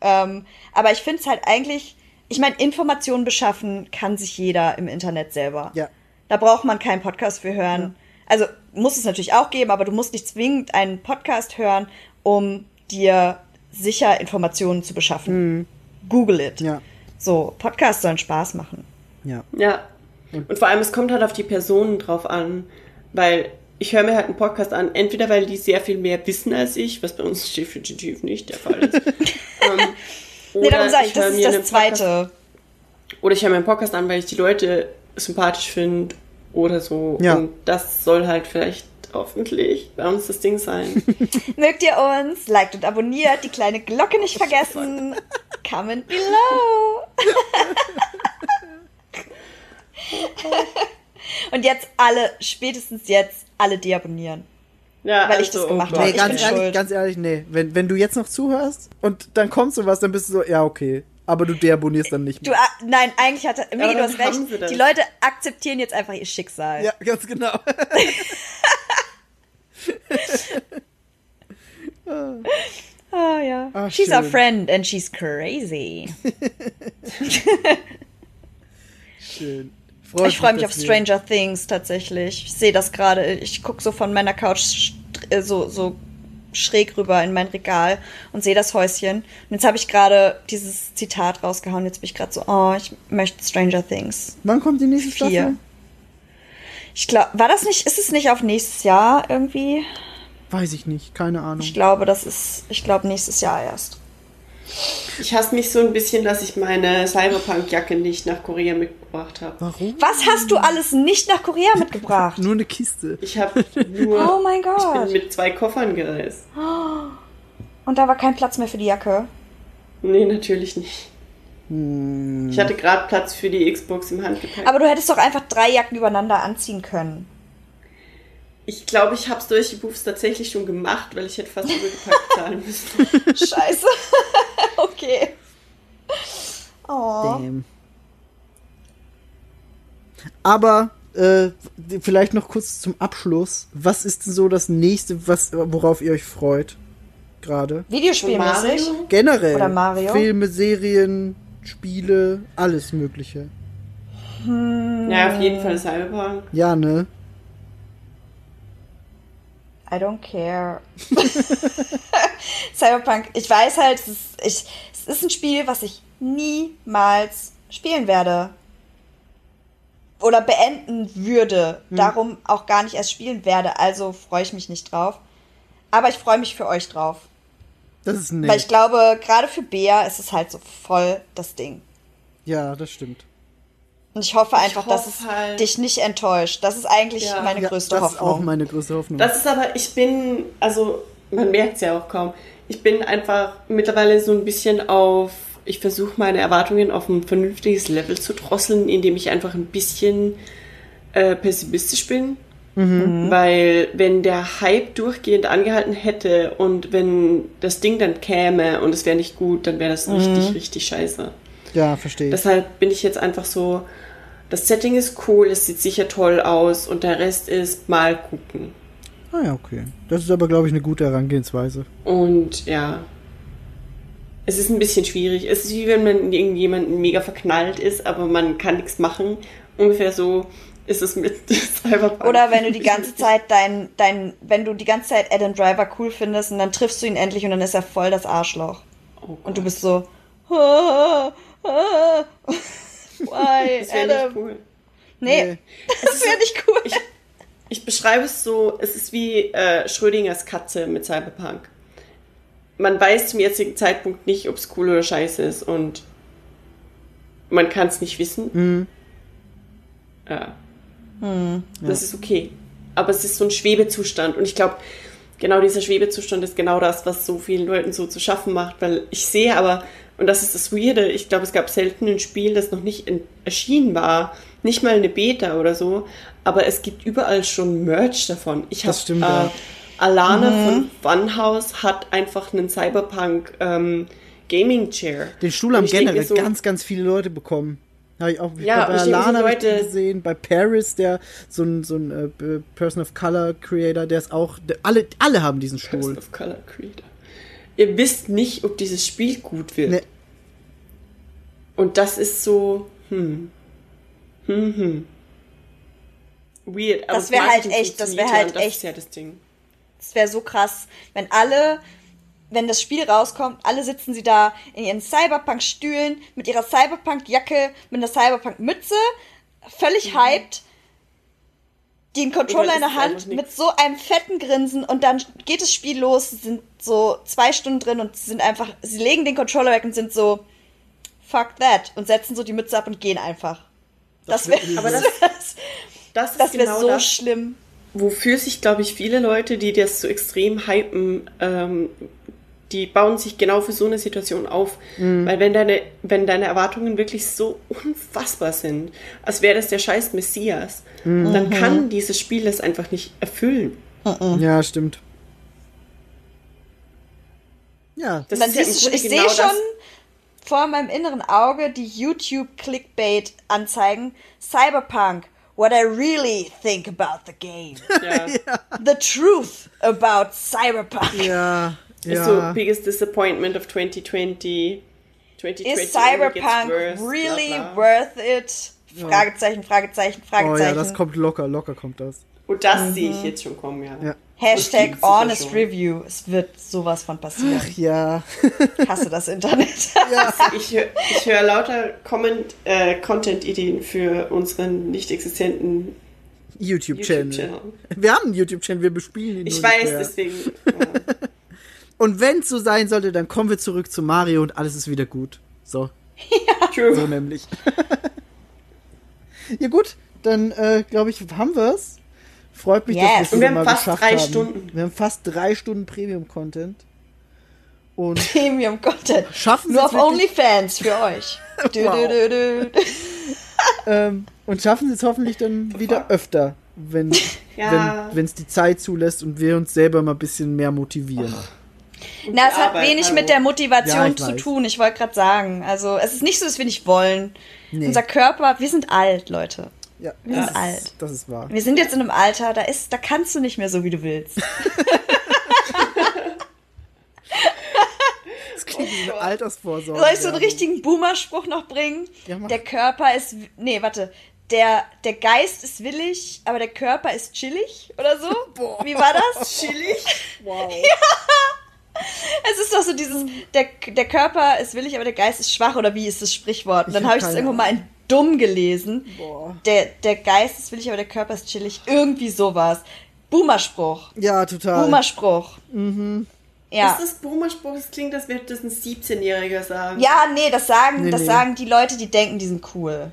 Ähm, aber ich finde es halt eigentlich, ich meine, Informationen beschaffen kann sich jeder im Internet selber. Ja. Da braucht man keinen Podcast für hören. Also muss es natürlich auch geben, aber du musst nicht zwingend einen Podcast hören, um dir sicher Informationen zu beschaffen. Google it. Ja. So, Podcasts sollen Spaß machen. Ja. Ja. Und vor allem, es kommt halt auf die Personen drauf an, weil ich höre mir halt einen Podcast an, entweder weil die sehr viel mehr wissen als ich, was bei uns definitiv nicht der Fall ist. ähm, Nee, darum sage ich, das ist das Zweite. Oder ich höre mir einen Podcast an, weil ich die Leute sympathisch finde oder so. Ja. Und das soll halt vielleicht hoffentlich bei uns das Ding sein. Mögt ihr uns? Liked und abonniert, die kleine Glocke nicht vergessen. Comment below. und jetzt alle, spätestens jetzt, alle deabonnieren. Ja, Weil ich das oh gemacht habe. Nee, ganz ehrlich, ganz ehrlich, nee. Wenn, wenn du jetzt noch zuhörst und dann kommt sowas, dann bist du so, ja, okay. Aber du deabonnierst dann nicht Du, mehr. ah, nein, eigentlich hat er, Migi, du hast recht. Die Leute akzeptieren jetzt einfach ihr Schicksal. Ja, ganz genau. Ah, ja. Ah, she's our schön. friend and she's crazy. Schön. Freut ich freue mich auf Stranger Things tatsächlich. Ich sehe das gerade. Ich gucke so von meiner Couch äh, so, so schräg rüber in mein Regal und sehe das Häuschen. Und jetzt habe ich gerade dieses Zitat rausgehauen. Jetzt bin ich gerade so, oh, ich möchte Stranger Things. Wann kommt die nächste Vier. Staffel? Ich glaube, war das nicht, ist es nicht auf nächstes Jahr irgendwie? Weiß ich nicht, keine Ahnung. Ich glaube, das ist, ich glaube, nächstes Jahr erst. Ich hasse mich so ein bisschen, dass ich meine Cyberpunk-Jacke nicht nach Korea mitgebracht habe. Warum? Was hast du alles nicht nach Korea mitgebracht? Nur eine Kiste. Ich habe nur. Oh mein Ich Gott. bin mit zwei Koffern gereist. Und da war kein Platz mehr für die Jacke. Nee, natürlich nicht. Hm. Ich hatte gerade Platz für die Xbox im Handgepäck. Aber du hättest doch einfach drei Jacken übereinander anziehen können. Ich glaube, ich habe es durch die Buchs tatsächlich schon gemacht, weil ich hätte fast übergepackt zahlen müssen. Scheiße. okay. Oh. Damn. Aber äh, vielleicht noch kurz zum Abschluss. Was ist denn so das nächste, was, worauf ihr euch freut? Gerade. Videospielmäßig. Mario? Generell. Oder Mario? Filme, Serien, Spiele, alles Mögliche. Ja, auf jeden Fall Cyberpunk. Ja, ne? I don't care. Cyberpunk, ich weiß halt, es ist, ich, es ist ein Spiel, was ich niemals spielen werde. Oder beenden würde. Darum auch gar nicht erst spielen werde. Also freue ich mich nicht drauf. Aber ich freue mich für euch drauf. Das ist Weil nett. ich glaube, gerade für Bea ist es halt so voll das Ding. Ja, das stimmt. Und ich hoffe einfach, dass hoffe es halt- dich nicht enttäuscht. Das ist eigentlich Ja. meine Ja, größte das ist Hoffnung. auch meine größte Hoffnung. Das ist aber, ich bin, also man merkt es ja auch kaum. Ich bin einfach mittlerweile so ein bisschen auf, ich versuche meine Erwartungen auf ein vernünftiges Level zu drosseln, indem ich einfach ein bisschen äh, pessimistisch bin. Weil wenn der Hype durchgehend angehalten hätte und wenn das Ding dann käme und es wäre nicht gut, dann wäre das richtig, richtig scheiße. ja, verstehe ich. Deshalb bin ich jetzt einfach so, das Setting ist cool, es sieht sicher toll aus und der Rest ist mal gucken. Ah ja, okay. Das ist aber, glaube ich, eine gute Herangehensweise. Und ja, es ist ein bisschen schwierig. Es ist wie wenn man in irgendjemanden mega verknallt ist, aber man kann nichts machen. Ungefähr so ist es mit Cyberpunk. Oder wenn du die ganze Zeit dein, dein, wenn du die ganze Zeit Adam Driver cool findest und dann triffst du ihn endlich und dann ist er voll das Arschloch. oh Und du bist so, ah, ah, why, das wäre nicht cool. Nee, Nee. das wäre nicht cool. Ich, ich beschreibe es so, es ist wie äh, Schrödingers Katze mit Cyberpunk. Man weiß zum jetzigen Zeitpunkt nicht, ob es cool oder scheiße ist und man kann es nicht wissen. Mhm. Ja. Das ist okay. Aber es ist so ein Schwebezustand. Und ich glaube, genau dieser Schwebezustand ist genau das, was so vielen Leuten so zu schaffen macht. Weil ich sehe aber, und das ist das Weirde, ich glaube, es gab selten ein Spiel, das noch nicht in, erschienen war. Nicht mal eine Beta oder so. Aber es gibt überall schon Merch davon. Ich habe Das stimmt, äh, ja. Alana von Funhouse hat einfach einen Cyberpunk ähm, Gaming Chair. Den Stuhl haben generell so, ganz, ganz viele Leute bekommen. Habe ich auch ich Ja, bei Alana Leute- gesehen, bei Paris, der so ein, so ein äh, Person of Color Creator, der ist auch, der, alle, alle haben diesen Person Stuhl. of Color Creator. Ihr wisst nicht, ob dieses Spiel gut wird. Nee. Und das ist so, hm. Hm, hm. Weird. aber Das wär halt echt- das wär funktioniert ja, halt das echt- ist ja das Ding. Es wäre so krass, wenn alle, wenn das Spiel rauskommt, alle sitzen sie da in ihren Cyberpunk-Stühlen mit ihrer Cyberpunk-Jacke, mit einer Cyberpunk-Mütze, völlig hyped, den Controller in der Hand mit so einem fetten Grinsen und dann geht das Spiel los, sind so zwei Stunden drin und sind einfach, sie legen den Controller weg und sind so, fuck that und setzen so die Mütze ab und gehen einfach. Das wäre Aber das- das, Das das wär genau so das, schlimm. wofür sich, glaube ich, viele Leute, die das so extrem hypen, ähm, die bauen sich genau für so eine Situation auf. Weil wenn deine, wenn deine Erwartungen wirklich so unfassbar sind, als wäre das der scheiß Messias, dann kann dieses Spiel es einfach nicht erfüllen. Ja, stimmt. Ja, Das dann ist ja ich sehe genau das- schon vor meinem inneren Auge die YouTube-Clickbait-Anzeigen. Cyberpunk, what I really think about the game. Ja. The truth about Cyberpunk. ja, Ist so ja. biggest disappointment of 2020. 2020 Is Cyberpunk worse, really bla, bla. worth it? Fragezeichen, Fragezeichen, Oh Fragezeichen. ja, das kommt locker, locker kommt das. Und das sehe ich jetzt schon kommen, ja. Ja. Hashtag honest schon. review. Es wird sowas von passieren. Ja, Ich hasse das Internet. Ich höre ich hör lauter äh, Content-Ideen für unseren nicht existenten YouTube-Channel. YouTube-Channel. wir haben einen YouTube-Channel, wir bespielen ihn Ich nur weiß, nicht mehr. deswegen. Ja. Und wenn es so sein sollte, dann kommen wir zurück zu Mario und alles ist wieder gut. So, True. so nämlich. ja gut, dann äh, glaube ich, haben wir es. Freut mich, Yes. dass Und wir wir mal haben fast geschafft drei haben. Stunden. Wir haben fast drei Stunden Premium-Content. Und Premium Content. Schaffen Nur Sie auf OnlyFans für euch. Du, Wow. du, du. ähm, und schaffen sie es hoffentlich dann wieder öfter, wenn Ja. wenn es die Zeit zulässt und wir uns selber mal ein bisschen mehr motivieren. Na, es hat Arbeit, wenig hallo. mit der Motivation Ja, zu weiß. tun. Ich wollte gerade sagen. Also, es ist nicht so, dass wir nicht wollen. Nee. Unser Körper, wir sind alt, Leute. Ja, Wir das sind ist, alt. Das ist wahr. Wir sind jetzt in einem Alter, da ist, da kannst du nicht mehr so, wie du willst. Das klingt wie eine Altersvorsorge. Soll ich so einen richtigen Boomer-Spruch noch bringen? Ja, der Körper ist, nee, warte. Der, der Geist ist willig, aber der Körper ist chillig oder so? Boah. Wie war das? Chillig? Wow. Es ist doch so dieses, der, der Körper ist willig, aber der Geist ist schwach, oder wie ist das Sprichwort? Und dann hab habe ich es irgendwo mal in dumm gelesen. Boah. Der, der Geist ist willig, aber der Körper ist chillig. Irgendwie sowas. Boomer-Spruch. Ja, total. Boomer-Spruch. Mhm. Ja. Ist das Boomer-Spruch? Das klingt, als würde das ein 17-Jähriger sagen. Ja, nee, das sagen, Nee, das nee. sagen die Leute, die denken, die sind cool.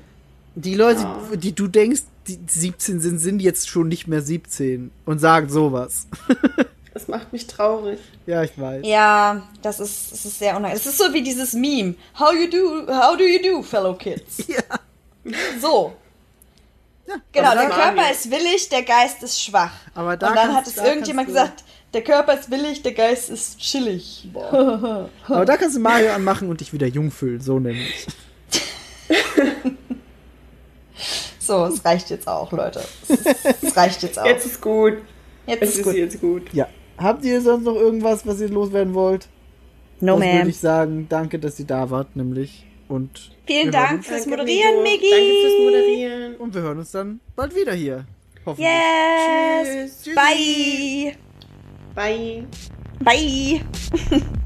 Die Leute, die du denkst, die 17 sind, sind jetzt schon nicht mehr 17 und sagen sowas. Das macht mich traurig. ja, ich weiß. Ja, das ist, das ist sehr unangenehm. Es ist so wie dieses Meme. How you do, how do you do, fellow kids? Ja. So. genau, aber der Körper ist willig, der Geist ist schwach. Aber da Und dann kannst- hat es da irgendjemand gesagt, der Körper ist willig, der Geist ist chillig. Aber da kannst du Mario anmachen und dich wieder jung fühlen, so nämlich. So, es reicht jetzt auch, Leute. Es, es reicht jetzt auch. Jetzt ist gut. Jetzt Es ist ist gut. jetzt gut. Ja. Habt ihr sonst noch irgendwas, was ihr loswerden wollt? No, das würde ma'am. ich sagen, danke, dass ihr da wart, nämlich. Und Vielen Dank fürs Danke, Moderieren, Migo. Migi. Danke fürs Moderieren. Und wir hören uns dann bald wieder hier. Hoffentlich. Yes. Tschüss. Bye. Bye. Bye.